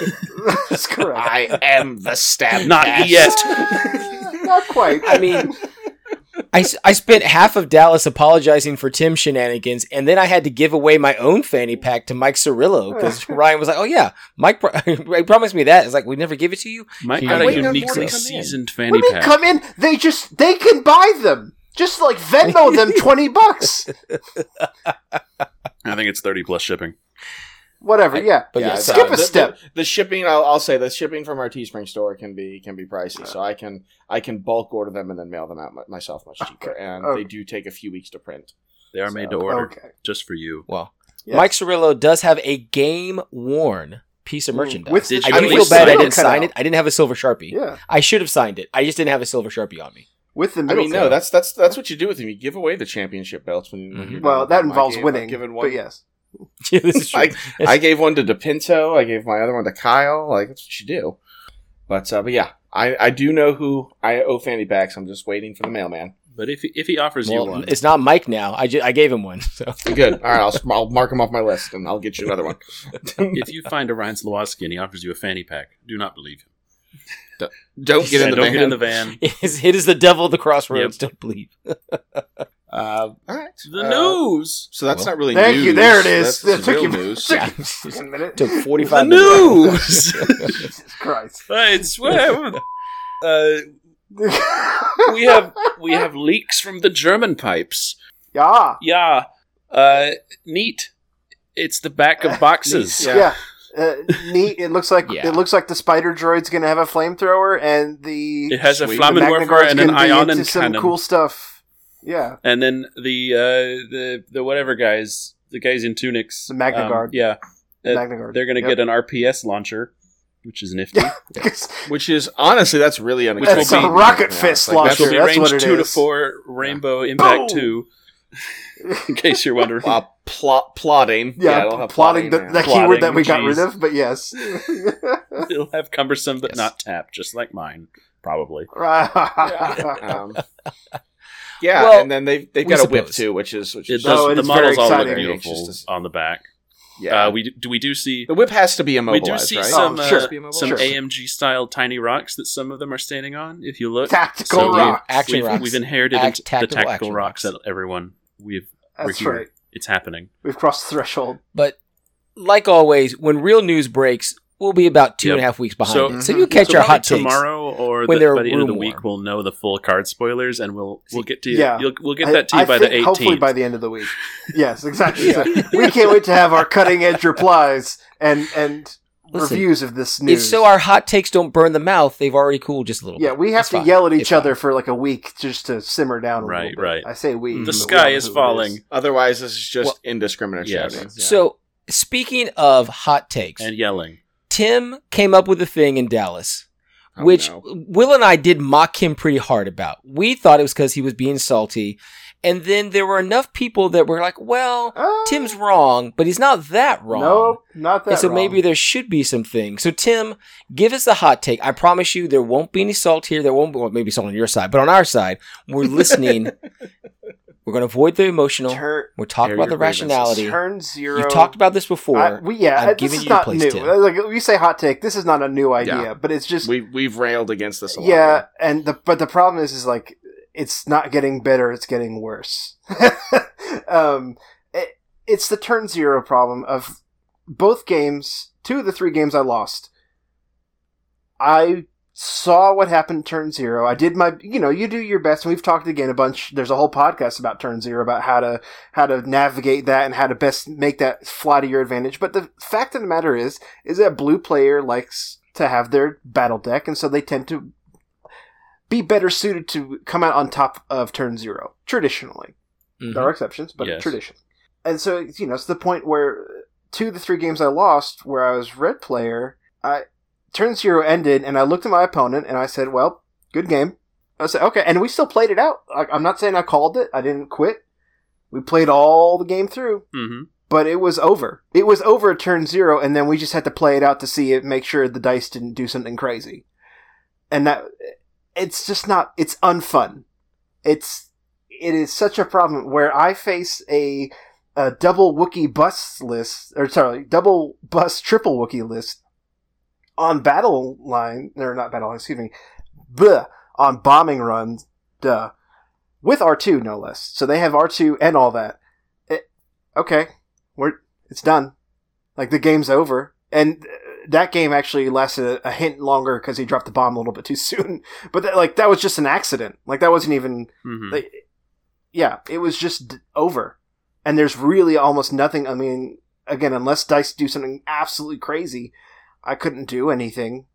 that's correct. I am the stab. Not yet. not quite. I mean, I, I spent half of Dallas apologizing for Tim shenanigans, and then I had to give away my own fanny pack to Mike Cirillo because Ryan was like, "Oh yeah, Mike, pro- he promised me that." It's like we never give it to you. Mike I'm got a waiting on more to uniquely come in. seasoned what fanny do you mean pack. come in? They just they can buy them. Just like Venmo them twenty bucks. I think it's 30 plus shipping. Whatever. Yeah. But yeah, skip the- a step. The, the shipping, I'll, I'll say, the shipping from our Teespring store can be can be pricey. So I can I can bulk order them and then mail them out my- myself much cheaper, Okay. and Okay. they do take a few weeks to print. They are made to order Okay. just for you. Well, Yes. Mike Cirillo does have a game worn piece of merchandise. with Did I do feel bad I didn't sign it. I didn't have a silver sharpie. Yeah. I should have signed it. I just didn't have a silver sharpie on me. With the I mean, no, that's that's that's what you do with them. You give away the championship belts when, when Mhm. you're well, that involves gave- winning. I've given one. But yes. Yeah, this is true. I, I gave one to DePinto. I gave my other one to Kyle. Like that's what you do. But uh, but yeah, I, I do know who I owe fanny packs. I'm just waiting for the mailman. But if he, if he offers well, you one, it's not Mike now. I, ju- I gave him one. So Good. All right, I'll, I'll mark him off my list and I'll get you another one. if you find a Ryan Slawski and he offers you a fanny pack, do not believe him. Don't get Yeah, in the don't van. get in the van. it is, it is the devil of the crossroads. Don't believe. Uh, all right. The Uh, news. So that's Well, not really Thank news. you. There it is. That's That took real you- news. took Yeah. One minute. Took forty The minutes. news. Jesus Christ. I swear. Uh, we have we have leaks from the German pipes. yeah. Yeah, uh, neat. It's the back of boxes. Yeah. Yeah. Uh, neat. It looks like Yeah. it looks like the spider droid's gonna have a flamethrower, and the It has a Sweet. the Flammenwerfer MagnaGuard's and an gonna be Ionen into some cannon, cool stuff. Yeah, and then the uh, the the whatever guys, the guys in tunics, The MagnaGuard. um, yeah, Uh, MagnaGuard. they're gonna Yep. get an RPS launcher, which is nifty. Which is honestly, that's really Which unexpected. That's will a be- rocket Yeah, fist it's like, Which will launcher. be That's what range it two to four Rainbow Impact Boom! two. in case you're wondering. Uh, plot plotting. Yeah, it'll have plotting, the, the Plotting, keyword that we got rid of, but yes. It'll have cumbersome but Yes. not tap, just like mine, probably. right. Um, yeah, Well, and then they've they've we got a whip too, which is which It is does. Oh, the is models all look beautiful Anxious on the back. yeah. Uh, we do, do we do see the whip has to be immobilized. we do see right? some Oh, uh, some Sure. AMG style tiny rocks that some of them are standing on. If you look, Tactical So we- rocks. Action we've, rocks. we've inherited Act- into the tactical tactical rocks rocks. that everyone we've That's we're here. right. It's happening. We've crossed the threshold. But like always, when real news breaks, we'll be about two and a half weeks behind So- it. So you'll mhm. catch So our probably hot takes. tomorrow or when the, they're by the end of the rumor. week, we'll know the full card spoilers, and we'll we'll get to you. Yeah. You'll, we'll get that to you I by think the Hopefully by the end of the week. Yes, exactly. So we can't wait to have our cutting edge replies and and Listen, reviews of this If news. so our hot takes don't burn the mouth, they've already cooled just a little yeah, bit. we have It's to fine. yell at each It's other fine. for like a week just to simmer down a Right, little bit. right. I say we. The but we sky all know is falling. Otherwise, this is just Well- indiscriminate Yes. shouting. Yeah. So speaking of hot takes, and yelling. Tim came up with a thing in Dallas, Oh, which no. Will and I did mock him pretty hard about. We thought it was because he was being salty. And then there were enough people that were like, well, Uh, Tim's wrong, but he's not that wrong. Nope, not that. and so wrong. maybe there should be some things. So Tim, give us a hot take. I promise you, there won't be any salt here. There won't be well, maybe salt on your side, but on our side, we're listening. we're going to avoid the emotional. turn We're talking about the rationality. turn zero. You've talked about this before. I, we, yeah, I'm this giving is you your not place, new. Tim. Like we say, hot take. This is not a new idea, Yeah. but it's just we we've railed against this a lot. yeah. And the but the problem is, is like it's not getting better; it's getting worse. um, it, it's the turn zero problem of both games. Two of the three games I lost. I saw what happened turn zero. I did my, you know, you do your best. And we've talked again a bunch. There's a whole podcast about turn zero about how to how to navigate that and how to best make that fly to your advantage. But the fact of the matter is, is that blue player likes to have their battle deck, and so they tend to be better suited to come out on top of turn zero traditionally. Mhm. There are exceptions, but Yes. tradition. And so you know, it's the point where two of the three games I lost, where I was red player, I turn zero ended, and I looked at my opponent and I said, "Well, good game." I said, "Okay," and we still played it out. Like, I'm not saying I called it. I didn't quit. We played all the game through, hmm but it was over. It was over at turn zero, and then we just had to play it out to see it, make sure the dice didn't do something crazy. And that it's just not. It's unfun. It's it is such a problem where I face a a double Wookiee bus list, or sorry, double bus triple Wookie list on battle line, or not battle line, excuse me, bleh, on bombing runs, duh, with R two no less. So they have R two and all that. It, okay, we're it's done. Like the game's over, and that game actually lasted a, hint longer because he dropped the bomb a little bit too soon. But that, like that was just an accident. Like that wasn't even hmm like, yeah, it was just d- over. And there's really almost nothing. I mean, again, unless dice do something absolutely crazy, I couldn't do anything.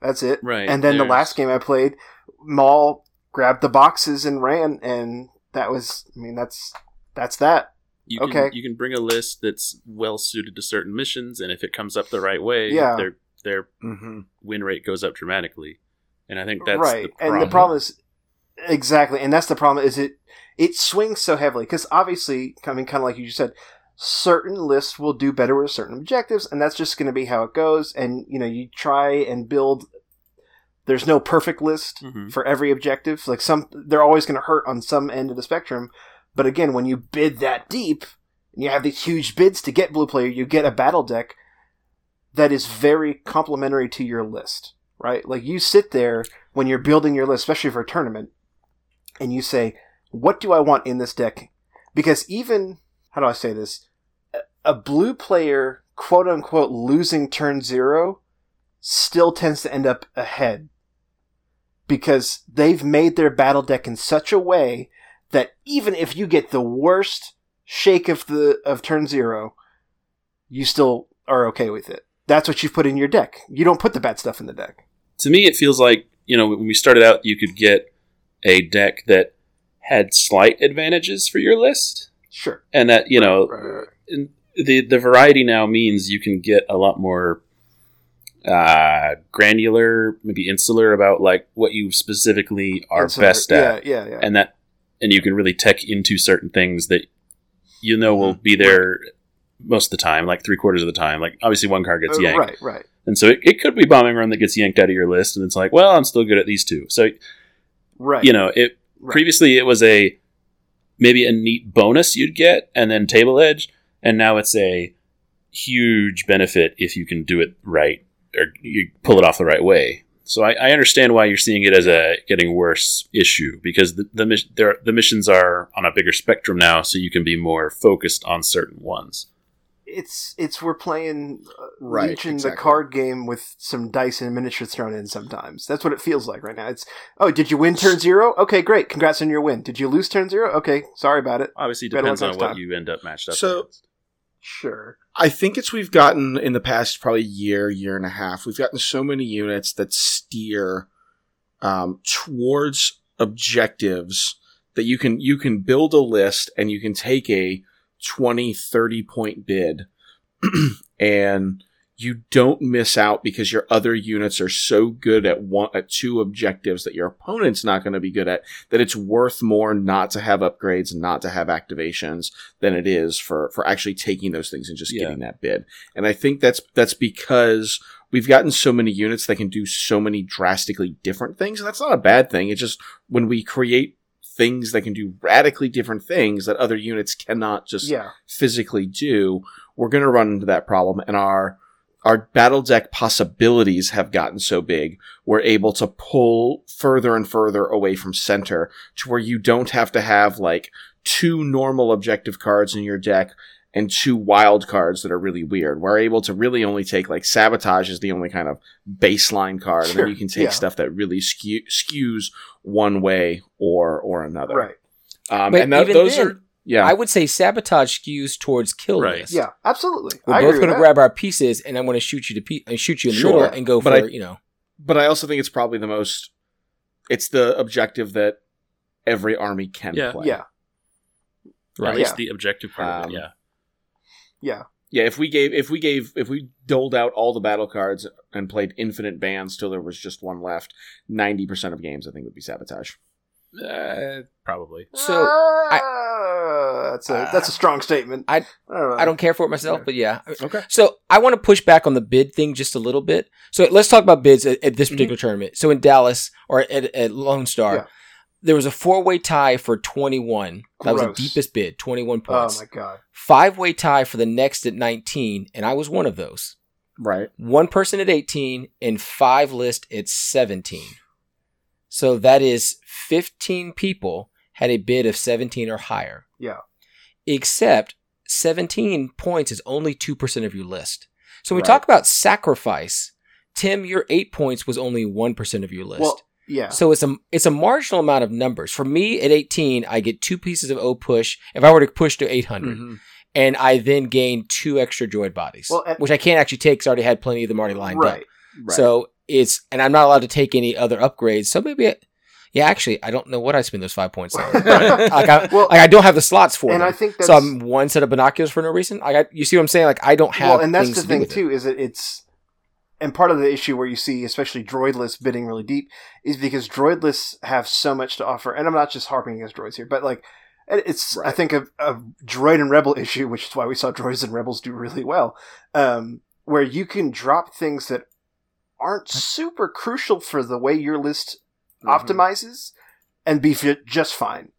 That's it. Right. And then the last game I played, Maul grabbed the boxes and ran, and that was. I mean, that's that's that. You can, Okay. You can bring a list that's well suited to certain missions, and if it comes up the right way, Yeah. their their Mm-hmm. win rate goes up dramatically. And I think that's right. the problem. And the problem is exactly, and that's the problem is it it swings so heavily because obviously, I mean, kind of like you just said, certain lists will do better with certain objectives, and that's just going to be how it goes. And you know, you try and build. There's no perfect list Mhm. for every objective. Like some, they're always going to hurt on some end of the spectrum. But again, when you bid that deep, and you have these huge bids to get blue player, you get a battle deck that is very complementary to your list, right? Like you sit there when you're building your list, especially for a tournament, and you say, "What do I want in this deck?" Because even how do I say this? A- blue player, quote unquote, losing turn zero, still tends to end up ahead. because they've made their battle deck in such a way that even if you get the worst shake of the of turn zero, you still are okay with it. That's what you put in your deck. You don't put the bad stuff in the deck. To me, it feels like you know when we started out, you could get a deck that had slight advantages for your list, Sure. and that you know Right. the the variety now means you can get a lot more uh, granular, maybe insular about like what you specifically are so- best at, Yeah, yeah, yeah. and that and you can really tech into certain things that you know will be there most of the time, like three quarters of the time. Like obviously one card gets Uh, yanked, right, right. and so it, it could be bombing run that gets yanked out of your list, and it's like, well, I'm still good at these two. So Right. you know, it Right. previously it was a maybe a neat bonus you'd get, and then table edge, and now it's a huge benefit if you can do it right or you pull it off the right way. So I, I understand why you're seeing it as a getting worse issue because the the, the missions are on a bigger spectrum now, so you can be more focused on certain ones. it's it's we're playing uh, Right, Legion, exactly. the card game with some dice and miniatures thrown in. Sometimes that's what it feels like right now. It's oh, did you win turn zero? Okay, great, congrats on your win. Did you lose turn zero? Okay, sorry about it. Obviously, it depends on what time. you end up matched up So- against. Sure. I think it's we've gotten in the past probably year, year and a half. We've gotten so many units that steer um, towards objectives that you can you can build a list and you can take a 20 30 point bid and you don't miss out because your other units are so good at one at two objectives that your opponent's not going to be good at that it's worth more not to have upgrades and not to have activations than it is for for actually taking those things and just Yeah. getting that bid. And I think that's that's because we've gotten so many units that can do so many drastically different things, and that's not a bad thing. It's just when we create things that can do radically different things that other units cannot just Yeah. physically do, we're going to run into that problem. And our our battle deck possibilities have gotten so big, we're able to pull further and further away from center to where you don't have to have like two normal objective cards in your deck and two wild cards that are really weird. We're able to really only take like sabotage is the only kind of baseline card, and then you can take yeah. stuff that really skew, skews one way or or another. Right. Um, But and that, even those then, are yeah. I would say sabotage skews towards kill Right. list. Yeah. Absolutely. We're I both going to grab our pieces, and I'm going to shoot you to pe- uh, shoot you in the Sure, middle and go for I- you know. but I also think it's probably the most. It's the objective that every army can Yeah. play. Yeah. Right. At least Yeah. the objective part of Um, it, yeah. Yeah. Yeah, if we gave if we gave if we doled out all the battle cards and played infinite bans till there was just one left, ninety percent of games I think would be sabotage. Uh, probably. So, Uh, that's a that's a strong statement. I- don't. I don't care for it myself, but yeah. Okay. So I want to push back on the bid thing just a little bit. So let's talk about bids at, at this particular tournament. So in Dallas or at, at Lone Star, Yeah. there was a four way tie for 21. That was the deepest bid, 21 points. Oh my god. Five way tie for the next at 19, and I was one of those. Right. One person at 18 and five list at 17. So that is 15 people had a bid of 17 or higher. Yeah. Except 17 points is only 2% of your list. So when we talk about sacrifice, Tim, your 8 points was only 1% of your list. Well, yeah. So it's a it's a marginal amount of numbers. For me at 18, I get two pieces of O push if I were to push to 800 Mhm. and I then gain two extra droid bodies, Well, at- which I can't actually take because I already had plenty of them already lined up. right. Right. So it's and I'm not allowed to take any other upgrades. So maybe, I, yeah, actually, I don't know what I spend those five points on. like, I, Well, like I don't have the slots for and them. I think that's so I'm one set of binoculars for no reason. I got you see what I'm saying? Like I don't have. well, and that's the to thing too is that it's and part of the issue where you see especially droidless bidding really deep is because droidless have so much to offer and i'm not just harping against droids here but like it- it's i think a, a droid and rebel issue which is why we saw droids and rebels do really well um, where you can drop things that aren't super crucial for the way your list Mhm. optimizes and be just fine.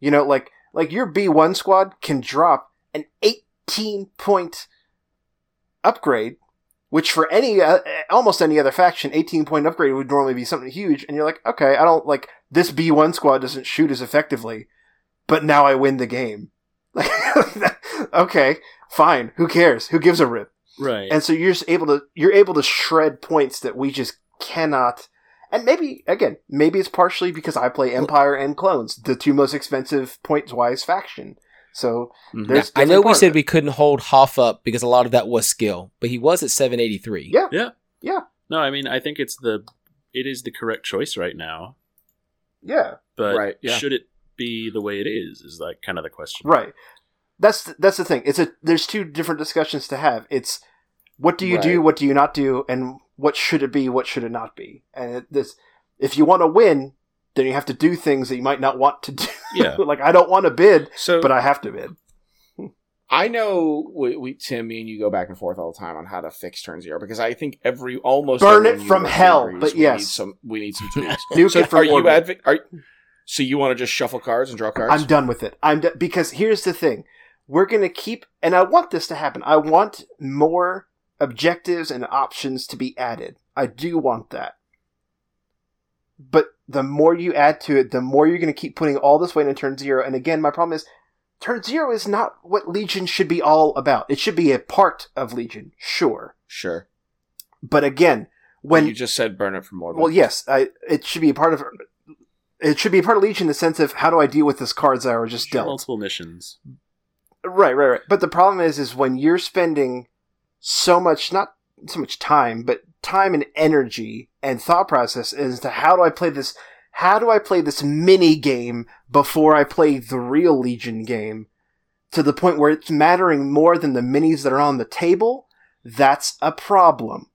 You know like like your b1 squad can drop an 18 point upgrade which for any uh, almost any other faction 18 point upgrade would normally be something huge and you're like okay i don't like this b1 squad doesn't shoot as effectively but now i win the game. Like okay fine who cares? Who gives a rip Right. and so you're just able to you're able to shred points that we just cannot And maybe again, maybe it's partially because I play Empire and Clones, the two most expensive points wise faction. So Mhm. there's I know we said we couldn't hold Hoff up because a lot of that was skill, but he was at 783. Yeah. Yeah. Yeah. No, I mean I think it's the it is the correct choice right now. yeah, But Right, yeah. should it be the way it is? Is like kind of the question. right. That's that's the thing. It's a there's two different discussions to have. It's what do you do, what do you not do, and what should it be, what should it not be. And it, this, if you want to win, then you have to do things that you might not want to do. Yeah. like I don't want to bid, So, but I have to bid. I know we, we Tim, me and you go back and forth all the time on how to fix turn zero because I think every almost Burn it from hell, agrees but we yes. need some we need some tools. Nuke so are you advo- are so you want to just shuffle cards and draw cards? I'm done with it. I'm d- because here's the thing: we're gonna keep, and I want this to happen. I want more objectives and options to be added. I do want that. But the more you add to it, the more you're gonna keep putting all this weight in turn zero. And again, my problem is, turn zero is not what Legion should be all about. It should be a part of Legion, sure. Sure. But again, When when you just said burn it for more. well, yes, I, it should be a part of. It should be a part of Legion in the sense of how do I deal with this cards that were just dealt. Multiple missions. Right, right, right. But the problem is, is when you're spending so much, not so much time, but time and energy and thought process as to how do I play this, how do I play this mini game before I play the real Legion game to the point where it's mattering more than the minis that are on the table. That's a problem.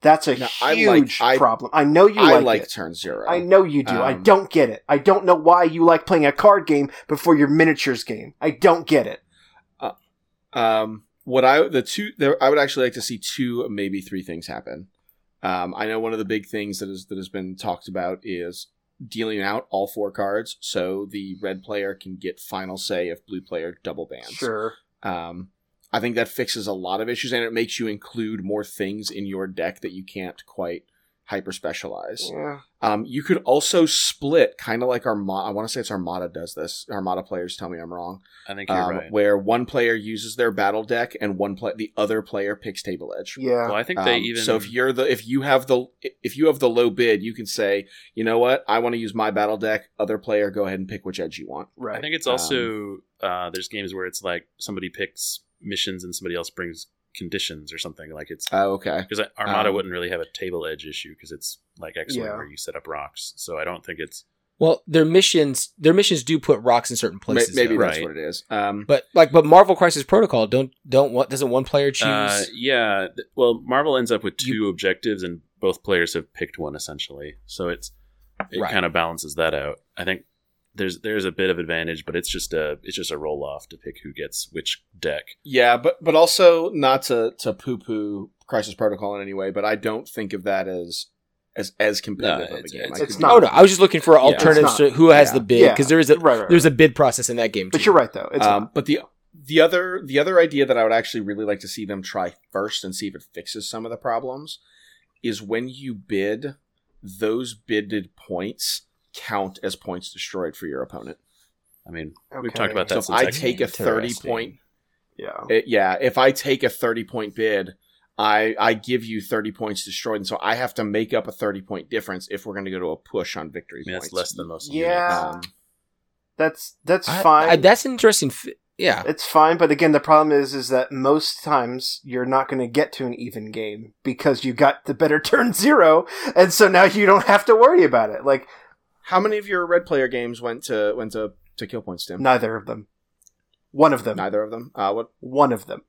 That's a Now, I like- huge I- problem. I know you I like, like turn zero. I know you do. I Um, don't get it. I don't know why you like playing a card game before your miniatures game. I don't get it. Um, what I the two there, I would actually like to see two, maybe three things happen. Um, I know one of the big things that is that has been talked about is dealing out all four cards, so the red player can get final say if blue player double bans. Sure. Um, I think that fixes a lot of issues, and it makes you include more things in your deck that you can't quite hyper specialize. Yeah. Um, you could also split, kind of like Armada. I want to say it's Armada does this. Armada players tell me I'm wrong. I think you're Um, right. Where one player uses their battle deck and one play the other player picks table edge. Yeah. Well, I think they Um, even so if you're the if you have the if you have the low bid, you can say, you know what, I want to use my battle deck. Other player, go ahead and pick which edge you want. right. I think it's also uh, there's games where it's like somebody picks missions and somebody else brings conditions or something like it's Oh, okay. because Armada Um, wouldn't really have a table edge issue because it's like X-wing Yeah. where you set up rocks. So I don't think it's Well, their missions, their missions do put rocks in certain places. maybe though. that's Right. what it is. Um, But like, but Marvel Crisis Protocol don't don't want doesn't one player choose? uh, yeah. th- Well, Marvel ends up with two You- objectives and both players have picked one essentially. So it's it Right. kind of balances that out. I think there's there's a bit of advantage, but it's just a it's just a roll off to pick who gets which deck. yeah, but but also not to to poo poo Crisis Protocol in any way, but I don't think of that as as as competitive No, of a game. it's- I it's not. oh no, I was just looking for alternatives It's to who has Yeah. the bid Yeah. because there is a Right, right, there's a bid process in that game. But you're right though. It's um, but the the other the other idea that I would actually really like to see them try first and see if it fixes some of the problems is when you bid, those bidded points count as points destroyed for your opponent. I mean, okay. we've talked about So that. if since I X- take a thirty point, Yeah. it- yeah, if I take a thirty point bid. I, I give you 30 points destroyed, and so I have to make up a 30 point difference if we're going to go to a push on victory I mean, points. that's less than most. Yeah. Um, That's that's I- fine. I- that's interesting. Fi- yeah, it's fine, but again, the problem is, is that most times you're not going to get to an even game because you got the better turn zero, and so now you don't have to worry about it. Like how many of your red player games went to went to, to kill points, Tim? neither of them. One of them. Neither of them. Uh, what? One of them.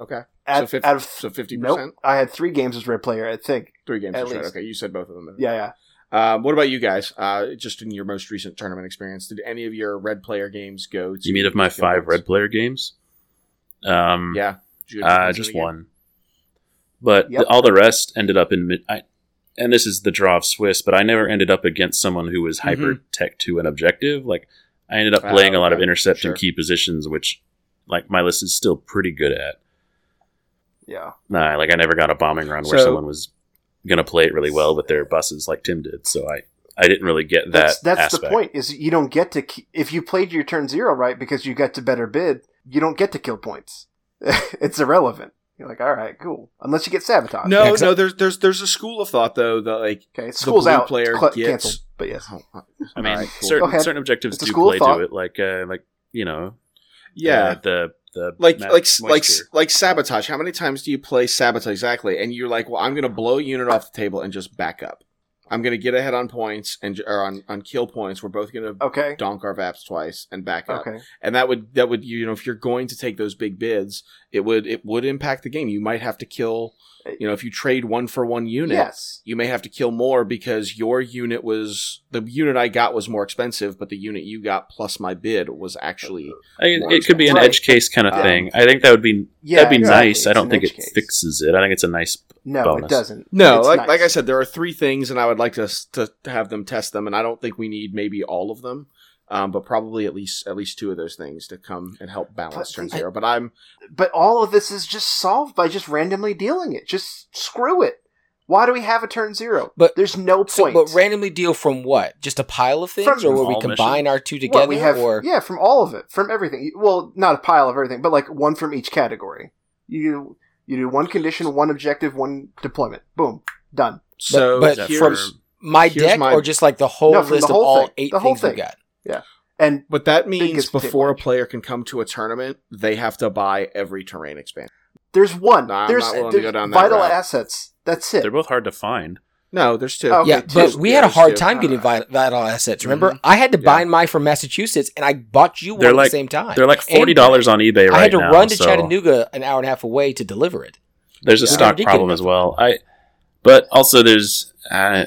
Okay. Out, so 50, out of so 50%? nope, I had three games as red player. I think. Three games At is right. least. Okay, you said both of them. Yeah, yeah. Um, what about you guys? Uh, just in your most recent tournament experience, did any of your red player games go to? You mean of my five points? red player games? Um, Yeah. Did you have uh, just one. But Yep. the, all the rest ended up in mid. I, and this is the draw of Swiss, but I never ended up against someone who was hyper tech to an objective. Like I ended up Ah, playing a lot of okay. intercept Sure. and key positions, which like my list is still pretty good at. Yeah. Nah, like I never got a bombing run where So- someone was gonna play it really well with their buses like Tim did. So I I didn't really get that. That's that's the point. Is you don't get to if you played your turn zero right because you got to better bid, you don't get to kill points. it's irrelevant. You're like, all right, cool. Unless you get sabotaged. No, Yeah, 'cause no. There's there's there's a school of thought though that like Okay, school's blue out. player It's cl- gets- canceled. But yes. oh, I mean, Alright, cool. Certain certain objectives It's do play to it, like uh, like you know, yeah. uh, the the like ma- like like like sabotage. How many times do you play sabotage exactly? And you're like, well, I'm going to blow a unit off the table and just back up. I'm going to get ahead on points and or on on kill points. We're both going to Okay. donk our vaps twice and back up. Okay. And that would that would you know if you're going to take those big bids, it would it would impact the game. You might have to kill. You know, if you trade one for one unit, Yes. you may have to kill more because your unit was the unit I got was more expensive, but the unit you got plus my bid was actually I mean, more it could be an Right. edge case kind of Um, thing. I think that would be Yeah. that'd be exactly. nice. I don't think it case. fixes it. I think it's a nice. No, bonus. it doesn't. No, like nice. like I said, there are three things, and I would like to to have them test them, and I don't think we need maybe all of them, um, but probably at least at least two of those things to come and help balance But turn I- zero. But I'm But all of this is just solved by just randomly dealing it. Just screw it. Why do we have a turn zero? But- there's no So, point. but randomly deal from what? Just a pile of things, From or will we combine missions? our two What, together? we have, or yeah, from all of it, from everything. Well, not a pile of everything, but like one from each category. You you do one condition, one objective, one deployment. Boom, done. so but Is that here's my Here's deck, my- or just like the whole No, from list the of whole all thing. eight The whole things we thing. Got? And what that means before a player can come to a tournament, they have to buy every terrain expansion. there's one. No, I'm there's not willing to there's go down that vital route. assets. That's it. They're both hard to find. No, there's two. Okay, yeah, two. but we Yeah, had a hard two. time getting Alright. vital assets. Remember, Mhm. I had to buy Yeah. mine from Massachusetts, and I bought you one They're at like- the same time. They're like forty dollars on eBay right now. I had to now. run to so Chattanooga an hour and a half away to deliver it. There's a Yeah. stock Ridiculous. problem as well. I, but also there's, uh,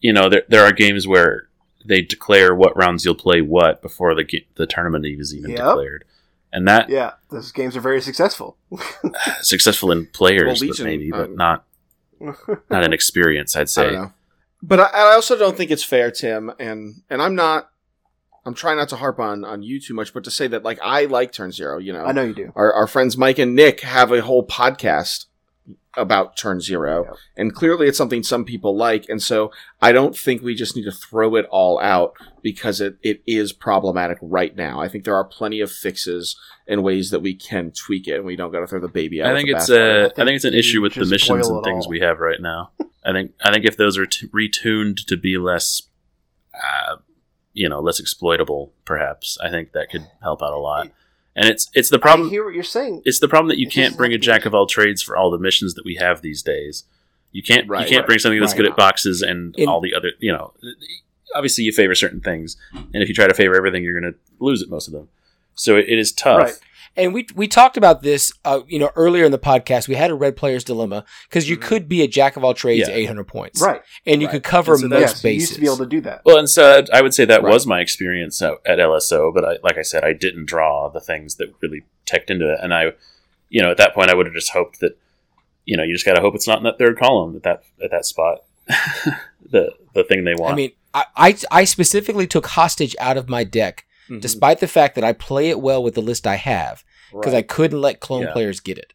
you know, there there are games where they declare what rounds you'll play what before the ge- the tournament even is even Yep. declared, and that yeah, those games are very successful. successful in players, Well, but maybe, but um, not not in experience. I'd I say. don't know. But I, I also don't think it's fair, Tim, and and I'm not. I'm trying not to harp on on you too much, but to say that like I like Turn Zero. You know, I know you do. our our friends Mike and Nick have a whole podcast about Turn Zero, Yep. and clearly it's something some people like, and so I don't think we just need to throw it all out because it, it is problematic right now. I think there are plenty of fixes and ways that we can tweak it, and we don't got to throw the baby out. I think the it's bathwater. uh, I think think it's an issue with the missions and things all. we have right now. I think I think if those are t- retuned to be less, uh, you know, less exploitable, perhaps I think that could help out a lot. And it's it's the I problem. hear what you're saying. It's the problem that you It can't bring a have to be- jack of all trades for all the missions that we have these days. You can't Right. you can't Right. bring something that's Right. good at boxes and In- all the other you know. Obviously, you favor certain things, and if you try to favor everything, you're going to lose at most of them. So it, it is tough. Right. And we we talked about this, uh, you know, earlier in the podcast. We had a red player's dilemma because you Mhm. could be a jack of all trades Yeah. 800 points, Right. and you Right. could cover And so most yes, you bases. used to be able to do that. Well, and so I would say that Right. was my experience at, at LSO, but I, like I said, I didn't draw the things that really teched into it, and I, you know, at that point, I would have just hoped that, you know, you just got to hope it's not in that third column at that at that spot, the the thing they want. I mean, I, I I specifically took hostage out of my deck, Mhm. despite the fact that I play it well with the list I have, because I couldn't let clone Yeah. players get it.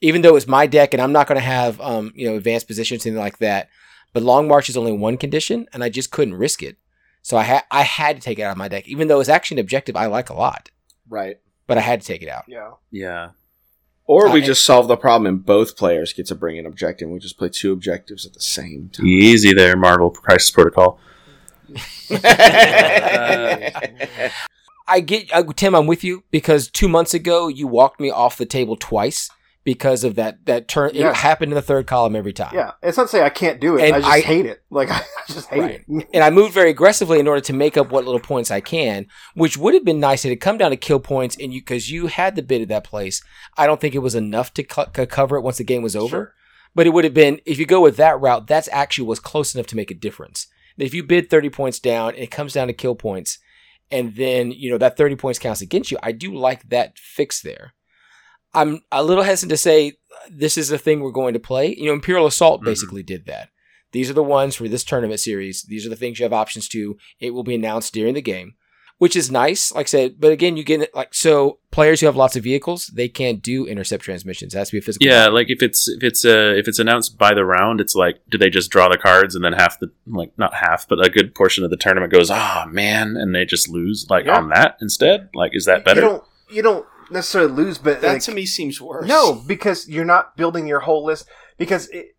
Even though it's my deck, and I'm not going to have um you know advanced positions anything like that, but Long March is only one condition, and I just couldn't risk it. So I had I had to take it out of my deck, even though it's actually an objective I like a lot, right. but I had to take it out. Yeah. yeah, Or we I- just solve the problem and both players get to bring an objective. We just play two objectives at the same time. easy there, Marvel Crisis Protocol. I get uh, Tim. I'm with you because two months ago you walked me off the table twice because of that that turn. Yeah. It happened in the third column every time. Yeah. It's not to say I can't do it. And I just I- hate it. Like I just hate Right. it. and I moved very aggressively in order to make up what little points I can, which would have been nice it come down to kill points, and you because you had the bid at that place. I don't think it was enough to co- cover it once the game was over, Sure. but it would have been if you go with that route. That's actually was close enough to make a difference. If you bid thirty points down, and it comes down to kill points, and then you know that thirty points counts against you. I do like that fix there. I'm a little hesitant to say this is the thing we're going to play. You know, Imperial Assault Mhm. basically did that. These are the ones for this tournament series. These are the things you have options to. It will be announced during the game, which is nice. Like I said, but again, you get like so players who have lots of vehicles, they can't do intercept transmissions. It has to be a physical. Yeah, like if it's if it's uh if it's announced by the round, it's like do they just draw the cards and then half the like not half, but a good portion of the tournament goes, ah man, and they just lose like Yeah. on that instead. Like, is that better? You don't. You don't necessarily lose, but That like, to me seems worse. no, because you're not building your whole list because it,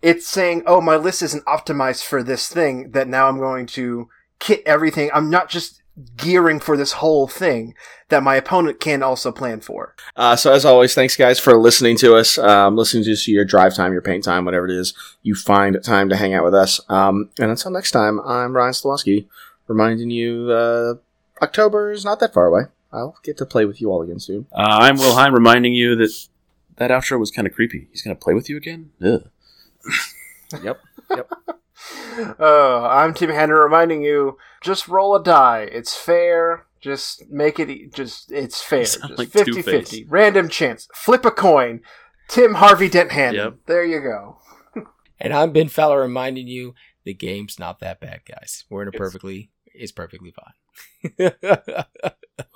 it's saying, "Oh, my list isn't optimized for this thing." That now I'm going to kit everything. I'm not just gearing for this whole thing that my opponent can also plan for. Uh, so as always, thanks guys for listening to us, um, listening to us your drive time, your paint time, whatever it is. You find time to hang out with us. Um, and until next time, I'm Ryan Slawski, reminding you uh, October is not that far away. I'll get to play with you all again soon. Uh, I'm Will Heim reminding you that that outro was kind of creepy. He's going to play with you again? Ugh. Yep. Uh, I'm Tim Hanner reminding you: just roll a die. It's fair. Just make it. e- Just it's fair. Just like 50 Two-Face. 50. Random chance. Flip a coin. Tim Harvey Dent Hannon. Yep. There you go. And I'm Ben Feller reminding you the game's not that bad, guys. We're in a perfectly it's perfectly fine.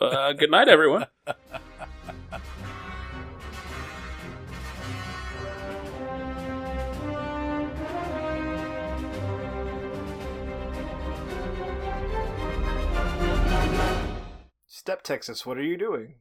Uh, good night, everyone. Step Texas. What are you doing?